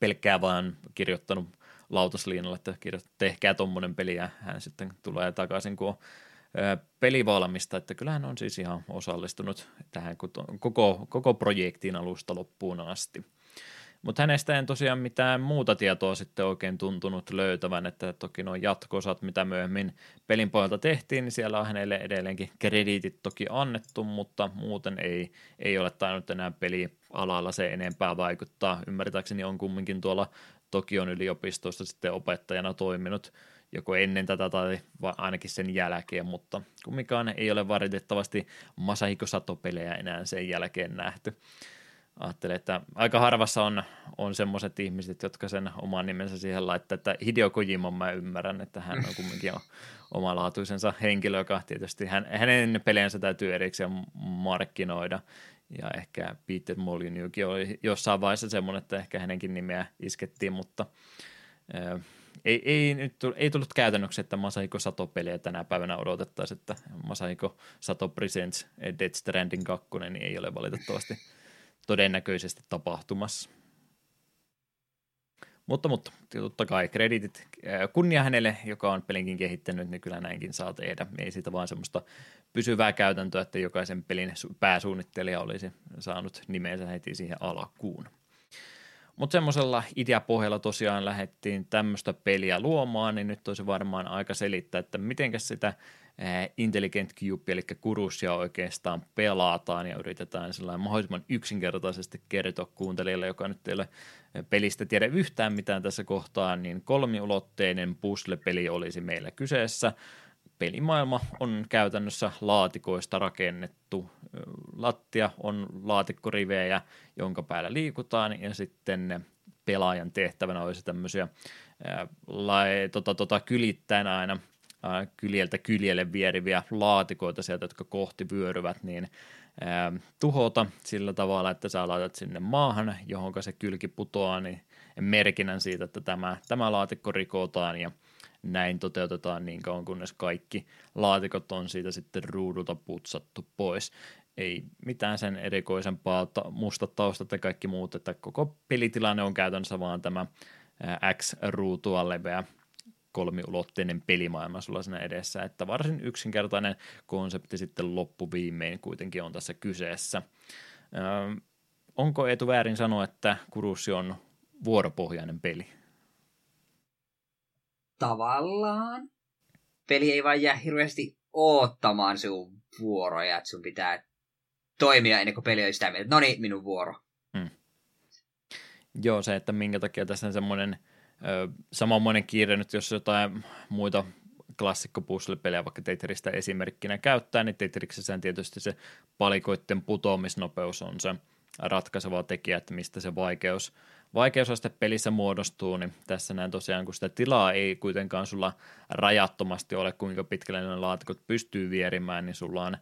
pelkkää vaan kirjoittanut lautasliinalle, että tehkää tuommoinen peli ja hän sitten tulee takaisin, kun on peli valmista, että kyllähän on siis ihan osallistunut tähän koko, koko projektiin alusta loppuun asti. Mutta hänestä en tosiaan mitään muuta tietoa sitten oikein tuntunut löytävän, että toki nuo jatkosat, mitä myöhemmin pelin pohjalta tehtiin, niin siellä on hänelle edelleenkin krediitit toki annettu, mutta muuten ei, ei ole tainnut enää pelialalla se enempää vaikuttaa. Ymmärtääkseni on kumminkin tuolla Tokion yliopistossa sitten opettajana toiminut joko ennen tätä tai ainakin sen jälkeen, mutta kumminkaan ei ole valitettavasti Masahiko Sato-pelejä enää sen jälkeen nähty ajattelin, että aika harvassa on, on semmoiset ihmiset, jotka sen oman nimensä siihen laittaa, että Hideo Kojima mä ymmärrän, että hän on kumminkin omalaatuisensa henkilö, joka tietysti hän, hänen peliensä täytyy erikseen markkinoida, ja ehkä Peter Molyneuxkin oli jossain vaiheessa semmoinen, että ehkä hänenkin nimeä iskettiin, mutta ää, ei, ei, nyt ei tullut käytännöksi, että Masahiko Sato-pelejä tänä päivänä odotettaisiin, että Masahiko Sato Presents Dead Stranding 2 niin ei ole valitettavasti todennäköisesti tapahtumassa. Mutta, mutta totta kai kreditit kunnia hänelle, joka on pelinkin kehittänyt, niin kyllä näinkin saa tehdä. Ei siitä vaan semmoista pysyvää käytäntöä, että jokaisen pelin pääsuunnittelija olisi saanut nimensä heti siihen alkuun. Mutta semmoisella ideapohjalla tosiaan lähdettiin tämmöistä peliä luomaan, niin nyt olisi varmaan aika selittää, että miten sitä Intelligent Cube, eli kurussia oikeastaan pelataan ja yritetään sellainen mahdollisimman yksinkertaisesti kertoa kuuntelijalle, joka nyt ei ole pelistä tiedä yhtään mitään tässä kohtaa, niin kolmiulotteinen puzzle-peli olisi meillä kyseessä. Pelimaailma on käytännössä laatikoista rakennettu. Lattia on laatikkorivejä, jonka päällä liikutaan, ja sitten pelaajan tehtävänä olisi tämmöisiä ää, lai, tota, tota, kylittäen aina – kyljeltä kyljelle vieriviä laatikoita sieltä, jotka kohti vyöryvät, niin tuhota sillä tavalla, että sä laitat sinne maahan, johon se kylki putoaa, niin merkinnän siitä, että tämä, tämä laatikko rikotaan ja näin toteutetaan niin kauan, kunnes kaikki laatikot on siitä sitten ruudulta putsattu pois. Ei mitään sen erikoisempaa, mustat taustat ja kaikki muut, että koko pelitilanne on käytännössä vaan tämä X-ruutua leveä kolmiulotteinen pelimaailma sulla siinä edessä, että varsin yksinkertainen konsepti sitten loppuviimein kuitenkin on tässä kyseessä. Öö, onko Eetu väärin sanoa, että Kurussi on vuoropohjainen peli? Tavallaan. Peli ei vaan jää hirveästi oottamaan sun vuoroja, että sun pitää toimia ennen kuin peli on sitä mieltä, no niin, minun vuoro. Hmm. Joo, se, että minkä takia tässä on semmoinen – Samanmoinen kiire nyt, jos jotain muita klassikko pelejä vaikka Tetristä esimerkkinä käyttää, niin Tetriksessä tietysti se palikoiden putoamisnopeus on se ratkaiseva tekijä, että mistä se vaikeus, vaikeusaste pelissä muodostuu, niin tässä näin tosiaan, kun sitä tilaa ei kuitenkaan sulla rajattomasti ole, kuinka pitkälle ne laatikot pystyy vierimään, niin sulla on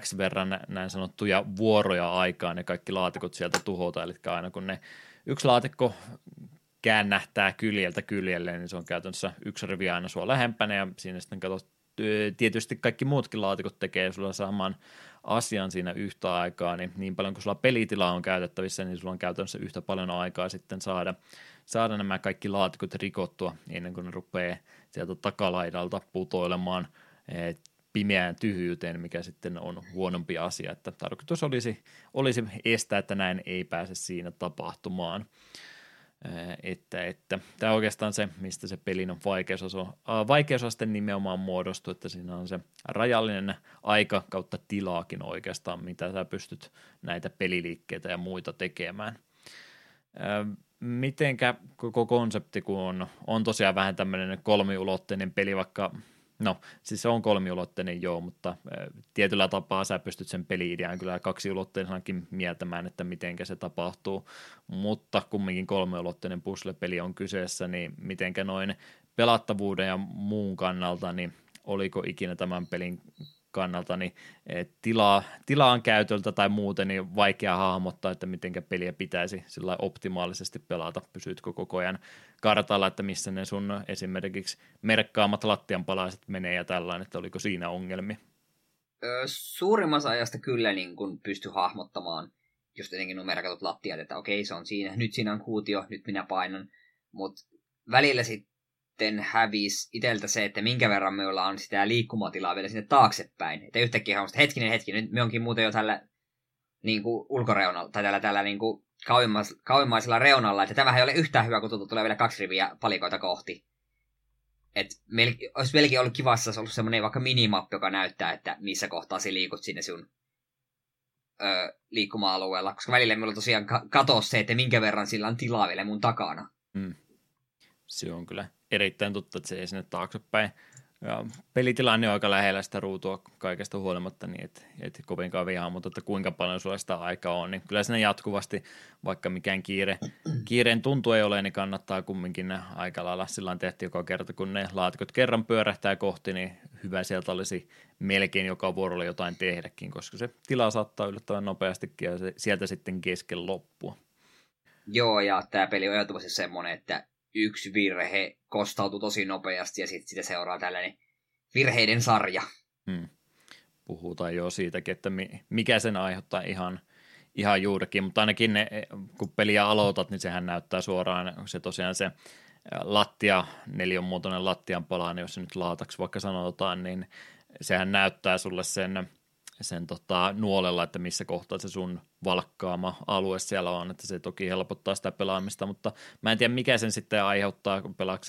X verran näin sanottuja vuoroja aikaan ne kaikki laatikot sieltä tuhota, eli aina kun ne yksi laatikko käännähtää kyljeltä kyljelle, niin se on käytännössä yksi rivi aina sua lähempänä ja siinä sitten katsot tietysti kaikki muutkin laatikot tekee sulla saman asian siinä yhtä aikaa, niin niin paljon kuin sulla pelitilaa on käytettävissä, niin sulla on käytännössä yhtä paljon aikaa sitten saada, saada nämä kaikki laatikot rikottua ennen kuin ne rupeaa sieltä takalaidalta putoilemaan pimeään tyhjyyteen, mikä sitten on huonompi asia, että tarkoitus olisi, olisi estää, että näin ei pääse siinä tapahtumaan. Että, että tämä on oikeastaan se, mistä se pelin on vaikeusaso, vaikeusaste nimenomaan muodostuu, että siinä on se rajallinen aika kautta tilaakin oikeastaan, mitä sä pystyt näitä peliliikkeitä ja muita tekemään. Mitenkä koko konsepti, kun on, on tosiaan vähän tämmöinen kolmiulotteinen peli, vaikka No, siis se on kolmiulotteinen joo, mutta tietyllä tapaa sä pystyt sen peli-idean kyllä kaksiulotteisenakin mieltämään, että miten se tapahtuu, mutta kumminkin kolmiulotteinen puzzle-peli on kyseessä, niin mitenkä noin pelattavuuden ja muun kannalta, niin oliko ikinä tämän pelin kannalta, niin tilaa, tilaan käytöltä tai muuten niin vaikea hahmottaa, että miten peliä pitäisi sillä optimaalisesti pelata. Pysytkö koko ajan kartalla, että missä ne sun esimerkiksi merkkaamat lattianpalaiset menee ja tällainen, että oliko siinä ongelmia? Suurimmassa ajasta kyllä niin kun pysty hahmottamaan just jotenkin nuo merkatut lattiat, että okei se on siinä, nyt siinä on kuutio, nyt minä painan, mutta välillä sitten sitten hävisi iteltä se, että minkä verran me ollaan sitä liikkumatilaa vielä sinne taaksepäin. Että yhtäkkiä on hetkinen hetki, nyt me onkin muuten jo tällä niin kuin ulkoreunalla, tai tällä, tällä niin kuin kauimmais, kauimmaisella reunalla, että tämähän ei ole yhtään hyvä, kun tulee vielä kaksi riviä palikoita kohti. Et mel, olisi melkein ollut kiva, jos olisi ollut semmoinen vaikka minimappi, joka näyttää, että missä kohtaa sä liikut sinne sun liikkuma-alueella, koska välillä minulla tosiaan katosi se, että minkä verran sillä on tilaa vielä mun takana. Mm. Se on kyllä erittäin tuttu, että se ei sinne taaksepäin. Ja pelitilanne on aika lähellä sitä ruutua kaikesta huolimatta, niin et, et kovinkaan vihaa, mutta että kuinka paljon sulla sitä aikaa on, niin kyllä sinne jatkuvasti, vaikka mikään kiire, kiireen tuntu ei ole, niin kannattaa kumminkin aika lailla sillä tehty joka kerta, kun ne laatikot kerran pyörähtää kohti, niin hyvä sieltä olisi melkein joka vuorolla jotain tehdäkin, koska se tila saattaa yllättävän nopeastikin ja se, sieltä sitten kesken loppua. Joo, ja tämä peli on ehdottomasti semmoinen, että yksi virhe kostautuu tosi nopeasti ja sitten sitä seuraa tällainen virheiden sarja. Hmm. Puhutaan jo siitäkin, että mikä sen aiheuttaa ihan, ihan juurikin, mutta ainakin ne, kun peliä aloitat, niin sehän näyttää suoraan se tosiaan se lattia, muotoinen lattian pala, niin jos se nyt laataksi vaikka sanotaan, niin sehän näyttää sulle sen sen tota, nuolella, että missä kohtaa se sun valkkaama alue siellä on, että se toki helpottaa sitä pelaamista, mutta mä en tiedä mikä sen sitten aiheuttaa, kun pelaatko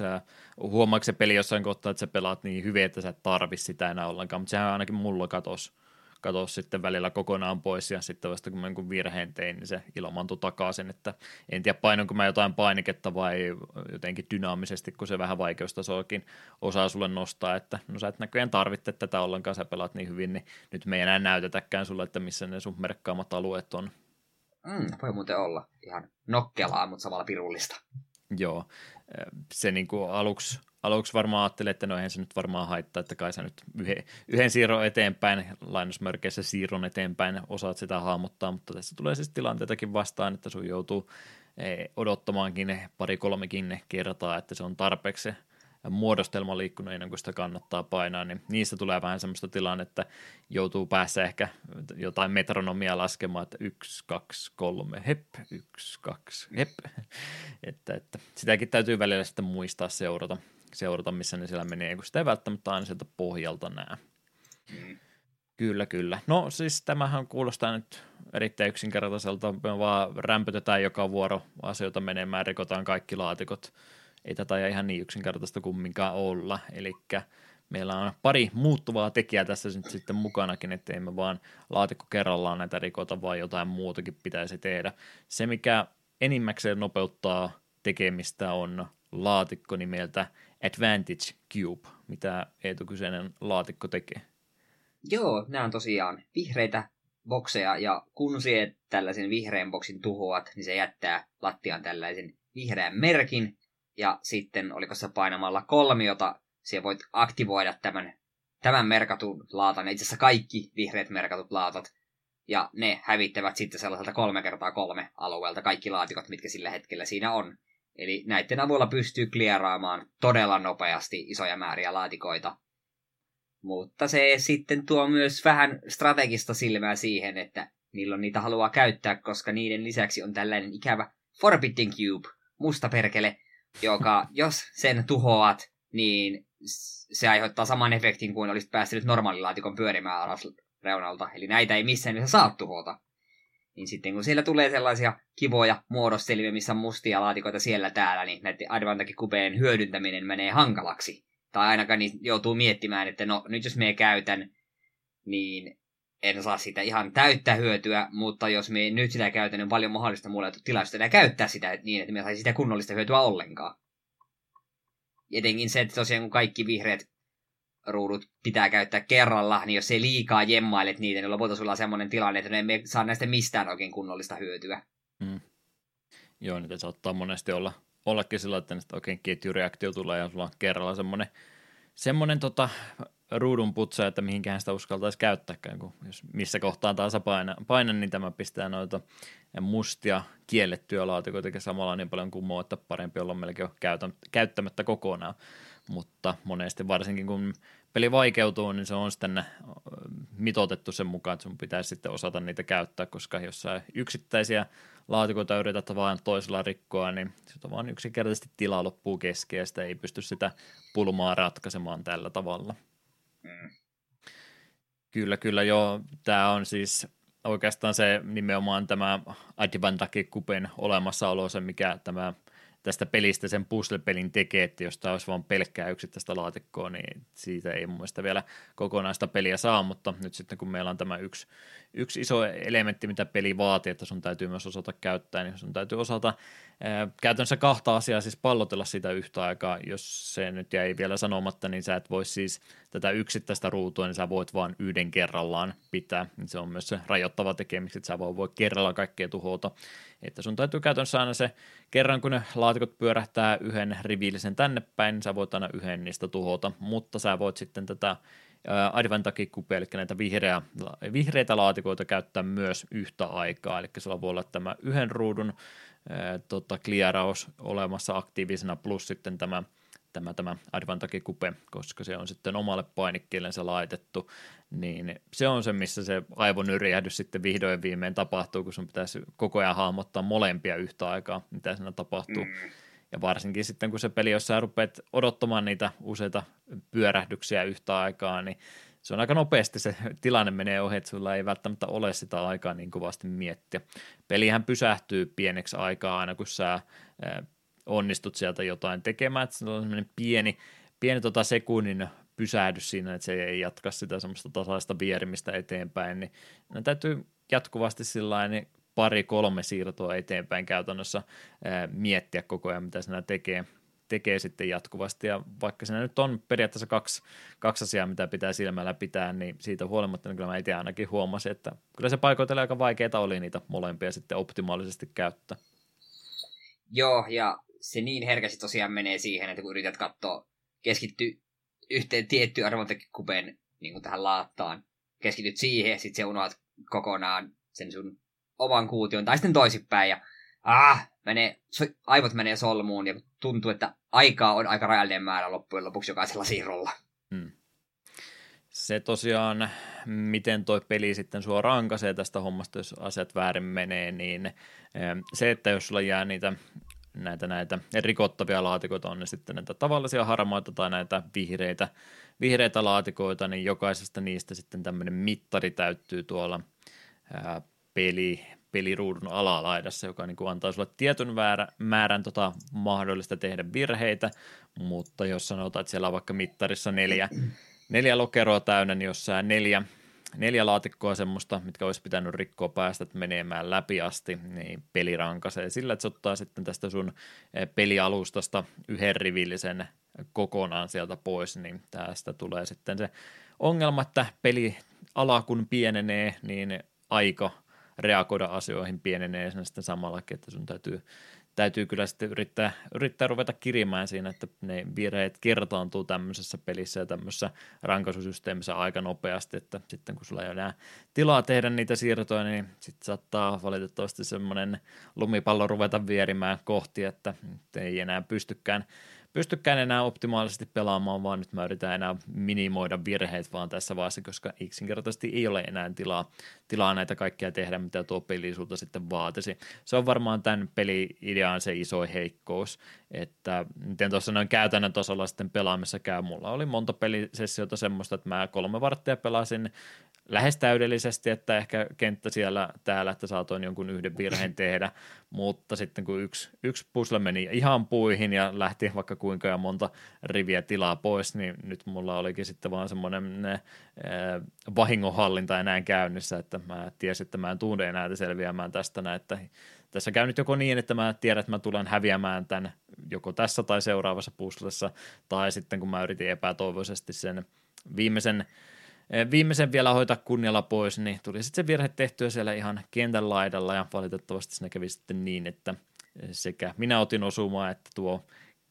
huomaatko se peli jossain kohtaa, että sä pelaat niin hyvin, että sä et tarvi sitä enää ollenkaan, mutta sehän ainakin mulla katosi katoa sitten välillä kokonaan pois ja sitten vasta kun mä jonkun virheen tein, niin se ilmaantui takaisin, että en tiedä painonko mä jotain painiketta vai jotenkin dynaamisesti, kun se vähän vaikeustasoakin osaa sulle nostaa, että no sä et näköjään tarvitse tätä ollenkaan, sä pelaat niin hyvin, niin nyt me ei enää näytetäkään sulle, että missä ne sun merkkaamat alueet on. Mm, voi muuten olla ihan nokkelaa, mutta samalla pirullista. Joo, se niin kuin aluksi aluksi varmaan ajattelin, että no eihän se nyt varmaan haittaa, että kai sä nyt yhden, yhden siirron eteenpäin, lainusmerkeissä siirron eteenpäin osaat sitä hahmottaa, mutta tässä tulee siis tilanteitakin vastaan, että sun joutuu eh, odottamaankin pari-kolmekin kertaa, että se on tarpeeksi liikkunut ennen kuin sitä kannattaa painaa, niin niistä tulee vähän semmoista tilannetta, että joutuu päässä ehkä jotain metronomia laskemaan, että yksi, kaksi, kolme, hep, yksi, kaksi, hep. että, että sitäkin täytyy välillä sitten muistaa seurata seurata, missä ne siellä menee, kun sitä ei välttämättä aina sieltä pohjalta näe. Kyllä, kyllä. No siis tämähän kuulostaa nyt erittäin yksinkertaiselta. Me vaan rämpötetään joka vuoro asioita menemään, rikotaan kaikki laatikot. Ei tätä ihan niin yksinkertaista kumminkaan olla. Eli meillä on pari muuttuvaa tekijää tässä nyt sitten mukanakin, ettei me vaan laatikko kerrallaan näitä rikota, vaan jotain muutakin pitäisi tehdä. Se, mikä enimmäkseen nopeuttaa tekemistä on laatikko nimeltä Advantage Cube, mitä Eetu kyseinen laatikko tekee. Joo, nämä on tosiaan vihreitä bokseja, ja kun se tällaisen vihreän boksin tuhoat, niin se jättää lattiaan tällaisen vihreän merkin, ja sitten oliko se painamalla kolmiota, se voit aktivoida tämän, tämän merkatun laatan, itse asiassa kaikki vihreät merkatut laatat, ja ne hävittävät sitten sellaiselta kolme kertaa kolme alueelta kaikki laatikot, mitkä sillä hetkellä siinä on. Eli näiden avulla pystyy klieraamaan todella nopeasti isoja määriä laatikoita. Mutta se sitten tuo myös vähän strategista silmää siihen, että milloin niitä haluaa käyttää, koska niiden lisäksi on tällainen ikävä Forbidden Cube, musta perkele, joka jos sen tuhoat, niin se aiheuttaa saman efektin kuin olisit päässyt normaalilaatikon pyörimään alas reunalta. Eli näitä ei missään nimessä saa tuhota. Niin sitten kun siellä tulee sellaisia kivoja muodostelmia, missä on mustia laatikoita siellä täällä, niin näiden Advantage Cubeen hyödyntäminen menee hankalaksi. Tai ainakaan niin joutuu miettimään, että no nyt jos me käytän, niin en saa sitä ihan täyttä hyötyä, mutta jos me nyt sitä käytän, niin on paljon mahdollista mulle tilaisuutta enää käyttää sitä niin, että me saisi sitä kunnollista hyötyä ollenkaan. Etenkin se, että tosiaan kun kaikki vihreät ruudut pitää käyttää kerralla, niin jos ei liikaa jemmailet niitä, niin lopulta sulla on semmoinen tilanne, että ne emme saa näistä mistään oikein kunnollista hyötyä. Mm. Joo, niitä saattaa monesti olla, ollakin sillä, että oikein ketjureaktio tulee ja sulla on kerralla semmoinen, semmoinen tota, ruudun putsa, että mihinkään sitä uskaltaisi käyttääkään, kun jos missä kohtaan taas paina, paina, niin tämä pistää noita mustia kiellettyjä laatikoita samalla niin paljon muu, että parempi olla melkein käyttämättä kokonaan mutta monesti varsinkin kun peli vaikeutuu, niin se on sitten mitotettu sen mukaan, että sun pitäisi sitten osata niitä käyttää, koska jos sä yksittäisiä laatikoita yrität vaan toisella rikkoa, niin se on vaan yksinkertaisesti tila loppuu kesken ja sitä ei pysty sitä pulmaa ratkaisemaan tällä tavalla. Mm. Kyllä, kyllä joo. Tämä on siis oikeastaan se nimenomaan tämä Advantake Kupen olemassaolo, se mikä tämä – tästä pelistä sen puzzle-pelin tekee, että jos tämä olisi vain pelkkää yksittäistä laatikkoa, niin siitä ei mun mielestä vielä kokonaista peliä saa, mutta nyt sitten kun meillä on tämä yksi, yksi iso elementti, mitä peli vaatii, että sun täytyy myös osata käyttää, niin sun täytyy osata ää, käytännössä kahta asiaa siis pallotella sitä yhtä aikaa, jos se nyt jäi vielä sanomatta, niin sä et voi siis tätä yksittäistä ruutua, niin sä voit vain yhden kerrallaan pitää, se on myös se rajoittava tekemistä, että sä voi, voi kerralla kaikkea tuhota, että sun täytyy käytännössä aina se, kerran kun ne laatikot pyörähtää yhden rivillisen tänne päin, niin sä voit aina yhden niistä tuhota, mutta sä voit sitten tätä Advantage eli näitä vihreä, vihreitä laatikoita käyttää myös yhtä aikaa, eli sulla voi olla tämä yhden ruudun tota, klieraus olemassa aktiivisena, plus sitten tämä tämä, tämä Advantage Coupe, koska se on sitten omalle painikkeellensa laitettu, niin se on se, missä se aivonyrjähdys sitten vihdoin viimein tapahtuu, kun sun pitäisi koko ajan hahmottaa molempia yhtä aikaa, mitä siinä tapahtuu. Mm. Ja varsinkin sitten, kun se peli, jos sä rupeat odottamaan niitä useita pyörähdyksiä yhtä aikaa, niin se on aika nopeasti se tilanne menee ohi, että sulla ei välttämättä ole sitä aikaa niin kovasti miettiä. Pelihän pysähtyy pieneksi aikaa aina, kun sä onnistut sieltä jotain tekemään, että se on semmoinen pieni, pieni tota sekunnin pysähdys siinä, että se ei jatka sitä semmoista tasaista vierimistä eteenpäin, niin ne täytyy jatkuvasti sillä niin pari-kolme siirtoa eteenpäin käytännössä ää, miettiä koko ajan, mitä sinä tekee, tekee sitten jatkuvasti, ja vaikka siinä nyt on periaatteessa kaksi, kaksi asiaa, mitä pitää silmällä pitää, niin siitä huolimatta niin kyllä mä itse ainakin huomasin, että kyllä se paikoitelle aika vaikeaa oli niitä molempia sitten optimaalisesti käyttää. Joo, ja se niin herkästi tosiaan menee siihen, että kun yrität katsoa, keskitty yhteen tiettyyn arvontekikupen niin kuin tähän laattaan, keskityt siihen, sitten se unohat kokonaan sen sun oman kuution, tai sitten toisinpäin, ja ah, menee, aivot menee solmuun, ja tuntuu, että aikaa on aika rajallinen määrä loppujen lopuksi jokaisella siirrolla. Hmm. Se tosiaan, miten toi peli sitten sua rankaisee tästä hommasta, jos asiat väärin menee, niin eh, se, että jos sulla jää niitä näitä, näitä rikottavia laatikoita, on ne sitten näitä tavallisia harmaita tai näitä vihreitä, vihreitä laatikoita, niin jokaisesta niistä sitten tämmöinen mittari täyttyy tuolla ää, peli, peliruudun alalaidassa, joka niin kuin antaa sulle tietyn väärä, määrän tota, mahdollista tehdä virheitä, mutta jos sanotaan, että siellä on vaikka mittarissa neljä, neljä lokeroa täynnä, niin jos sä neljä neljä laatikkoa semmoista, mitkä olisi pitänyt rikkoa päästä menemään läpi asti, niin peli rankaisee sillä, että se ottaa sitten tästä sun eh, pelialustasta yhden rivillisen kokonaan sieltä pois, niin tästä tulee sitten se ongelma, että peli ala kun pienenee, niin aika reagoida asioihin pienenee sitten samallakin, että sun täytyy täytyy kyllä sitten yrittää, yrittää ruveta kirimään siinä, että ne virheet kertaantuu tämmöisessä pelissä ja tämmöisessä rankaisusysteemissä aika nopeasti, että sitten kun sulla ei ole tilaa tehdä niitä siirtoja, niin sitten saattaa valitettavasti semmoinen lumipallo ruveta vierimään kohti, että ei enää pystykään, pystykään enää optimaalisesti pelaamaan, vaan nyt mä yritän enää minimoida virheet vaan tässä vaiheessa, koska yksinkertaisesti ei ole enää tilaa, tilaa näitä kaikkia tehdä, mitä tuo peli sulta sitten vaatisi. Se on varmaan tämän peli-idean se iso heikkous, että miten tuossa noin käytännön tasolla sitten pelaamissa käy. Mulla oli monta pelisessiota semmoista, että mä kolme varttia pelasin lähes täydellisesti, että ehkä kenttä siellä täällä, että saatoin jonkun yhden virheen tehdä, mutta sitten kun yksi, yksi puzzle meni ihan puihin ja lähti vaikka kuinka ja monta riviä tilaa pois, niin nyt mulla olikin sitten vaan semmoinen ne, äh, vahingonhallinta enää käynnissä, että mä tiesin, että mä en tunne enää selviämään tästä näin, että tässä käy nyt joko niin, että mä tiedän, että mä tulen häviämään tämän joko tässä tai seuraavassa puslessa, tai sitten kun mä yritin epätoivoisesti sen viimeisen viimeisen vielä hoitaa kunnialla pois, niin tuli sitten se virhe tehtyä siellä ihan kentän laidalla ja valitettavasti siinä kävi sitten niin, että sekä minä otin osumaa että tuo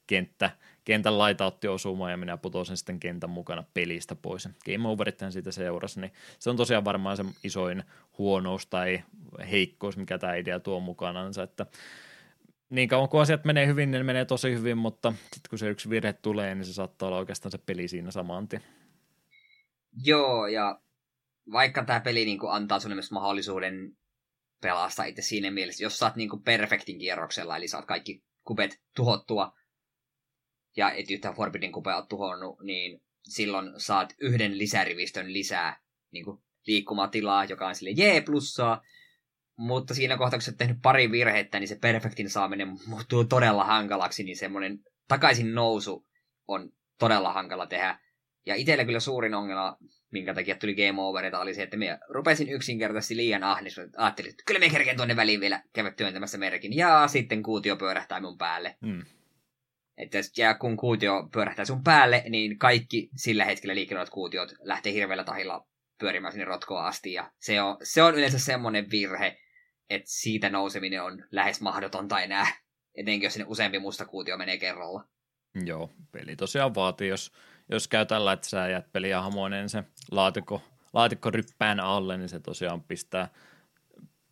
kenttä, kentän laita otti osumaa ja minä putosin sitten kentän mukana pelistä pois. Game overithän siitä seurasi, niin se on tosiaan varmaan se isoin huonous tai heikkous, mikä tämä idea tuo mukanansa, että niin kauan kun asiat menee hyvin, niin ne menee tosi hyvin, mutta sitten kun se yksi virhe tulee, niin se saattaa olla oikeastaan se peli siinä saman tien. Joo, ja vaikka tämä peli niin kuin antaa sinulle myös mahdollisuuden pelastaa itse siinä mielessä, jos saat niin kuin perfektin kierroksella, eli saat kaikki kupet tuhottua, ja et yhtään Forbidden kupea ole tuhonnut, niin silloin saat yhden lisärivistön lisää niin kuin liikkumatilaa, joka on sille jee plussaa, mutta siinä kohtaa, kun sä oot tehnyt pari virhettä, niin se perfektin saaminen muuttuu todella hankalaksi, niin semmoinen takaisin nousu on todella hankala tehdä. Ja itsellä kyllä suurin ongelma, minkä takia tuli game overita, oli se, että minä rupesin yksinkertaisesti liian ahnis. Ajattelin, että kyllä me kerkeen tuonne väliin vielä käydä työntämässä merkin. Ja sitten kuutio pyörähtää mun päälle. Mm. Että ja kun kuutio pyörähtää sun päälle, niin kaikki sillä hetkellä liikkeellä kuutiot lähtee hirveällä tahilla pyörimään sinne rotkoa asti. Ja se on, se on yleensä semmoinen virhe, että siitä nouseminen on lähes mahdotonta enää. Etenkin jos sinne useampi musta kuutio menee kerralla. Joo, peli tosiaan vaatii, jos jos käy tällä, että sä jäät peliä hamoinen se laatikko, laatikko ryppään alle, niin se tosiaan pistää,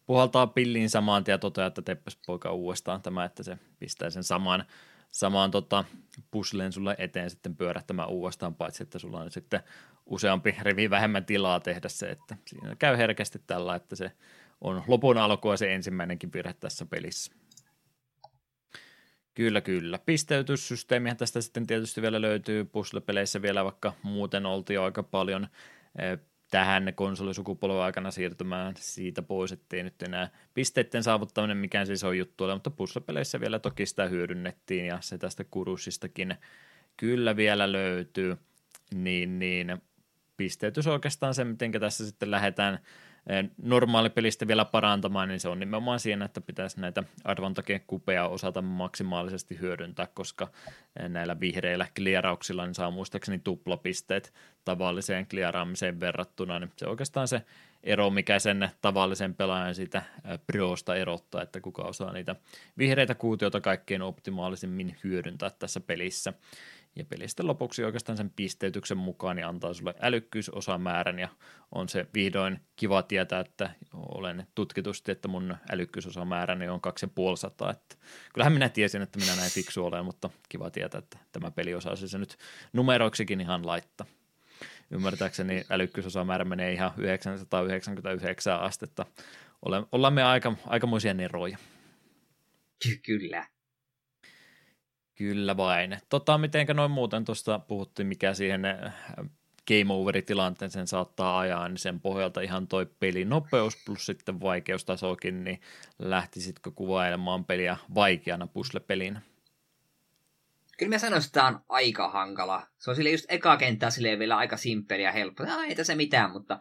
puhaltaa pilliin samaan ja toteaa, että teppäs poika uudestaan tämä, että se pistää sen saman, samaan tota, pusleen sulle eteen sitten pyörähtämään uudestaan, paitsi että sulla on sitten useampi rivi vähemmän tilaa tehdä se, että siinä käy herkästi tällä, että se on lopun alkua se ensimmäinenkin virhe tässä pelissä. Kyllä, kyllä. Pisteytyssysteemihän tästä sitten tietysti vielä löytyy. Puzzle-peleissä vielä, vaikka muuten oltiin aika paljon eh, tähän konsolisukupolven aikana siirtymään. Siitä pois, ettei nyt enää pisteiden saavuttaminen mikään siis on juttu ole, mutta puzzle-peleissä vielä toki sitä hyödynnettiin ja se tästä kurussistakin kyllä vielä löytyy, niin, niin. Pisteytys oikeastaan se, miten tässä sitten lähdetään normaalipelistä vielä parantamaan, niin se on nimenomaan siinä, että pitäisi näitä advantage-kupeja osata maksimaalisesti hyödyntää, koska näillä vihreillä kliarauksilla niin saa muistaakseni tuplapisteet tavalliseen kliaraamiseen verrattuna, niin se on oikeastaan se ero, mikä sen tavallisen pelaajan siitä priosta erottaa, että kuka osaa niitä vihreitä kuutioita kaikkein optimaalisimmin hyödyntää tässä pelissä. Ja pelistä lopuksi oikeastaan sen pisteytyksen mukaan niin antaa sulle älykkyysosamäärän ja on se vihdoin kiva tietää, että olen tutkitusti, että mun älykkyysosamääräni on 2500. Että kyllähän minä tiesin, että minä näin fiksu olen, mutta kiva tietää, että tämä peli osaisi se nyt numeroiksikin ihan laittaa. Ymmärtääkseni älykkyysosamäärä menee ihan 999 astetta. Ollaan me aika, aikamoisia neroja. Kyllä. Kyllä vain. Tota, mitenkä noin muuten tuosta puhuttiin, mikä siihen äh, game over tilanteen sen saattaa ajaa, niin sen pohjalta ihan toi pelinopeus plus sitten vaikeustasokin, niin lähtisitkö kuvailemaan peliä vaikeana puslepelinä? Kyllä mä sanoisin, että tämä on aika hankala. Se on sille just eka kenttää silleen vielä aika simppeli ja helppo. No, ei tässä mitään, mutta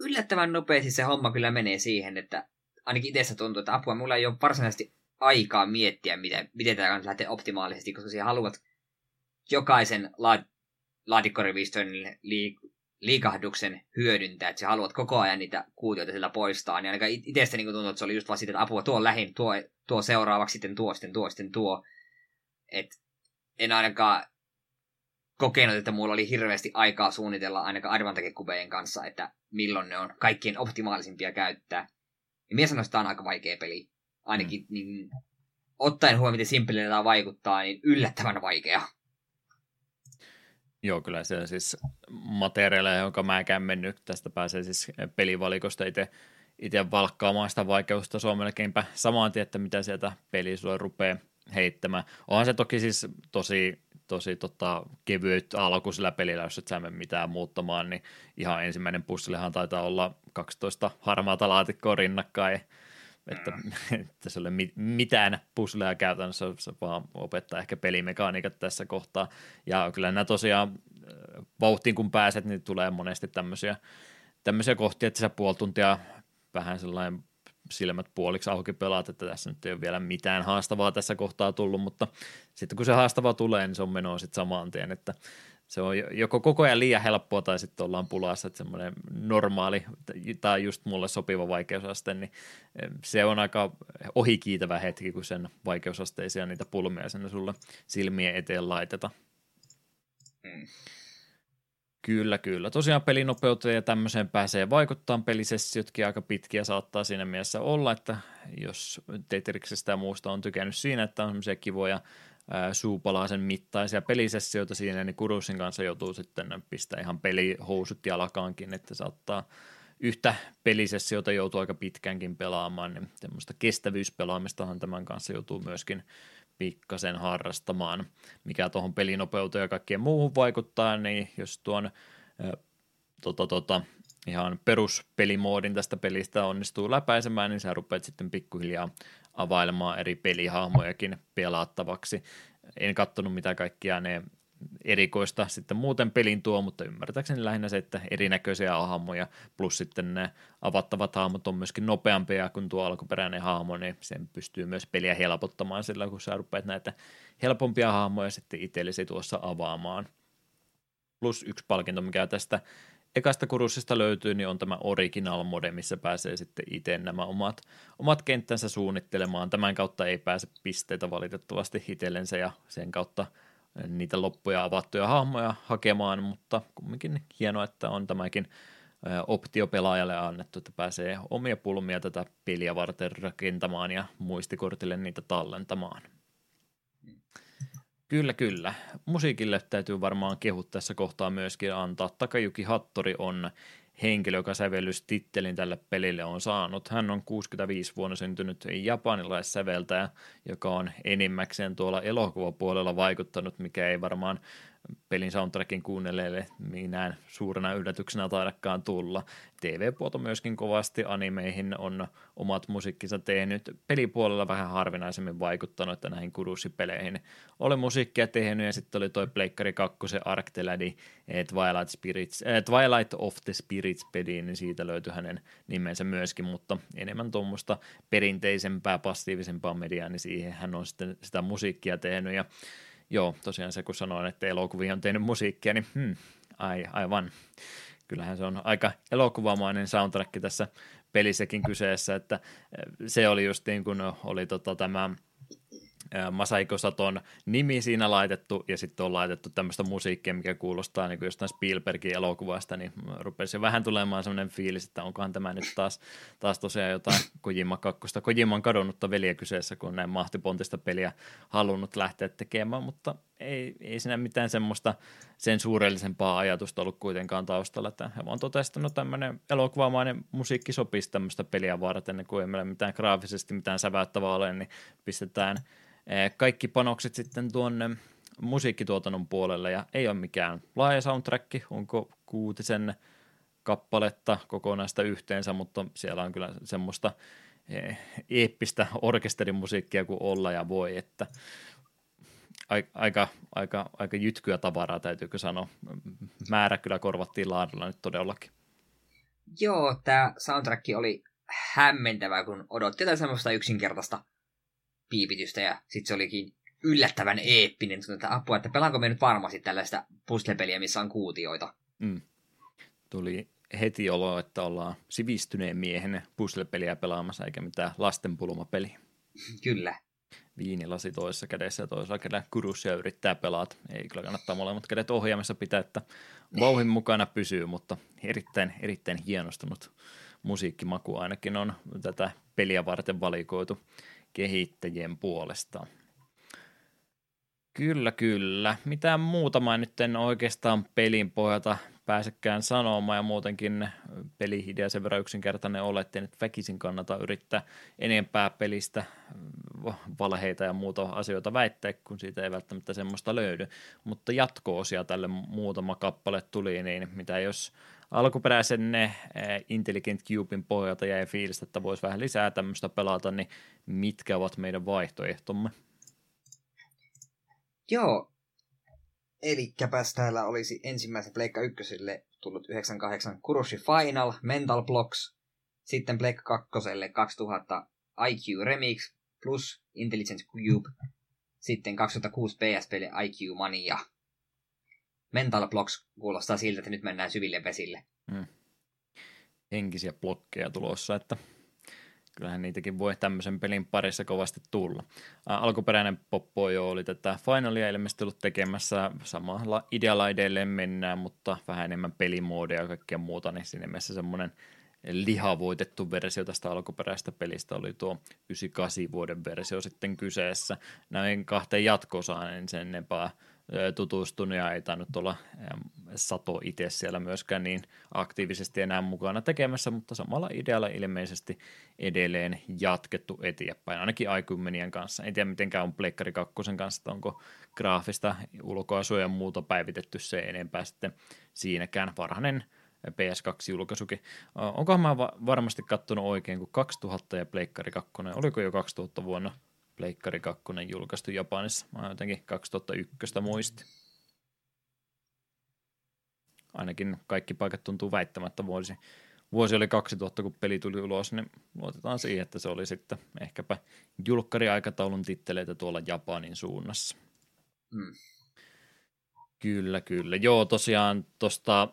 yllättävän nopeasti se homma kyllä menee siihen, että ainakin itse tuntuu, että apua, mulla ei ole varsinaisesti aikaa miettiä, miten, miten tämä kannattaa lähteä optimaalisesti, koska siellä haluat jokaisen la- laatikkoriviston liik- liikahduksen hyödyntää, että sä haluat koko ajan niitä kuutioita sillä poistaa, niin ainakaan itsestä niin tuntuu, että se oli just vaan siitä, että apua tuo lähin, tuo, tuo seuraavaksi, sitten tuo, sitten tuo, sitten tuo. Et en ainakaan kokenut, että mulla oli hirveästi aikaa suunnitella ainakaan advantage kanssa, että milloin ne on kaikkien optimaalisimpia käyttää. Ja mies sanoisi, että tämä on aika vaikea peli ainakin mm. niin, ottaen huomioon, miten simppelillä tämä vaikuttaa, niin yllättävän vaikea. Joo, kyllä se siis materiaaleja, jonka mä käyn mennyt, tästä pääsee siis pelivalikosta itse itse valkkaamaan sitä vaikeustasoa melkeinpä samaan tien, että mitä sieltä peli sulle rupeaa heittämään. Onhan se toki siis tosi, tosi tota, kevyt alku sillä pelillä, jos et sä mene mitään muuttamaan, niin ihan ensimmäinen pussillehan taitaa olla 12 harmaata laatikkoa rinnakkain, että, mm. että se ei ole mitään pusleja käytännössä, se vaan opettaa ehkä pelimekaniikat tässä kohtaa. Ja kyllä nämä tosiaan vauhtiin kun pääset, niin tulee monesti tämmöisiä, tämmöisiä kohtia, että sä puoli tuntia vähän sellainen silmät puoliksi auki pelaat, että tässä nyt ei ole vielä mitään haastavaa tässä kohtaa tullut, mutta sitten kun se haastava tulee, niin se on menoa sitten samaan tien, että se on joko koko ajan liian helppoa tai sitten ollaan pulassa, että semmoinen normaali tai just mulle sopiva vaikeusaste, niin se on aika ohikiitävä hetki, kun sen vaikeusasteisia niitä pulmia sinne sulle silmien eteen laiteta. Mm. Kyllä, kyllä. Tosiaan pelinopeuteen ja tämmöiseen pääsee vaikuttaa. Pelisessiotkin aika pitkiä saattaa siinä mielessä olla, että jos Tetriksestä ja muusta on tykännyt siinä, että on semmoisia kivoja suupalaisen mittaisia pelisessioita siinä, niin Kurusin kanssa joutuu sitten pistää ihan pelihousut jalkaankin, että saattaa yhtä pelisessiota joutuu aika pitkäänkin pelaamaan, niin semmoista kestävyyspelaamistahan tämän kanssa joutuu myöskin pikkasen harrastamaan. Mikä tuohon pelinopeuteen ja kaikkeen muuhun vaikuttaa, niin jos tuon tota, tota, ihan peruspelimoodin tästä pelistä onnistuu läpäisemään, niin sä rupeat sitten pikkuhiljaa availemaan eri pelihahmojakin pelattavaksi. En katsonut mitä kaikkia ne erikoista sitten muuten pelin tuo, mutta ymmärtääkseni lähinnä se, että erinäköisiä hahmoja plus sitten ne avattavat hahmot on myöskin nopeampia kuin tuo alkuperäinen hahmo, niin sen pystyy myös peliä helpottamaan sillä, kun sä rupeat näitä helpompia hahmoja sitten itsellesi tuossa avaamaan. Plus yksi palkinto, mikä tästä ekasta kurssista löytyy, niin on tämä original mode, missä pääsee sitten itse nämä omat, omat kenttänsä suunnittelemaan. Tämän kautta ei pääse pisteitä valitettavasti itsellensä ja sen kautta – niitä loppuja avattuja hahmoja hakemaan, mutta kumminkin hienoa, että on tämäkin optio pelaajalle annettu, että pääsee omia pulmia tätä peliä varten rakentamaan ja muistikortille niitä tallentamaan. Kyllä, kyllä. Musiikille täytyy varmaan kehut tässä kohtaa myöskin antaa. Takajuki Hattori on henkilö, joka sävellystittelin tälle pelille on saanut. Hän on 65 vuonna syntynyt japanilaissäveltäjä, joka on enimmäkseen tuolla elokuvapuolella vaikuttanut, mikä ei varmaan pelin soundtrackin kuunnelleille minään suurena yllätyksenä taidakaan tulla. TV-puolta myöskin kovasti animeihin on omat musiikkinsa tehnyt. Pelipuolella vähän harvinaisemmin vaikuttanut että näihin kurussipeleihin. Oli musiikkia tehnyt ja sitten oli toi Pleikkari 2 Arcteladi eh, Twilight, Spirits, äh, Twilight of the Spirits peli, niin siitä löytyi hänen nimensä myöskin, mutta enemmän tuommoista perinteisempää, passiivisempaa mediaa, niin siihen hän on sitten sitä musiikkia tehnyt ja Joo, tosiaan se kun sanoin, että elokuvia on tehnyt musiikkia, niin hmm, ai, aivan. Kyllähän se on aika elokuvamainen soundtrack tässä pelissäkin kyseessä, että se oli just niin kuin oli tota tämä – Masaiko Saton nimi siinä laitettu ja sitten on laitettu tämmöistä musiikkia, mikä kuulostaa niin kuin jostain Spielbergin elokuvasta, niin rupesi vähän tulemaan semmoinen fiilis, että onkohan tämä nyt taas, taas tosiaan jotain Kojima kakkosta, Kojiman kadonnutta veliä kyseessä, kun näin mahtipontista peliä halunnut lähteä tekemään, mutta ei, ei siinä mitään semmoista sen suurellisempaa ajatusta ollut kuitenkaan taustalla, että he vaan totesivat, no tämmöinen elokuvamainen musiikki sopisi tämmöistä peliä varten, kun ei meillä mitään graafisesti mitään säväyttävää ole, niin pistetään – kaikki panokset sitten tuonne musiikkituotannon puolelle ja ei ole mikään laaja soundtrack, onko kuutisen kappaletta kokonaista yhteensä, mutta siellä on kyllä semmoista eh, eeppistä orkesterimusiikkia kuin olla ja voi, että aika, aika, aika jytkyä tavaraa täytyykö sanoa. Määrä kyllä korvattiin laadulla nyt todellakin. Joo, tämä soundtrack oli hämmentävä, kun odotti jotain semmoista yksinkertaista piipitystä ja sitten se olikin yllättävän eeppinen. Että apua, että pelaanko me nyt varmasti tällaista puzzle-peliä, missä on kuutioita. Mm. Tuli heti olo, että ollaan sivistyneen miehen puzzle-peliä pelaamassa, eikä mitään lastenpulmapeliä. Kyllä. Viinilasi toisessa kädessä ja toisella kädellä kurussia yrittää pelata. Ei kyllä kannattaa molemmat kädet ohjaamassa pitää, että vauhin mukana pysyy, mutta erittäin, erittäin hienostunut musiikkimaku ainakin on tätä peliä varten valikoitu kehittäjien puolesta. Kyllä, kyllä. Mitään muuta mä nyt en oikeastaan pelin pohjalta pääsekään sanomaan ja muutenkin pelihidea sen verran yksinkertainen ole, että nyt väkisin kannata yrittää enempää pelistä valheita ja muuta asioita väittää, kun siitä ei välttämättä semmoista löydy. Mutta jatko-osia tälle muutama kappale tuli, niin mitä jos alkuperäisen ne eh, Intelligent Cubein pohjalta jäi fiilistä, että voisi vähän lisää tämmöistä pelata, niin mitkä ovat meidän vaihtoehtomme? Joo, Eli täällä olisi ensimmäisen Pleikka ykköselle tullut 98 Kuroshi Final, Mental Blocks, sitten Pleikka kakkoselle 2000 IQ Remix plus Intelligence Cube, sitten 2006 PS-peli IQ Mania. Mental Blocks kuulostaa siltä, että nyt mennään syville vesille. Hmm. Henkisiä blokkeja tulossa, että kyllähän niitäkin voi tämmöisen pelin parissa kovasti tulla. Ä, alkuperäinen Poppo jo oli tätä Finalia ilmeisesti ollut tekemässä, samalla idealla edelleen mennään, mutta vähän enemmän pelimoodia ja kaikkea muuta, niin siinä mielessä semmoinen lihavoitettu versio tästä alkuperäisestä pelistä oli tuo 98 vuoden versio sitten kyseessä. Näin kahteen jatkosaan en sen enempää tutustunut ja ei tainnut olla Sato itse siellä myöskään niin aktiivisesti enää mukana tekemässä, mutta samalla idealla ilmeisesti edelleen jatkettu eteenpäin, ainakin Aikymmenien kanssa. En tiedä mitenkään on Pleikkari 2 kanssa, että onko graafista ulkoasua ja muuta päivitetty se enempää sitten siinäkään varhainen PS2-julkaisukin. Onkohan mä varmasti kattonut oikein, kun 2000 ja Pleikkari 2, oliko jo 2000 vuonna Pleikkari 2 julkaistu Japanissa. Mä jotenkin 2001 muisti. Ainakin kaikki paikat tuntuu väittämättä vuosi. Vuosi oli 2000, kun peli tuli ulos, niin luotetaan siihen, että se oli sitten ehkäpä julkkariaikataulun titteleitä tuolla Japanin suunnassa. Mm. Kyllä, kyllä. Joo, tosiaan tuosta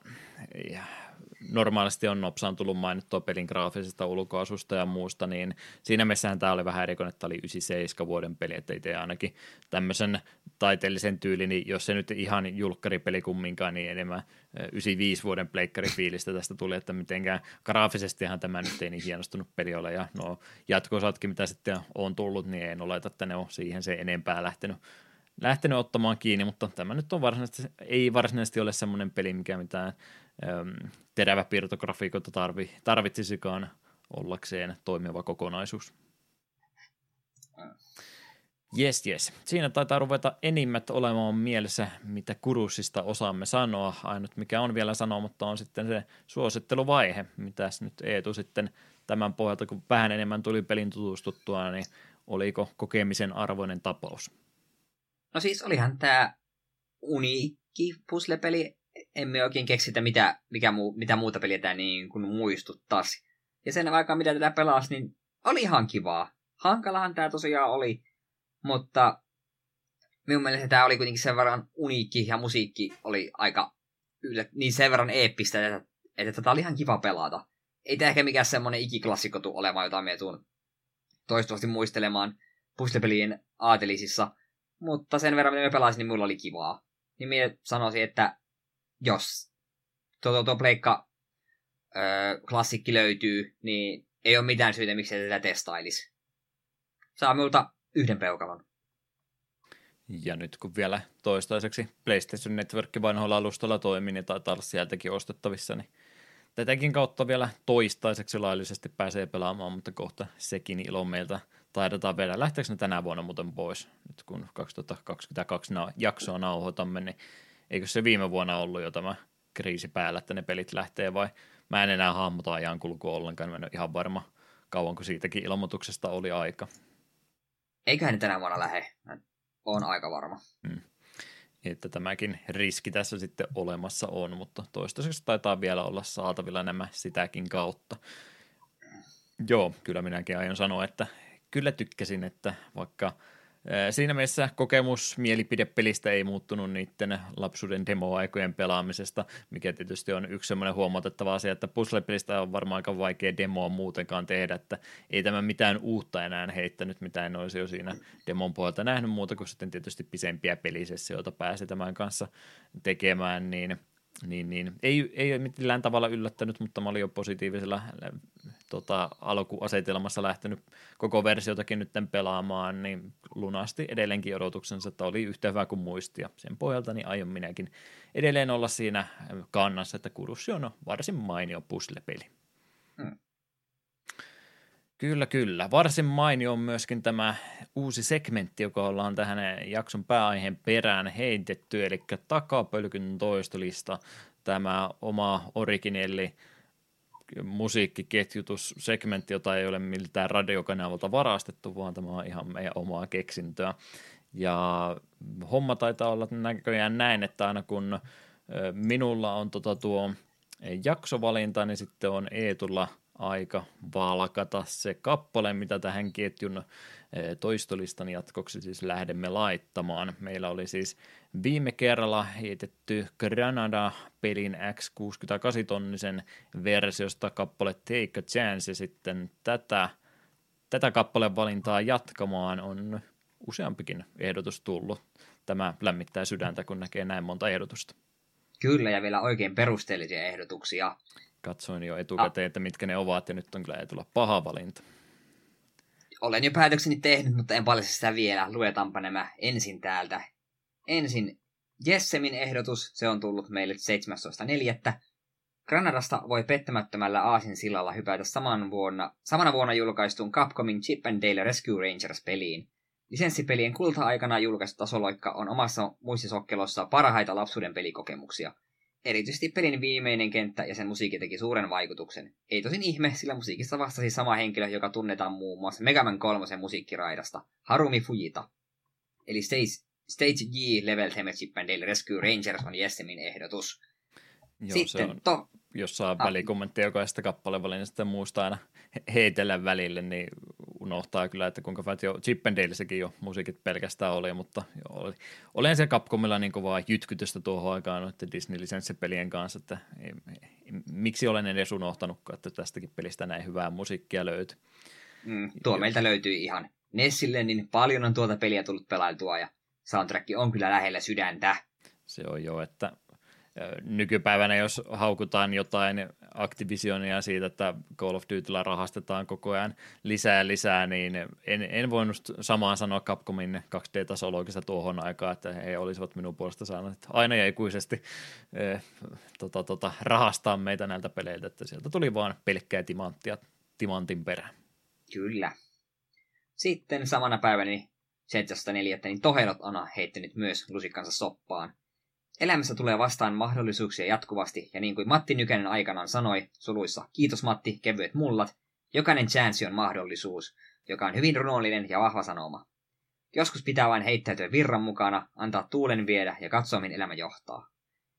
normaalisti on nopsaan tullut mainittua pelin graafisesta ulkoasusta ja muusta, niin siinä mielessähän tämä oli vähän erikoinen, että tämä oli 97 vuoden peli, että itse ainakin tämmöisen taiteellisen tyylin, niin jos se nyt ihan julkkaripeli kumminkaan, niin enemmän 95 vuoden pleikkarifiilistä tästä tuli, että mitenkään graafisestihan tämä nyt ei niin hienostunut peli ole, ja no jatkosatkin, mitä sitten on tullut, niin en oleta, että ne on siihen se enempää lähtenyt lähtenyt ottamaan kiinni, mutta tämä nyt on varsinaisesti, ei varsinaisesti ole semmoinen peli, mikä mitään äm, teräväpiirtografiikoita tarvi, tarvitsisikaan ollakseen toimiva kokonaisuus. Yes, yes. Siinä taitaa ruveta enimmät olemaan mielessä, mitä kurussista osaamme sanoa. Ainut mikä on vielä sanomatta on sitten se suositteluvaihe. Mitäs nyt Eetu sitten tämän pohjalta, kun vähän enemmän tuli pelin tutustuttua, niin oliko kokemisen arvoinen tapaus? No siis olihan tämä uniikki puzzle-peli. Emme oikein keksitä, mitä, mikä muu, mitä muuta peliä tämä niin kuin muistuttaisi. Ja sen aikaa, mitä tätä pelasi, niin oli ihan kivaa. Hankalahan tämä tosiaan oli, mutta minun mielestä tämä oli kuitenkin sen verran uniikki ja musiikki oli aika yllät, niin sen verran eeppistä, että, että tätä oli ihan kiva pelata. Ei tämä ehkä mikään semmoinen ikiklassikko tule olemaan, jota me tuun toistuvasti muistelemaan puzzlepelien aatelisissa, mutta sen verran, mitä me pelasin, niin mulla oli kivaa. Niin minä sanoisin, että jos tuo, tuo, pleikka öö, klassikki löytyy, niin ei ole mitään syytä, miksi tätä testailisi. Saa minulta yhden peukalon. Ja nyt kun vielä toistaiseksi PlayStation Network vanhoilla alustalla toimii, niin taitaa olla sieltäkin ostettavissa, niin tätäkin kautta vielä toistaiseksi laillisesti pääsee pelaamaan, mutta kohta sekin ilo meiltä taidetaan vielä. Lähteekö ne tänä vuonna muuten pois, nyt kun 2022 na- jaksoa nauhoitamme, niin eikö se viime vuonna ollut jo tämä kriisi päällä, että ne pelit lähtee vai mä en enää hahmota ajan kulkua ollenkaan, mä en ole ihan varma kauanko siitäkin ilmoituksesta oli aika. Eiköhän ne tänä vuonna lähde, on aika varma. Hmm. Että tämäkin riski tässä sitten olemassa on, mutta toistaiseksi taitaa vielä olla saatavilla nämä sitäkin kautta. Joo, kyllä minäkin aion sanoa, että kyllä tykkäsin, että vaikka Siinä mielessä kokemus mielipidepelistä ei muuttunut niiden lapsuuden demoaikojen pelaamisesta, mikä tietysti on yksi semmoinen huomautettava asia, että puzzle-pelistä on varmaan aika vaikea demoa muutenkaan tehdä, että ei tämä mitään uutta enää heittänyt, mitä en olisi jo siinä demon puolelta nähnyt muuta kuin sitten tietysti pisempiä pelisessioita pääsi tämän kanssa tekemään, niin – niin, niin. Ei, ei millään tavalla yllättänyt, mutta mä olin jo positiivisella tota, alkuasetelmassa lähtenyt koko versiotakin nyt pelaamaan, niin lunasti edelleenkin odotuksensa, että oli yhtä hyvä kuin muistia. Sen pohjalta niin aion minäkin edelleen olla siinä kannassa, että Kurussi on varsin mainio puslepeli. Hmm. Kyllä, kyllä. Varsin mainio on myöskin tämä uusi segmentti, joka ollaan tähän jakson pääaiheen perään heitetty, eli takapölkyn toistolista, tämä oma originelli musiikkiketjutussegmentti, jota ei ole miltään radiokanavalta varastettu, vaan tämä on ihan meidän omaa keksintöä. Ja homma taitaa olla näköjään näin, että aina kun minulla on tota tuo jaksovalinta, niin sitten on Eetulla – aika valkata se kappale, mitä tähän ketjun eh, toistolistan jatkoksi siis lähdemme laittamaan. Meillä oli siis viime kerralla heitetty Granada-pelin X68-tonnisen versiosta kappale Take a Chance ja sitten tätä, tätä kappaleen valintaa jatkamaan on useampikin ehdotus tullut. Tämä lämmittää sydäntä, kun näkee näin monta ehdotusta. Kyllä, ja vielä oikein perusteellisia ehdotuksia katsoin jo etukäteen, ah. että mitkä ne ovat, ja nyt on kyllä tulla paha valinta. Olen jo päätökseni tehnyt, mutta en paljasta sitä vielä. Luetaanpa nämä ensin täältä. Ensin Jessemin ehdotus, se on tullut meille 17.4. Granadasta voi pettämättömällä Aasin sillalla hypätä saman vuonna, samana vuonna julkaistuun Capcomin Chip and Dale Rescue Rangers-peliin. Lisenssipelien kulta-aikana julkaistu tasoloikka on omassa muistisokkelossa parhaita lapsuuden pelikokemuksia – Erityisesti pelin viimeinen kenttä ja sen musiikki teki suuren vaikutuksen. Ei tosin ihme, sillä musiikissa vastasi sama henkilö, joka tunnetaan muun muassa Mega Man 3 musiikkiraidasta, Harumi Fujita. Eli Stage, Stage G Level Chip Dale Rescue Rangers on Jessemin ehdotus. Joo, Sitten se on, to... jos saa ah. välikommentteja jokaisesta välillä, niin sitten muistaa aina heitellä välille, niin unohtaa kyllä, että kuinka hyvät jo Chippendaleissäkin jo musiikit pelkästään oli, mutta oli, olen se Capcomilla niin kovaa jytkytystä tuohon aikaan noiden Disney-lisenssipelien kanssa, että ei, ei, miksi olen edes unohtanutkaan, että tästäkin pelistä näin hyvää musiikkia löytyy. Mm, tuo jo. meiltä löytyy ihan Nessille, niin paljon on tuota peliä tullut pelailtua ja soundtrack on kyllä lähellä sydäntä. Se on jo, että nykypäivänä, jos haukutaan jotain Activisionia siitä, että Call of Dutyllä rahastetaan koko ajan lisää ja lisää, niin en, en voinut samaan sanoa Capcomin 2D-tasologista tuohon aikaan, että he olisivat minun puolesta saaneet aina ja ikuisesti eh, tota, tota, rahastaa meitä näiltä peleiltä, että sieltä tuli vaan pelkkää timanttia timantin perään. Kyllä. Sitten samana päivänä 7.4. niin Tohelot on heittänyt myös lusikkansa soppaan – Elämässä tulee vastaan mahdollisuuksia jatkuvasti, ja niin kuin Matti Nykänen aikanaan sanoi, suluissa, kiitos Matti, kevyet mullat, jokainen chanssi on mahdollisuus, joka on hyvin runollinen ja vahva sanoma. Joskus pitää vain heittäytyä virran mukana, antaa tuulen viedä ja katsoa, mihin elämä johtaa.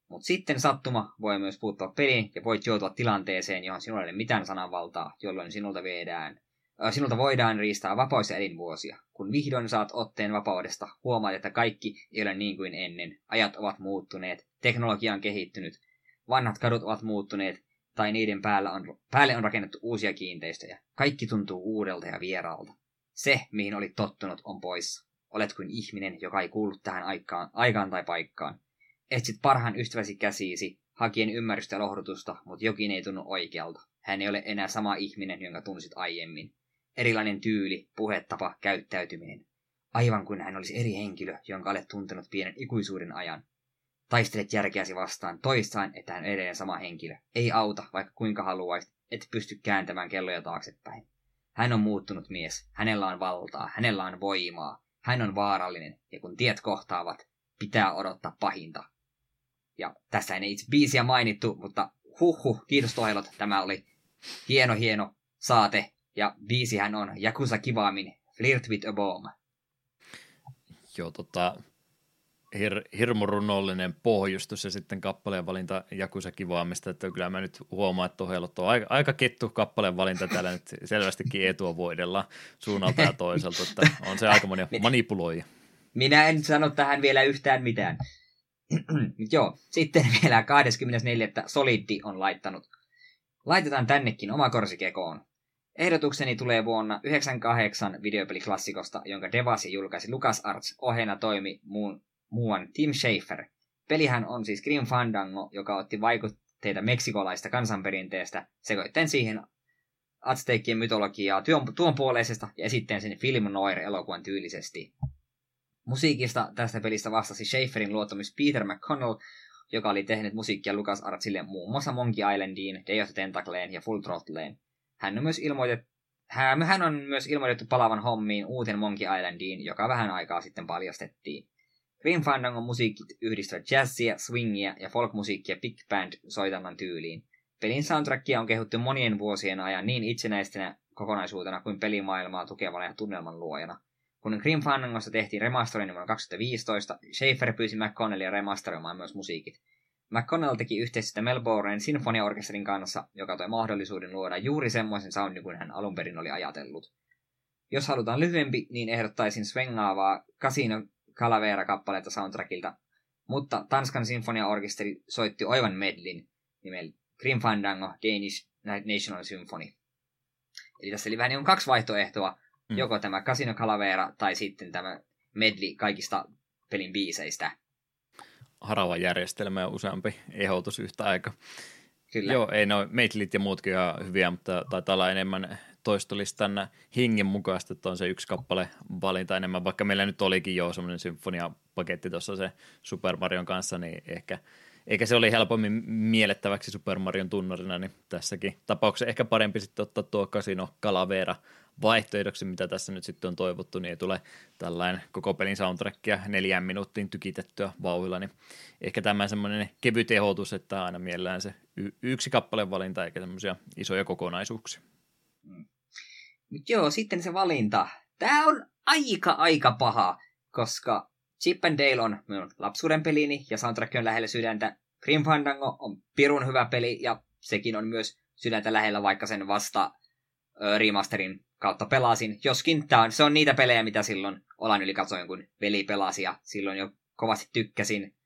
Mutta sitten sattuma voi myös puuttua peliin ja voit joutua tilanteeseen, johon sinulla ei ole mitään sananvaltaa, jolloin sinulta viedään Sinulta voidaan riistää vapaus ja elinvuosia. Kun vihdoin saat otteen vapaudesta, huomaat, että kaikki ei ole niin kuin ennen. Ajat ovat muuttuneet, teknologia on kehittynyt, vanhat kadut ovat muuttuneet, tai niiden päällä on, päälle on rakennettu uusia kiinteistöjä. Kaikki tuntuu uudelta ja vieraalta. Se, mihin olit tottunut, on poissa. Olet kuin ihminen, joka ei kuulu tähän aikaan, aikaan tai paikkaan. Etsit parhaan ystäväsi käsiisi, hakien ymmärrystä ja lohdutusta, mutta jokin ei tunnu oikealta. Hän ei ole enää sama ihminen, jonka tunsit aiemmin. Erilainen tyyli, puhetapa, käyttäytyminen. Aivan kuin hän olisi eri henkilö, jonka olet tuntenut pienen ikuisuuden ajan. Taistelet järkeäsi vastaan toistaan, että hän on edelleen sama henkilö. Ei auta, vaikka kuinka haluaisit, et pysty kääntämään kelloja taaksepäin. Hän on muuttunut mies. Hänellä on valtaa. Hänellä on voimaa. Hän on vaarallinen. Ja kun tiet kohtaavat, pitää odottaa pahinta. Ja tässä ei itse biisiä mainittu, mutta huhhuh, kiitos Tohelot. Tämä oli hieno, hieno saate ja biisihän on Jakusa Kivaamin Flirt with a Bomb. Joo, tota, hir, hirmu runollinen pohjustus ja sitten kappaleen valinta Jakusa Kivaamista, että kyllä mä nyt huomaan, että Tohelot on aika, aika kettu kappaleen valinta täällä nyt selvästikin etua voidella suunnalta ja toiselta, että on se aika moni manipuloija. Minä en sano tähän vielä yhtään mitään. Joo, sitten vielä 24. Solidi on laittanut. Laitetaan tännekin oma korsikekoon. Ehdotukseni tulee vuonna 1998 videopeliklassikosta, jonka Devasi julkaisi LucasArts ohena toimi muun, muuan Tim Schafer. Pelihän on siis Grim Fandango, joka otti vaikutteita meksikolaista kansanperinteestä, sekoittain siihen Aztekien mytologiaa tuon, tuon puoleisesta ja esitteen sen film noir-elokuvan tyylisesti. Musiikista tästä pelistä vastasi Schaeferin luottamus Peter McConnell, joka oli tehnyt musiikkia Lucas Artsille muun muassa Monkey Islandiin, Day of the Tentacleen ja Full Throttleen. Hän on myös ilmoitettu hän on myös ilmoitettu palavan hommiin uuteen Monkey Islandiin, joka vähän aikaa sitten paljastettiin. Grim Fandangon musiikit yhdistävät jazzia, swingia ja folkmusiikkia big band soitannan tyyliin. Pelin soundtrackia on kehuttu monien vuosien ajan niin itsenäistenä kokonaisuutena kuin pelimaailmaa tukevana ja tunnelman luojana. Kun Grim Fandangosta tehtiin remasteroinnin vuonna 2015, Schaefer pyysi McConnellia remasteroimaan myös musiikit. McConnell teki yhteistyötä Melbournen sinfoniaorkesterin kanssa, joka toi mahdollisuuden luoda juuri semmoisen soundin kuin hän alun perin oli ajatellut. Jos halutaan lyhyempi, niin ehdottaisin svengaavaa Casino Calavera-kappaletta soundtrackilta, mutta Tanskan sinfoniaorkesteri soitti oivan medlin nimellä Grim Fandango Danish National Symphony. Eli tässä oli vähän niin kaksi vaihtoehtoa, mm. joko tämä Casino Calavera tai sitten tämä medli kaikista pelin biiseistä harava järjestelmä ja useampi ehdotus yhtä aikaa. Kyllä. Joo, ei no medlit ja muutkin ihan hyviä, mutta taitaa olla enemmän toistolistan hengen mukaista, että on se yksi kappale valinta enemmän, vaikka meillä nyt olikin jo semmoinen symfoniapaketti tuossa se Super Marion kanssa, niin ehkä, eikä se oli helpommin miellettäväksi Super Marion tunnarina, niin tässäkin tapauksessa ehkä parempi sitten ottaa tuo Casino Calavera vaihtoehdoksi, mitä tässä nyt sitten on toivottu, niin ei tule tällainen koko pelin soundtrackia neljään minuuttiin tykitettyä vauhilla, niin ehkä tämä semmoinen kevyt ehdotus, että aina mielellään se y- yksi kappaleen valinta eikä semmoisia isoja kokonaisuuksia. Mm. joo, sitten se valinta. Tämä on aika aika paha, koska Chip and Dale on minun lapsuuden pelini ja soundtrack on lähellä sydäntä. Grim Fandango on pirun hyvä peli ja sekin on myös sydäntä lähellä, vaikka sen vasta remasterin kautta pelasin. Joskin tää on, se on niitä pelejä, mitä silloin olan yli katsoin, kun veli pelasi ja silloin jo kovasti tykkäsin.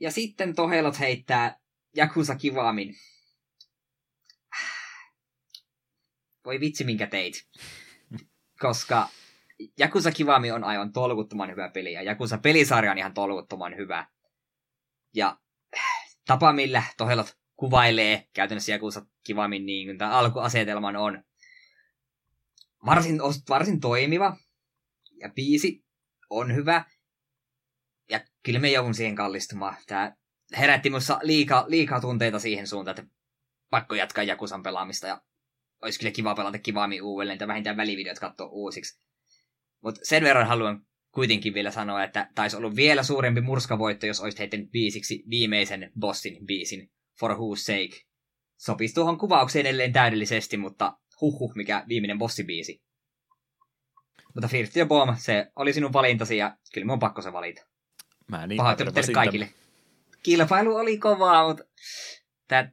Ja sitten Tohelot heittää Yakuza Kivamin. Voi vitsi, minkä teit. Koska Yakuza Kivami on aivan tolkuttoman hyvä peli, ja Yakuza pelisarja on ihan tolkuttoman hyvä. Ja tapa, millä Tohelot kuvailee käytännössä Yakuza Kivamin niin alkuasetelman on varsin, varsin toimiva. Ja biisi on hyvä. Ja kyllä me joudun siihen kallistumaan. Tämä herätti minussa liikaa, liikaa tunteita siihen suuntaan, että pakko jatkaa Jakusan pelaamista. Ja olisi kyllä kiva pelata kivaammin uudelleen, tai vähintään välivideot katsoa uusiksi. Mutta sen verran haluan kuitenkin vielä sanoa, että taisi ollut vielä suurempi murskavoitto, jos olisit heittänyt biisiksi viimeisen bossin biisin, For Who's Sake. Sopisi tuohon kuvaukseen edelleen täydellisesti, mutta huhhuh, mikä viimeinen bossibiisi. Mutta First ja Bomb, se oli sinun valintasi ja kyllä mun on pakko se valita. Mä niin Pahoittelut teille kaikille. Kilpailu oli kovaa, mutta tää,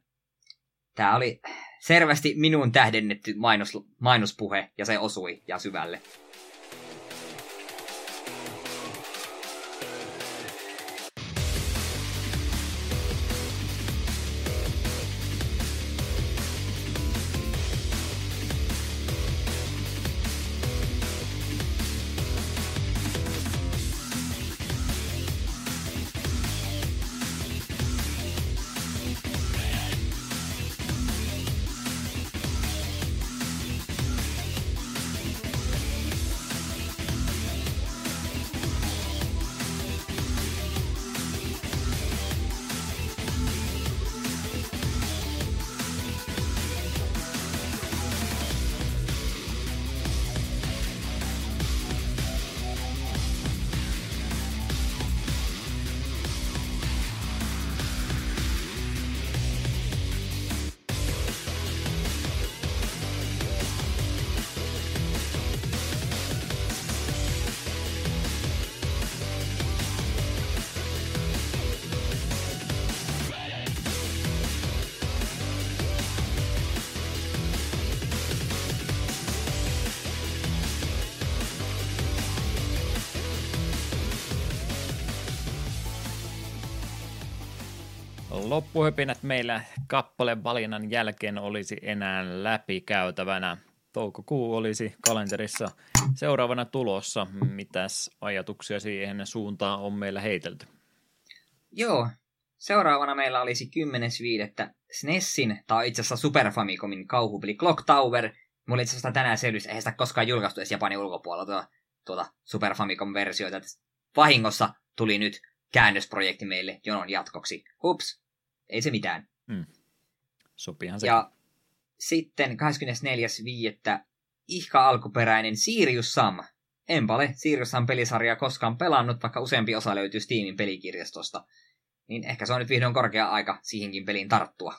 tää oli selvästi minun tähdennetty mainos, mainospuhe ja se osui ja syvälle. Loppuhöpinät meillä kappaleen valinnan jälkeen olisi enää läpikäytävänä. Toukokuu olisi kalenterissa seuraavana tulossa. Mitäs ajatuksia siihen suuntaan on meillä heitelty? Joo, seuraavana meillä olisi 10.5. SNESin, tai itse asiassa Super Famicomin kauhupeli Clock Tower. Mulla itse asiassa tänään selvisi, eihän sitä koskaan julkaistu edes Japanin ulkopuolella tuota, tuota Super Famicom-versioita. Vahingossa tuli nyt käännösprojekti meille jonon jatkoksi. Hups, ei se mitään. Mm. Sopihan se. Ja sitten 24.5. ihka alkuperäinen Sirius Sam. Enpä ole Sirius Sam pelisarjaa koskaan pelannut, vaikka useampi osa löytyy Steamin pelikirjastosta. Niin ehkä se on nyt vihdoin korkea aika siihenkin peliin tarttua.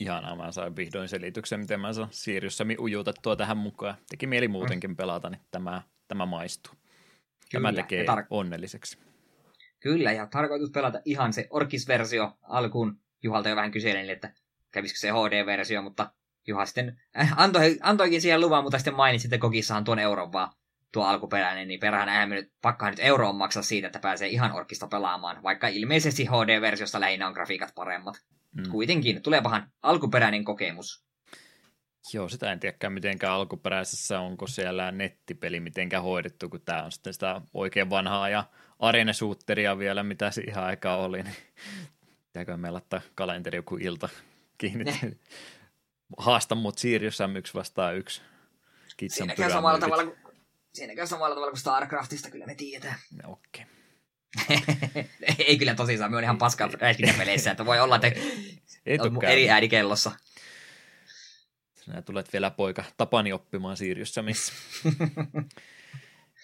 Ihanaa, mä sain vihdoin selityksen, miten mä saan Sirius Sami ujutettua tähän mukaan. Teki mieli muutenkin mm. pelata, niin tämä, tämä maistuu. Kyllä, tämä tekee tar- onnelliseksi. Kyllä, ja tarkoitus pelata ihan se Orkis-versio alkuun. Juhalta jo vähän kyselin, että kävisikö se HD-versio, mutta Juha sitten äh, antoi, antoikin siihen luvan, mutta sitten mainitsi, että kokissahan tuon euron vaan tuo alkuperäinen, niin perään eihän nyt pakkaa nyt euroon maksaa siitä, että pääsee ihan orkista pelaamaan, vaikka ilmeisesti HD-versiosta lähinnä on grafiikat paremmat. Mm. Kuitenkin, tuleepahan alkuperäinen kokemus. Joo, sitä en tiedäkään mitenkään alkuperäisessä, onko siellä nettipeli mitenkään hoidettu, kun tämä on sitten sitä oikein vanhaa ja arenesuutteria vielä, mitä se ihan aikaa oli, niin pitääkö meillä laittaa kalenteri joku ilta kiinni. Haasta mut Sirius M1 vastaan yksi. Siinäkään samalla tavalla kuin Siinäkään samalla tavalla kuin StarCraftista kyllä me tiedetään. No, okei. Okay. ei kyllä tosissaan, me on ihan paskaa räiskintäpeleissä, että voi olla, että on eri ääni kellossa. Sinä tulet vielä poika Tapani oppimaan Siriussa missä.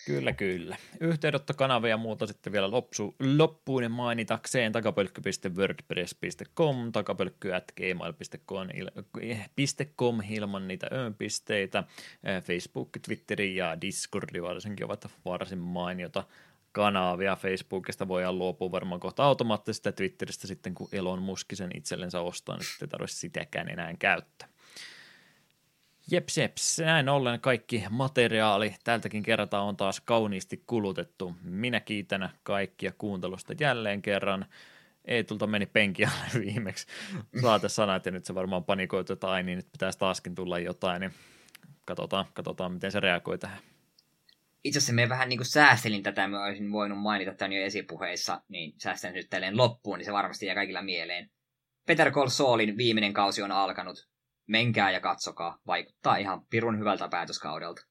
Kyllä, kyllä. Yhteydenottokanava ja muuta sitten vielä lopsu, loppuun mainitakseen takapölkky.wordpress.com, takapölkky.gmail.com ilman niitä öönpisteitä. Facebook, Twitteri ja Discord varsinkin ovat varsin mainiota kanavia. Facebookista voidaan luopua varmaan kohta automaattisesti ja Twitteristä sitten, kun Elon Muskisen itsellensä ostaa, niin sitten ei tarvitse sitäkään enää käyttää. Jeps, jeps. Näin ollen kaikki materiaali tältäkin kertaa on taas kauniisti kulutettu. Minä kiitän kaikkia kuuntelusta jälleen kerran. Ei tulta meni penki alle viimeksi. Saate sanat ja nyt se varmaan panikoitu, että ai niin, nyt pitäisi taaskin tulla jotain, niin katsotaan, katsotaan miten se reagoi tähän. Itse asiassa me vähän niin kuin säästelin tätä, mä olisin voinut mainita tämän jo esipuheissa, niin säästän nyt tälleen loppuun, niin se varmasti jää kaikilla mieleen. Peter Call Saulin viimeinen kausi on alkanut menkää ja katsokaa. Vaikuttaa ihan pirun hyvältä päätöskaudelta.